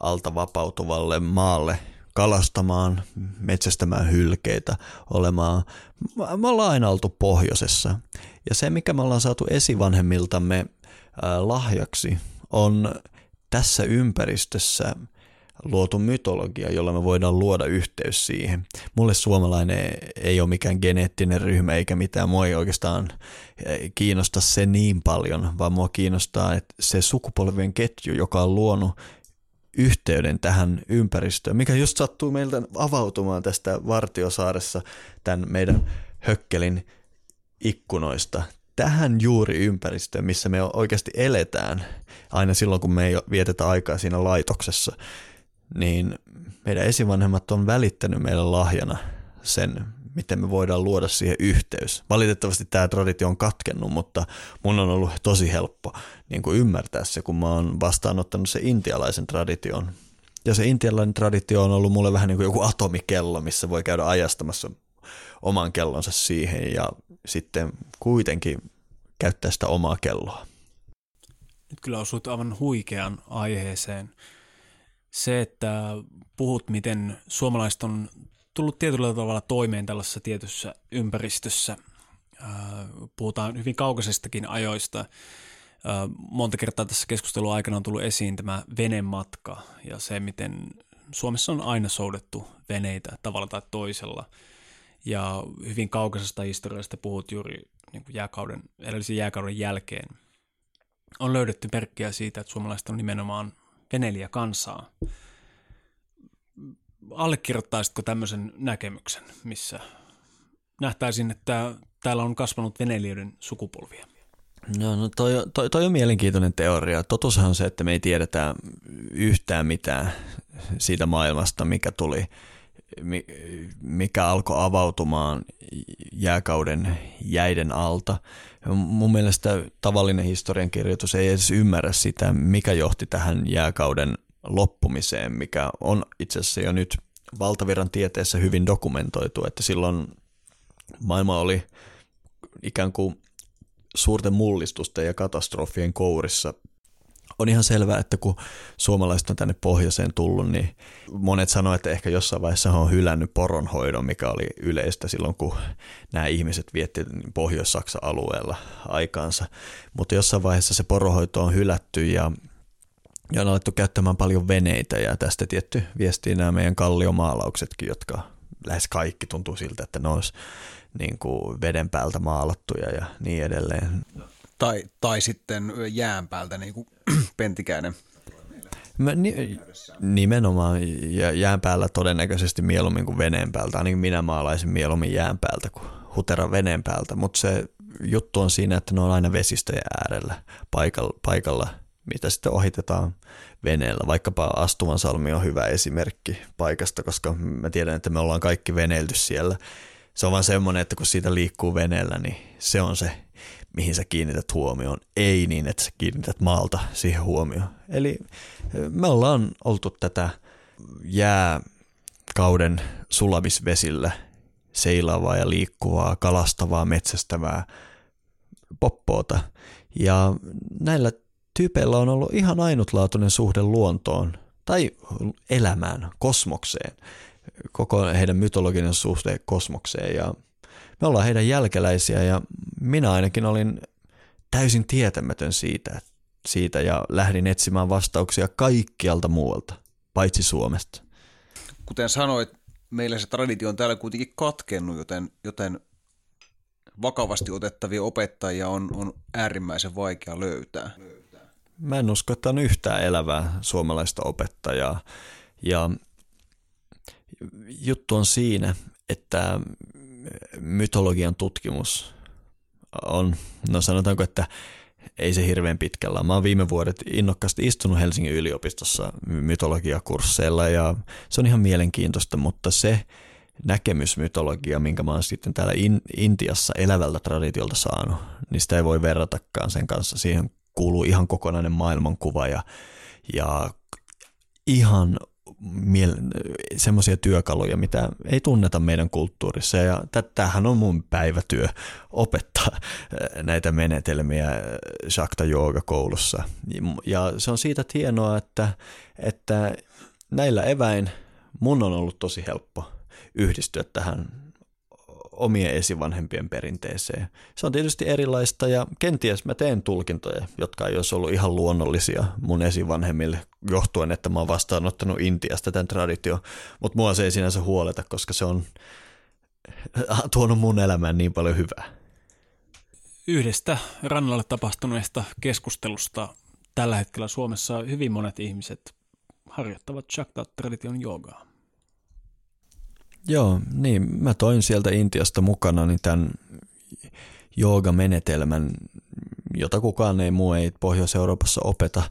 alta vapautuvalle maalle kalastamaan, metsästämään hylkeitä, olemaan, me ollaan aina oltu pohjoisessa. Ja se, mikä me ollaan saatu esivanhemmiltamme lahjaksi, on tässä ympäristössä luotu mytologia, jolla me voidaan luoda yhteys siihen. Mulle suomalainen ei ole mikään geneettinen ryhmä eikä mitään. Mua ei oikeastaan kiinnosta se niin paljon, vaan mua kiinnostaa että se sukupolvien ketju, joka on luonut yhteyden tähän ympäristöön, mikä just sattuu meiltä avautumaan tästä Vartiosaaressa tämän meidän hökkelin ikkunoista tähän juuri ympäristöön, missä me oikeasti eletään aina silloin, kun me ei vietetä aikaa siinä laitoksessa, niin meidän esivanhemmat on välittänyt meille lahjana sen, miten me voidaan luoda siihen yhteys. Valitettavasti tämä traditio on katkennut, mutta mun on ollut tosi helppo niin kuin ymmärtää se, kun mä oon vastaanottanut se intialaisen tradition. Ja se intialainen traditio on ollut mulle vähän niin kuin joku atomikello, missä voi käydä ajastamassa oman kellonsa siihen ja sitten kuitenkin käyttää sitä omaa kelloa. Nyt kyllä osuit aivan huikean aiheeseen. Se, että puhut, miten suomalaiset on tullut tietyllä tavalla toimeen tällaisessa tietyssä ympäristössä. Puhutaan hyvin kaukaisestakin ajoista. Monta kertaa tässä keskustelun aikana on tullut esiin tämä venematka ja se, miten Suomessa on aina soudettu veneitä tavalla tai toisella. Ja hyvin kaukaisesta historiasta puhut juuri niin kuin jääkauden, edellisen jääkauden jälkeen. On löydetty merkkiä siitä, että suomalaiset on nimenomaan veneilijä kansaa allekirjoittaisitko tämmöisen näkemyksen, missä nähtäisin, että täällä on kasvanut veneilijöiden sukupolvia? No, no toi, toi, toi on mielenkiintoinen teoria. Totuushan on se, että me ei tiedetä yhtään mitään siitä maailmasta, mikä tuli, mikä alkoi avautumaan jääkauden jäiden alta. Mun mielestä tavallinen historiankirjoitus ei edes ymmärrä sitä, mikä johti tähän jääkauden loppumiseen, mikä on itse asiassa jo nyt valtaviran tieteessä hyvin dokumentoitu, että silloin maailma oli ikään kuin suurten mullistusten ja katastrofien kourissa on ihan selvää, että kun suomalaiset on tänne pohjoiseen tullut, niin monet sanoivat, että ehkä jossain vaiheessa on hylännyt poronhoidon, mikä oli yleistä silloin, kun nämä ihmiset vietti Pohjois-Saksan alueella aikaansa. Mutta jossain vaiheessa se poronhoito on hylätty ja ja on alettu käyttämään paljon veneitä ja tästä tietty viestii nämä meidän kalliomaalauksetkin, jotka lähes kaikki tuntuu siltä, että ne olisi niin kuin veden päältä maalattuja ja niin edelleen. Tai, tai sitten jään päältä, niin kuin Pentikäinen. Mä, ni, nimenomaan jään päällä todennäköisesti mieluummin kuin veneen päältä. Ainakin minä maalaisin mieluummin jään päältä kuin hutera veneen päältä, mutta se juttu on siinä, että ne on aina vesistöjen äärellä paikalla, paikalla mitä sitten ohitetaan veneellä. Vaikkapa Astuvansalmi on hyvä esimerkki paikasta, koska mä tiedän, että me ollaan kaikki veneilty siellä. Se on vaan semmoinen, että kun siitä liikkuu veneellä, niin se on se, mihin sä kiinnität huomioon. Ei niin, että sä kiinnität maalta siihen huomioon. Eli me ollaan oltu tätä jääkauden sulamisvesillä seilaavaa ja liikkuvaa, kalastavaa, metsästävää poppoota. Ja näillä tyypeillä on ollut ihan ainutlaatuinen suhde luontoon tai elämään, kosmokseen, koko heidän mytologinen suhde kosmokseen ja me ollaan heidän jälkeläisiä ja minä ainakin olin täysin tietämätön siitä, siitä ja lähdin etsimään vastauksia kaikkialta muualta, paitsi Suomesta. Kuten sanoit, meillä se traditio on täällä kuitenkin katkennut, joten, joten vakavasti otettavia opettajia on, on äärimmäisen vaikea löytää. Mä en usko, että on yhtään elävää suomalaista opettajaa. Ja juttu on siinä, että mytologian tutkimus on, no sanotaanko, että ei se hirveän pitkällä. Mä oon viime vuodet innokkaasti istunut Helsingin yliopistossa mytologiakursseilla ja se on ihan mielenkiintoista, mutta se näkemys mytologia, minkä mä oon sitten täällä in, Intiassa elävältä traditiolta saanut, niin sitä ei voi verratakaan sen kanssa. Siihen kuuluu ihan kokonainen maailmankuva ja, ja ihan semmoisia työkaluja, mitä ei tunneta meidän kulttuurissa. Ja tämähän on mun päivätyö opettaa äh, näitä menetelmiä äh, Shakta koulussa. Ja se on siitä hienoa, että, että näillä eväin mun on ollut tosi helppo yhdistyä tähän omien esivanhempien perinteeseen. Se on tietysti erilaista ja kenties mä teen tulkintoja, jotka ei olisi ollut ihan luonnollisia mun esivanhemmille johtuen, että mä oon vastaanottanut Intiasta tämän traditio, mutta mua se ei sinänsä huoleta, koska se on tuonut mun elämään niin paljon hyvää. Yhdestä rannalle tapahtuneesta keskustelusta tällä hetkellä Suomessa hyvin monet ihmiset harjoittavat Shakta-tradition joogaa. Joo, niin mä toin sieltä Intiasta mukana niin tämän joogamenetelmän, jota kukaan ei muu ei Pohjois-Euroopassa opeta.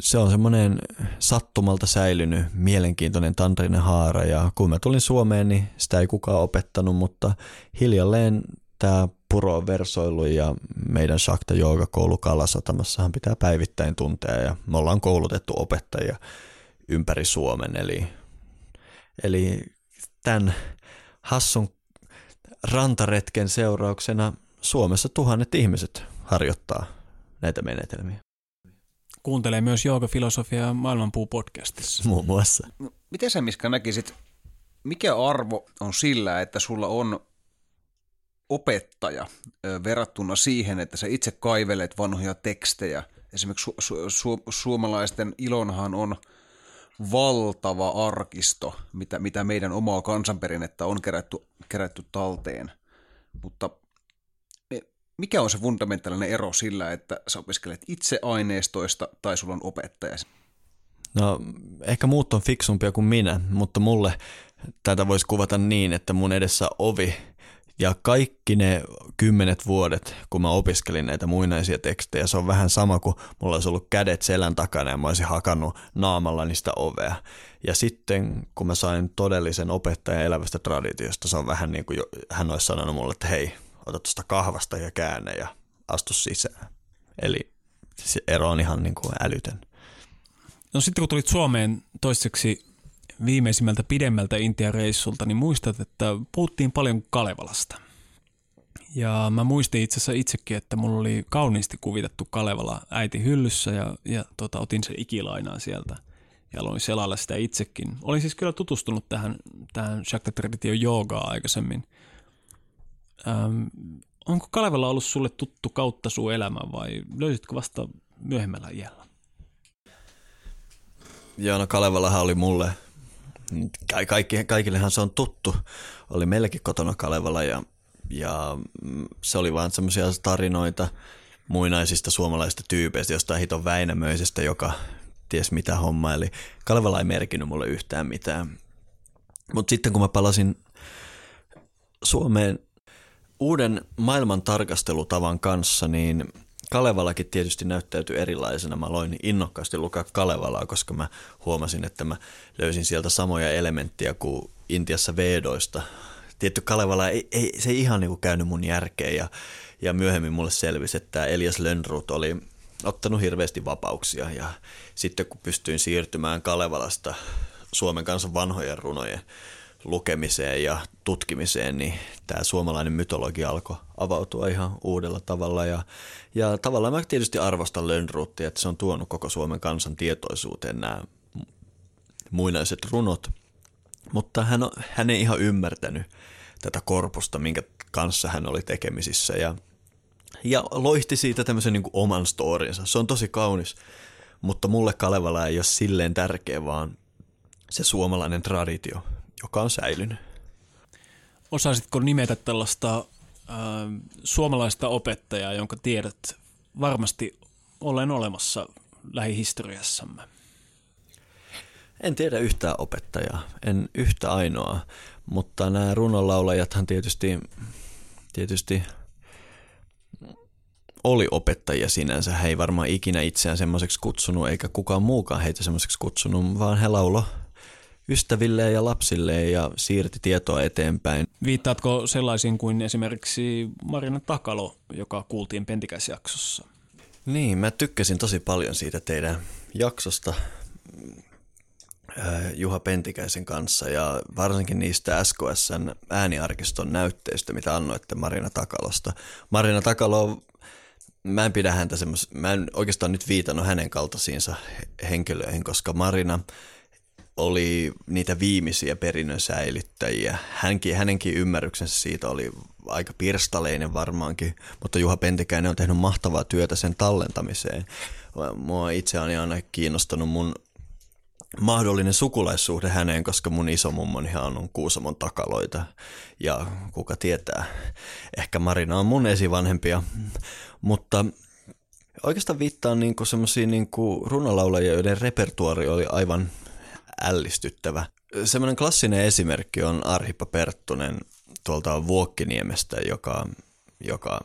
Se on semmoinen sattumalta säilynyt mielenkiintoinen tantrinen haara ja kun mä tulin Suomeen, niin sitä ei kukaan opettanut, mutta hiljalleen tämä puro versoilu ja meidän Shakta koulu Kalasatamassahan pitää päivittäin tuntea ja me ollaan koulutettu opettajia ympäri Suomen, eli Eli tämän hassun rantaretken seurauksena Suomessa tuhannet ihmiset harjoittaa näitä menetelmiä. Kuuntelee myös Filosofia Maailmanpuu-podcastissa. Muun muassa. No, miten sä, Miska, näkisit, mikä arvo on sillä, että sulla on opettaja verrattuna siihen, että sä itse kaivelet vanhoja tekstejä. Esimerkiksi su- su- su- suomalaisten ilonhan on – valtava arkisto, mitä, mitä meidän omaa kansanperinnettä on kerätty, kerätty talteen. Mutta e, mikä on se fundamentaalinen ero sillä, että sä opiskelet itse aineistoista tai sulla on opettaja? No ehkä muut on fiksumpia kuin minä, mutta mulle tätä voisi kuvata niin, että mun edessä ovi ja kaikki ne kymmenet vuodet, kun mä opiskelin näitä muinaisia tekstejä, se on vähän sama kuin mulla olisi ollut kädet selän takana ja mä olisin hakannut naamalla niistä ovea. Ja sitten kun mä sain todellisen opettajan elävästä traditiosta, se on vähän niin kuin hän olisi sanonut mulle, että hei, ota tuosta kahvasta ja käänne ja astu sisään. Eli se ero on ihan niin kuin älytön. No sitten kun tulit Suomeen toiseksi viimeisimmältä pidemmältä Intian reissulta, niin muistat, että puhuttiin paljon Kalevalasta. Ja mä muistin itse asiassa itsekin, että mulla oli kauniisti kuvitettu Kalevala äiti hyllyssä ja, ja tota, otin sen ikilainaa sieltä ja aloin selailla sitä itsekin. Olin siis kyllä tutustunut tähän, tähän Shakta Tradition joogaa aikaisemmin. Ähm, onko Kalevala ollut sulle tuttu kautta sun elämä vai löysitkö vasta myöhemmällä iällä? Joo, no Kalevalahan oli mulle, kaikki, kaikillehan se on tuttu, oli meilläkin kotona Kalevala ja, ja se oli vaan semmoisia tarinoita muinaisista suomalaisista tyypeistä, jostain hiton Väinämöisestä, joka ties mitä homma, eli Kalevala ei merkinnyt mulle yhtään mitään. Mutta sitten kun mä palasin Suomeen uuden maailman tarkastelutavan kanssa, niin Kalevalakin tietysti näyttäytyi erilaisena. Mä aloin innokkaasti lukea Kalevalaa, koska mä huomasin, että mä löysin sieltä samoja elementtejä kuin Intiassa Vedoista. Tietty Kalevala ei, ei, se ei ihan niin käynyt mun järkeen ja, ja myöhemmin mulle selvisi, että Elias Lönnrut oli ottanut hirveästi vapauksia ja sitten kun pystyin siirtymään Kalevalasta Suomen kanssa vanhojen runojen lukemiseen ja tutkimiseen, niin tämä suomalainen mytologia alkoi avautua ihan uudella tavalla. Ja, ja tavallaan mä tietysti arvostan Lönnruuttia, että se on tuonut koko Suomen kansan tietoisuuteen nämä muinaiset runot. Mutta hän, on, hän ei ihan ymmärtänyt tätä korpusta, minkä kanssa hän oli tekemisissä. Ja, ja loihti siitä tämmöisen niin oman storinsa. Se on tosi kaunis, mutta mulle Kalevala ei ole silleen tärkeä, vaan se suomalainen traditio, joka on säilynyt. Osaisitko nimetä tällaista äh, suomalaista opettajaa, jonka tiedät varmasti olen olemassa lähihistoriassamme? En tiedä yhtään opettajaa, en yhtä ainoa, mutta nämä runonlaulajathan tietysti, tietysti oli opettajia sinänsä. He ei varmaan ikinä itseään semmoiseksi kutsunut, eikä kukaan muukaan heitä semmoiseksi kutsunut, vaan he laulo ystävilleen ja lapsilleen ja siirti tietoa eteenpäin. Viittaatko sellaisiin kuin esimerkiksi Marina Takalo, joka kuultiin Pentikäisjaksossa? Niin, mä tykkäsin tosi paljon siitä teidän jaksosta äh, Juha Pentikäisen kanssa ja varsinkin niistä SKSn ääniarkiston näytteistä, mitä annoitte Marina Takalosta. Marina Takalo, mä en pidä häntä semmos, mä en oikeastaan nyt viitannut hänen kaltaisiinsa henkilöihin, koska Marina – oli niitä viimeisiä perinnön säilyttäjiä. Hänkin, hänenkin ymmärryksensä siitä oli aika pirstaleinen varmaankin, mutta Juha Pentikäinen on tehnyt mahtavaa työtä sen tallentamiseen. Mua itse on aina kiinnostanut mun mahdollinen sukulaissuhde häneen, koska mun isomummonihan on Kuusamon takaloita ja kuka tietää, ehkä Marina on mun esivanhempia, mutta oikeastaan viittaan niinku semmoisiin niinku runolaulajia, joiden repertuari oli aivan ällistyttävä. Semmoinen klassinen esimerkki on Arhippa Perttunen tuolta Vuokkiniemestä, joka, joka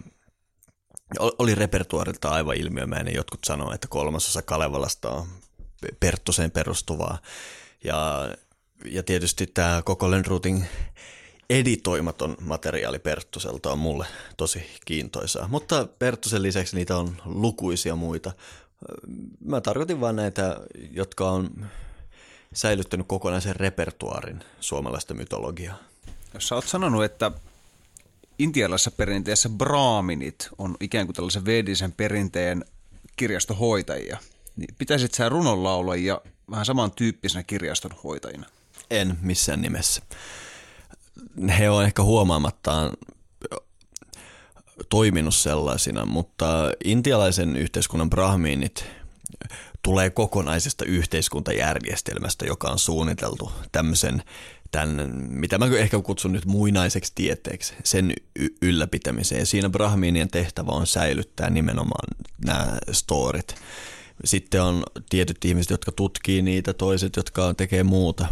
oli repertuarilta aivan ilmiömäinen. Jotkut sanoo, että kolmasosa Kalevalasta on Perttuseen perustuvaa. Ja, ja tietysti tämä koko Lönnruutin editoimaton materiaali Perttuselta on mulle tosi kiintoisaa. Mutta Perttusen lisäksi niitä on lukuisia muita. Mä tarkoitin vain näitä, jotka on säilyttänyt kokonaisen repertuaarin suomalaista mytologiaa. Jos sä oot sanonut, että intialaisessa perinteessä braaminit on ikään kuin tällaisen vedisen perinteen kirjastohoitajia, niin pitäisit sä runonlaulajia vähän samantyyppisenä kirjastonhoitajina? En missään nimessä. He on ehkä huomaamattaan toiminut sellaisina, mutta intialaisen yhteiskunnan brahmiinit tulee kokonaisesta yhteiskuntajärjestelmästä, joka on suunniteltu tämmöisen, tämän, mitä mä ehkä kutsun nyt muinaiseksi tieteeksi, sen y- ylläpitämiseen. Ja siinä Brahmiinien tehtävä on säilyttää nimenomaan nämä storit. Sitten on tietyt ihmiset, jotka tutkii niitä, toiset, jotka tekee muuta.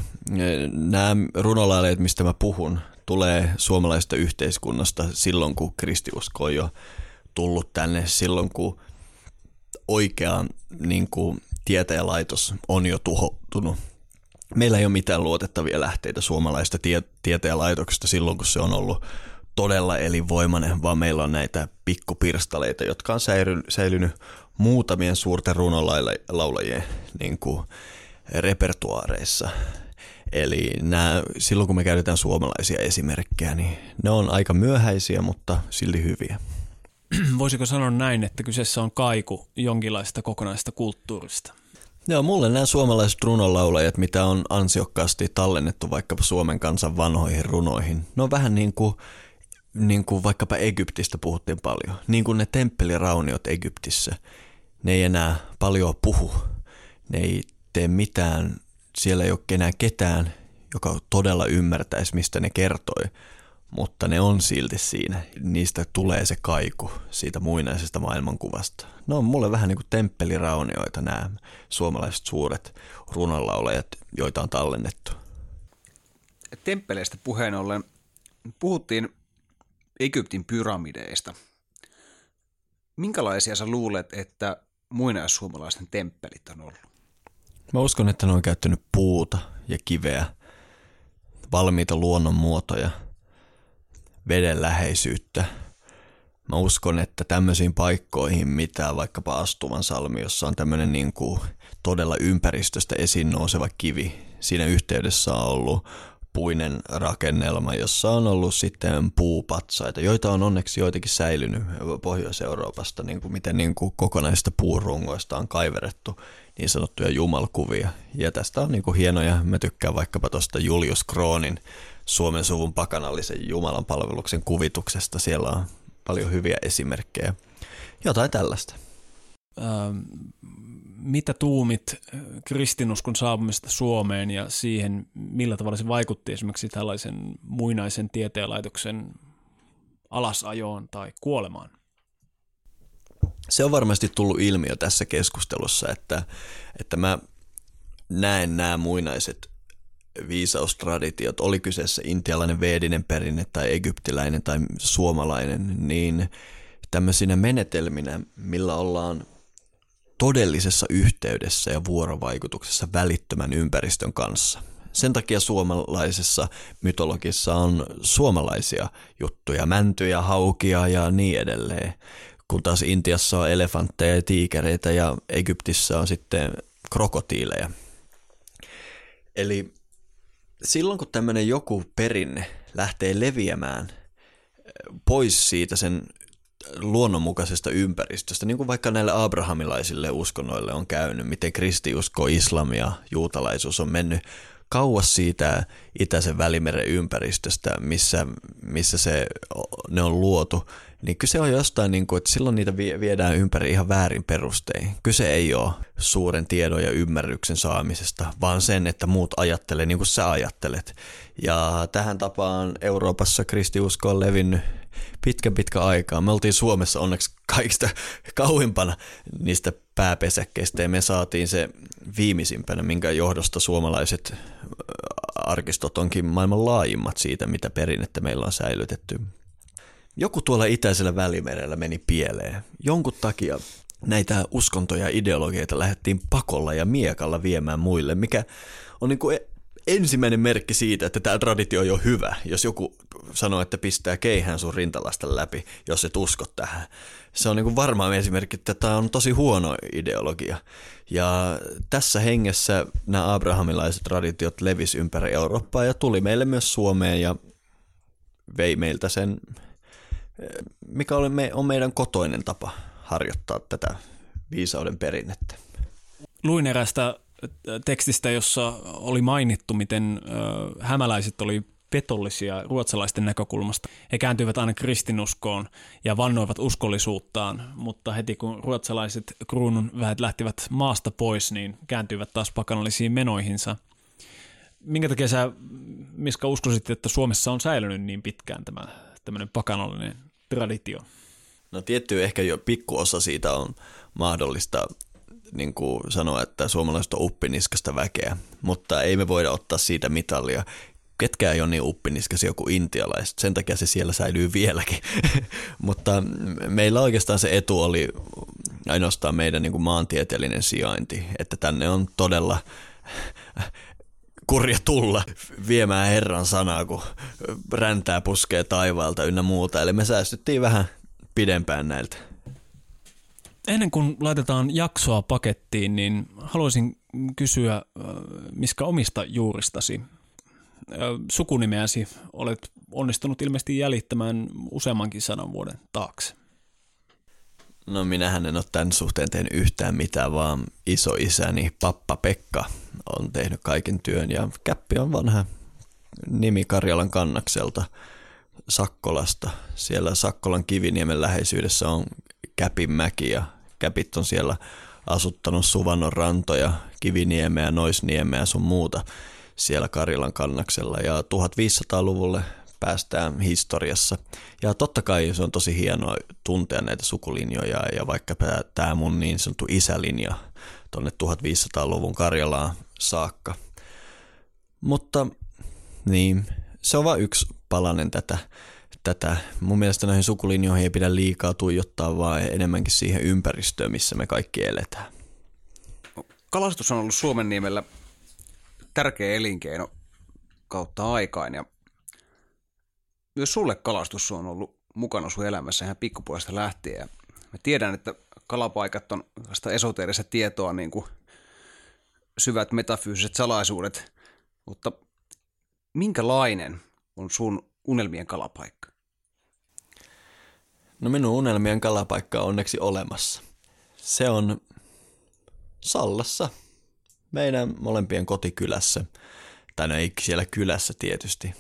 Nämä runolaileet, mistä mä puhun, tulee suomalaisesta yhteiskunnasta silloin, kun kristiusko on jo tullut tänne, silloin kun oikea niin kuin, tieteenlaitos on jo tuhoutunut. Meillä ei ole mitään luotettavia lähteitä suomalaista tie- tieteenlaitoksesta silloin, kun se on ollut todella elinvoimainen, vaan meillä on näitä pikkupirstaleita, jotka on säilynyt, säilynyt muutamien suurten runolaulajien niin kuin, repertuaareissa. Eli nämä, silloin kun me käytetään suomalaisia esimerkkejä, niin ne on aika myöhäisiä, mutta silti hyviä. Voisiko sanoa näin, että kyseessä on kaiku jonkinlaista kokonaista kulttuurista? Joo, mulle nämä suomalaiset runonlaulajat, mitä on ansiokkaasti tallennettu vaikkapa Suomen kansan vanhoihin runoihin, ne on vähän niin kuin, niin kuin vaikkapa Egyptistä puhuttiin paljon. Niin kuin ne temppelirauniot Egyptissä. Ne ei enää paljon puhu. Ne ei tee mitään. Siellä ei ole enää ketään, joka todella ymmärtäisi, mistä ne kertoi mutta ne on silti siinä. Niistä tulee se kaiku siitä muinaisesta maailmankuvasta. Ne on mulle vähän niin kuin temppeliraunioita nämä suomalaiset suuret runonlaulajat, joita on tallennettu. Temppeleistä puheen ollen puhuttiin Egyptin pyramideista. Minkälaisia sä luulet, että muinaissuomalaisten temppelit on ollut? Mä uskon, että ne on käyttänyt puuta ja kiveä, valmiita luonnonmuotoja – veden läheisyyttä. Mä uskon, että tämmöisiin paikkoihin, mitä vaikkapa Astuvan salmi, jossa on tämmöinen niin kuin todella ympäristöstä esiin nouseva kivi, siinä yhteydessä on ollut puinen rakennelma, jossa on ollut sitten puupatsaita, joita on onneksi joitakin säilynyt Pohjois-Euroopasta, niin kuin miten niin kuin kokonaisista puurungoista on kaiverettu niin sanottuja jumalkuvia. Ja tästä on niin kuin hienoja, mä tykkään vaikkapa tuosta Julius Kroonin Suomen suvun pakanallisen Jumalan palveluksen kuvituksesta. Siellä on paljon hyviä esimerkkejä. Jotain tällaista. Ähm, mitä tuumit kristinuskon saapumista Suomeen ja siihen, millä tavalla se vaikutti esimerkiksi tällaisen muinaisen tieteenlaitoksen alasajoon tai kuolemaan? Se on varmasti tullut ilmiö tässä keskustelussa, että, että mä näen nämä muinaiset viisaustraditiot, oli kyseessä intialainen veedinen perinne tai egyptiläinen tai suomalainen, niin tämmöisinä menetelminä, millä ollaan todellisessa yhteydessä ja vuorovaikutuksessa välittömän ympäristön kanssa. Sen takia suomalaisessa mytologissa on suomalaisia juttuja, mäntyjä, haukia ja niin edelleen, kun taas Intiassa on elefantteja ja tiikereitä ja Egyptissä on sitten krokotiileja. Eli silloin kun tämmöinen joku perinne lähtee leviämään pois siitä sen luonnonmukaisesta ympäristöstä, niin kuin vaikka näille abrahamilaisille uskonnoille on käynyt, miten kristiusko, islam ja juutalaisuus on mennyt kauas siitä itäisen välimeren ympäristöstä, missä, missä se, ne on luotu, niin kyse on jostain, niin kuin, että silloin niitä viedään ympäri ihan väärin perustein. Kyse ei ole suuren tiedon ja ymmärryksen saamisesta, vaan sen, että muut ajattelee niin kuin sä ajattelet. Ja tähän tapaan Euroopassa kristiusko on levinnyt pitkä pitkä aikaa. Me oltiin Suomessa onneksi kaikista kauimpana niistä pääpesäkkeistä ja me saatiin se viimeisimpänä, minkä johdosta suomalaiset arkistot onkin maailman laajimmat siitä, mitä perinnettä meillä on säilytetty. Joku tuolla itäisellä välimerellä meni pieleen. Jonkun takia näitä uskontoja ja ideologioita lähdettiin pakolla ja miekalla viemään muille, mikä on niin kuin e- ensimmäinen merkki siitä, että tämä traditio on jo hyvä. Jos joku sanoo, että pistää keihän sun rintalasta läpi, jos et usko tähän. Se on niin kuin varmaan esimerkki, että tämä on tosi huono ideologia. Ja tässä hengessä nämä abrahamilaiset traditiot levisi ympäri Eurooppaa ja tuli meille myös Suomeen ja vei meiltä sen mikä on, me, on meidän kotoinen tapa harjoittaa tätä viisauden perinnettä. Luin erästä tekstistä, jossa oli mainittu, miten hämäläiset oli petollisia ruotsalaisten näkökulmasta. He kääntyivät aina kristinuskoon ja vannoivat uskollisuuttaan, mutta heti kun ruotsalaiset kruunun vähet lähtivät maasta pois, niin kääntyivät taas pakanallisiin menoihinsa. Minkä takia sä, Miska, uskoisit, että Suomessa on säilynyt niin pitkään tämä tämmöinen pakanallinen traditio? No tietty ehkä jo pikkuosa siitä on mahdollista niin kuin sanoa, että suomalaiset on uppiniskasta väkeä, mutta ei me voida ottaa siitä mitalia. Ketkään ei ole niin uppiniskaisia kuin intialaiset, sen takia se siellä säilyy vieläkin. mutta meillä oikeastaan se etu oli ainoastaan meidän niin kuin maantieteellinen sijainti, että tänne on todella kurja tulla viemään Herran sanaa, kun räntää puskee taivaalta ynnä muuta. Eli me säästyttiin vähän pidempään näiltä. Ennen kuin laitetaan jaksoa pakettiin, niin haluaisin kysyä, äh, miskä omista juuristasi. sukunimeäsi olet onnistunut ilmeisesti jäljittämään useammankin sadan vuoden taakse. No minähän en ole tämän suhteen tehnyt yhtään mitään, vaan isoisäni Pappa Pekka on tehnyt kaiken työn ja Käppi on vanha nimi Karjalan kannakselta Sakkolasta. Siellä Sakkolan Kiviniemen läheisyydessä on Käpinmäki ja Käpit on siellä asuttanut Suvannon rantoja, Kiviniemeä, Noisniemeä sun muuta siellä Karjalan kannaksella ja 1500-luvulle päästään historiassa. Ja totta kai se on tosi hienoa tuntea näitä sukulinjoja ja vaikka tämä mun niin sanottu isälinja tuonne 1500-luvun Karjalaan saakka. Mutta niin, se on vain yksi palanen tätä, tätä. Mun mielestä näihin sukulinjoihin ei pidä liikaa tuijottaa, vaan enemmänkin siihen ympäristöön, missä me kaikki eletään. Kalastus on ollut Suomen niemellä tärkeä elinkeino kautta aikaan ja myös sulle kalastus on ollut mukana sun elämässä ihan pikkupuolesta lähtien. Mä tiedän, että kalapaikat on vasta esoteerista tietoa, niin kuin syvät metafyysiset salaisuudet, mutta minkälainen on sun unelmien kalapaikka? No minun unelmien kalapaikka on onneksi olemassa. Se on Sallassa, meidän molempien kotikylässä. Tai no ei siellä kylässä tietysti,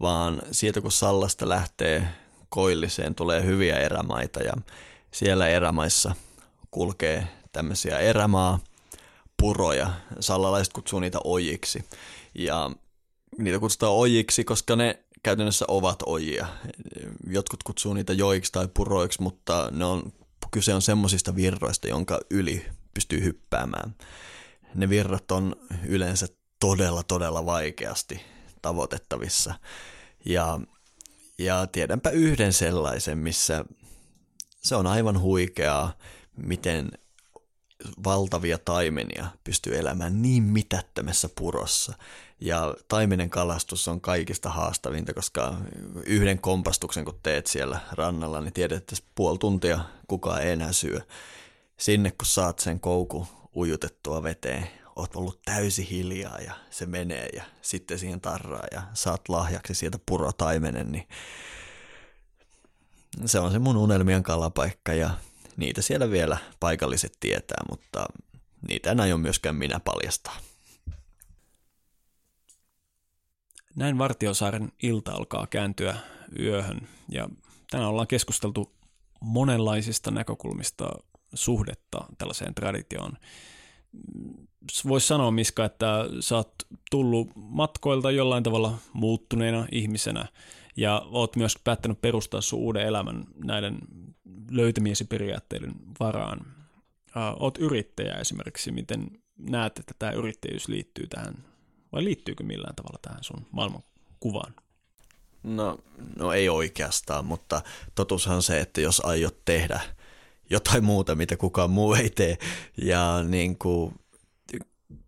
vaan sieltä kun Sallasta lähtee koilliseen tulee hyviä erämaita ja siellä erämaissa kulkee tämmöisiä erämaa puroja. Sallalaiset kutsuu niitä ojiksi ja niitä kutsutaan ojiksi, koska ne käytännössä ovat ojia. Jotkut kutsuu niitä joiksi tai puroiksi, mutta ne on, kyse on semmoisista virroista, jonka yli pystyy hyppäämään. Ne virrat on yleensä todella, todella vaikeasti tavoitettavissa. Ja, ja tiedänpä yhden sellaisen, missä se on aivan huikeaa, miten valtavia taimenia pystyy elämään niin mitättömässä purossa. Ja taimenen kalastus on kaikista haastavinta, koska yhden kompastuksen kun teet siellä rannalla, niin tiedät, että puoli tuntia kukaan ei enää syö. Sinne kun saat sen kouku ujutettua veteen, oot ollut täysi hiljaa ja se menee ja sitten siihen tarraa ja saat lahjaksi sieltä purotaimenen, niin se on se mun unelmien kalapaikka ja niitä siellä vielä paikalliset tietää, mutta niitä en aio myöskään minä paljastaa. Näin Vartiosaaren ilta alkaa kääntyä yöhön ja tänään ollaan keskusteltu monenlaisista näkökulmista suhdetta tällaiseen traditioon voisi sanoa, Miska, että sä oot tullut matkoilta jollain tavalla muuttuneena ihmisenä ja oot myös päättänyt perustaa sun uuden elämän näiden löytämiesi periaatteiden varaan. Oot yrittäjä esimerkiksi, miten näet, että tämä yrittäjyys liittyy tähän, vai liittyykö millään tavalla tähän sun maailmankuvaan? No, no ei oikeastaan, mutta totuushan on se, että jos aiot tehdä jotain muuta, mitä kukaan muu ei tee, ja niin kuin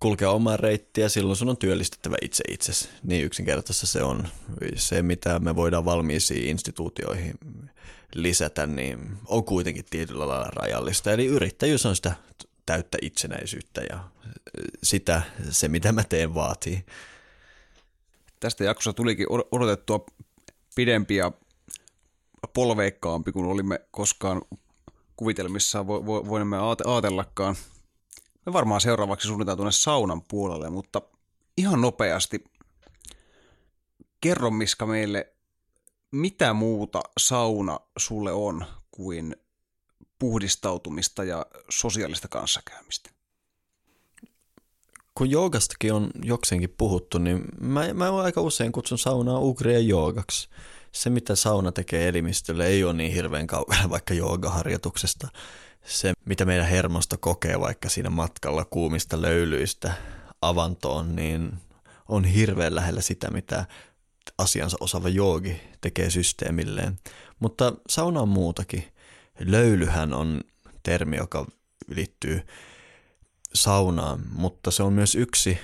kulkea omaa reittiä, silloin sun on työllistettävä itse itsesi. Niin yksinkertaisesti se on. Se, mitä me voidaan valmiisiin instituutioihin lisätä, niin on kuitenkin tietyllä lailla rajallista. Eli yrittäjyys on sitä täyttä itsenäisyyttä ja sitä se, mitä mä teen, vaatii. Tästä jaksosta tulikin odotettua pidempi ja polveikkaampi kuin olimme koskaan kuvitelmissa vo, vo, voimme ajatellakaan – me varmaan seuraavaksi suunnitaan tuonne saunan puolelle, mutta ihan nopeasti kerro Miska meille, mitä muuta sauna sulle on kuin puhdistautumista ja sosiaalista kanssakäymistä? Kun joogastakin on jokseenkin puhuttu, niin mä, mä aika usein kutsun saunaa ugria joogaksi. Se, mitä sauna tekee elimistölle, ei ole niin hirveän kaukana vaikka joogaharjoituksesta se, mitä meidän hermosto kokee vaikka siinä matkalla kuumista löylyistä avantoon, niin on hirveän lähellä sitä, mitä asiansa osaava joogi tekee systeemilleen. Mutta sauna on muutakin. Löylyhän on termi, joka liittyy saunaan, mutta se on myös yksi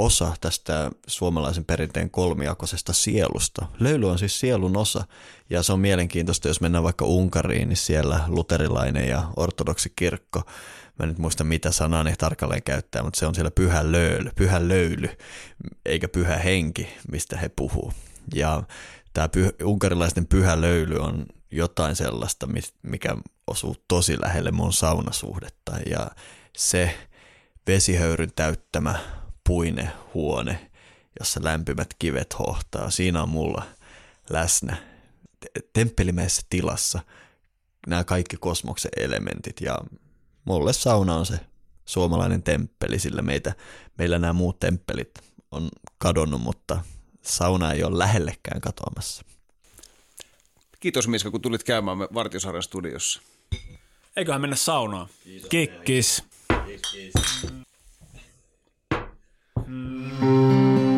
osa tästä suomalaisen perinteen kolmijakoisesta sielusta. Löyly on siis sielun osa ja se on mielenkiintoista, jos mennään vaikka Unkariin, niin siellä luterilainen ja ortodoksi kirkko, mä nyt muista mitä sanaa ne tarkalleen käyttää, mutta se on siellä pyhä löyly, pyhä löyly, eikä pyhä henki, mistä he puhuu. Ja tämä pyh- unkarilaisten pyhä löyly on jotain sellaista, mikä osuu tosi lähelle mun saunasuhdetta ja se vesihöyryn täyttämä puinehuone, jossa lämpimät kivet hohtaa. Siinä on mulla läsnä temppelimäisessä tilassa nämä kaikki kosmoksen elementit ja mulle sauna on se suomalainen temppeli, sillä meitä, meillä nämä muut temppelit on kadonnut, mutta sauna ei ole lähellekään katoamassa. Kiitos Miska, kun tulit käymään me Vartiosarjan studiossa. Eiköhän mennä saunaan. Kiitos. Kikkis. Kiitos. Mm.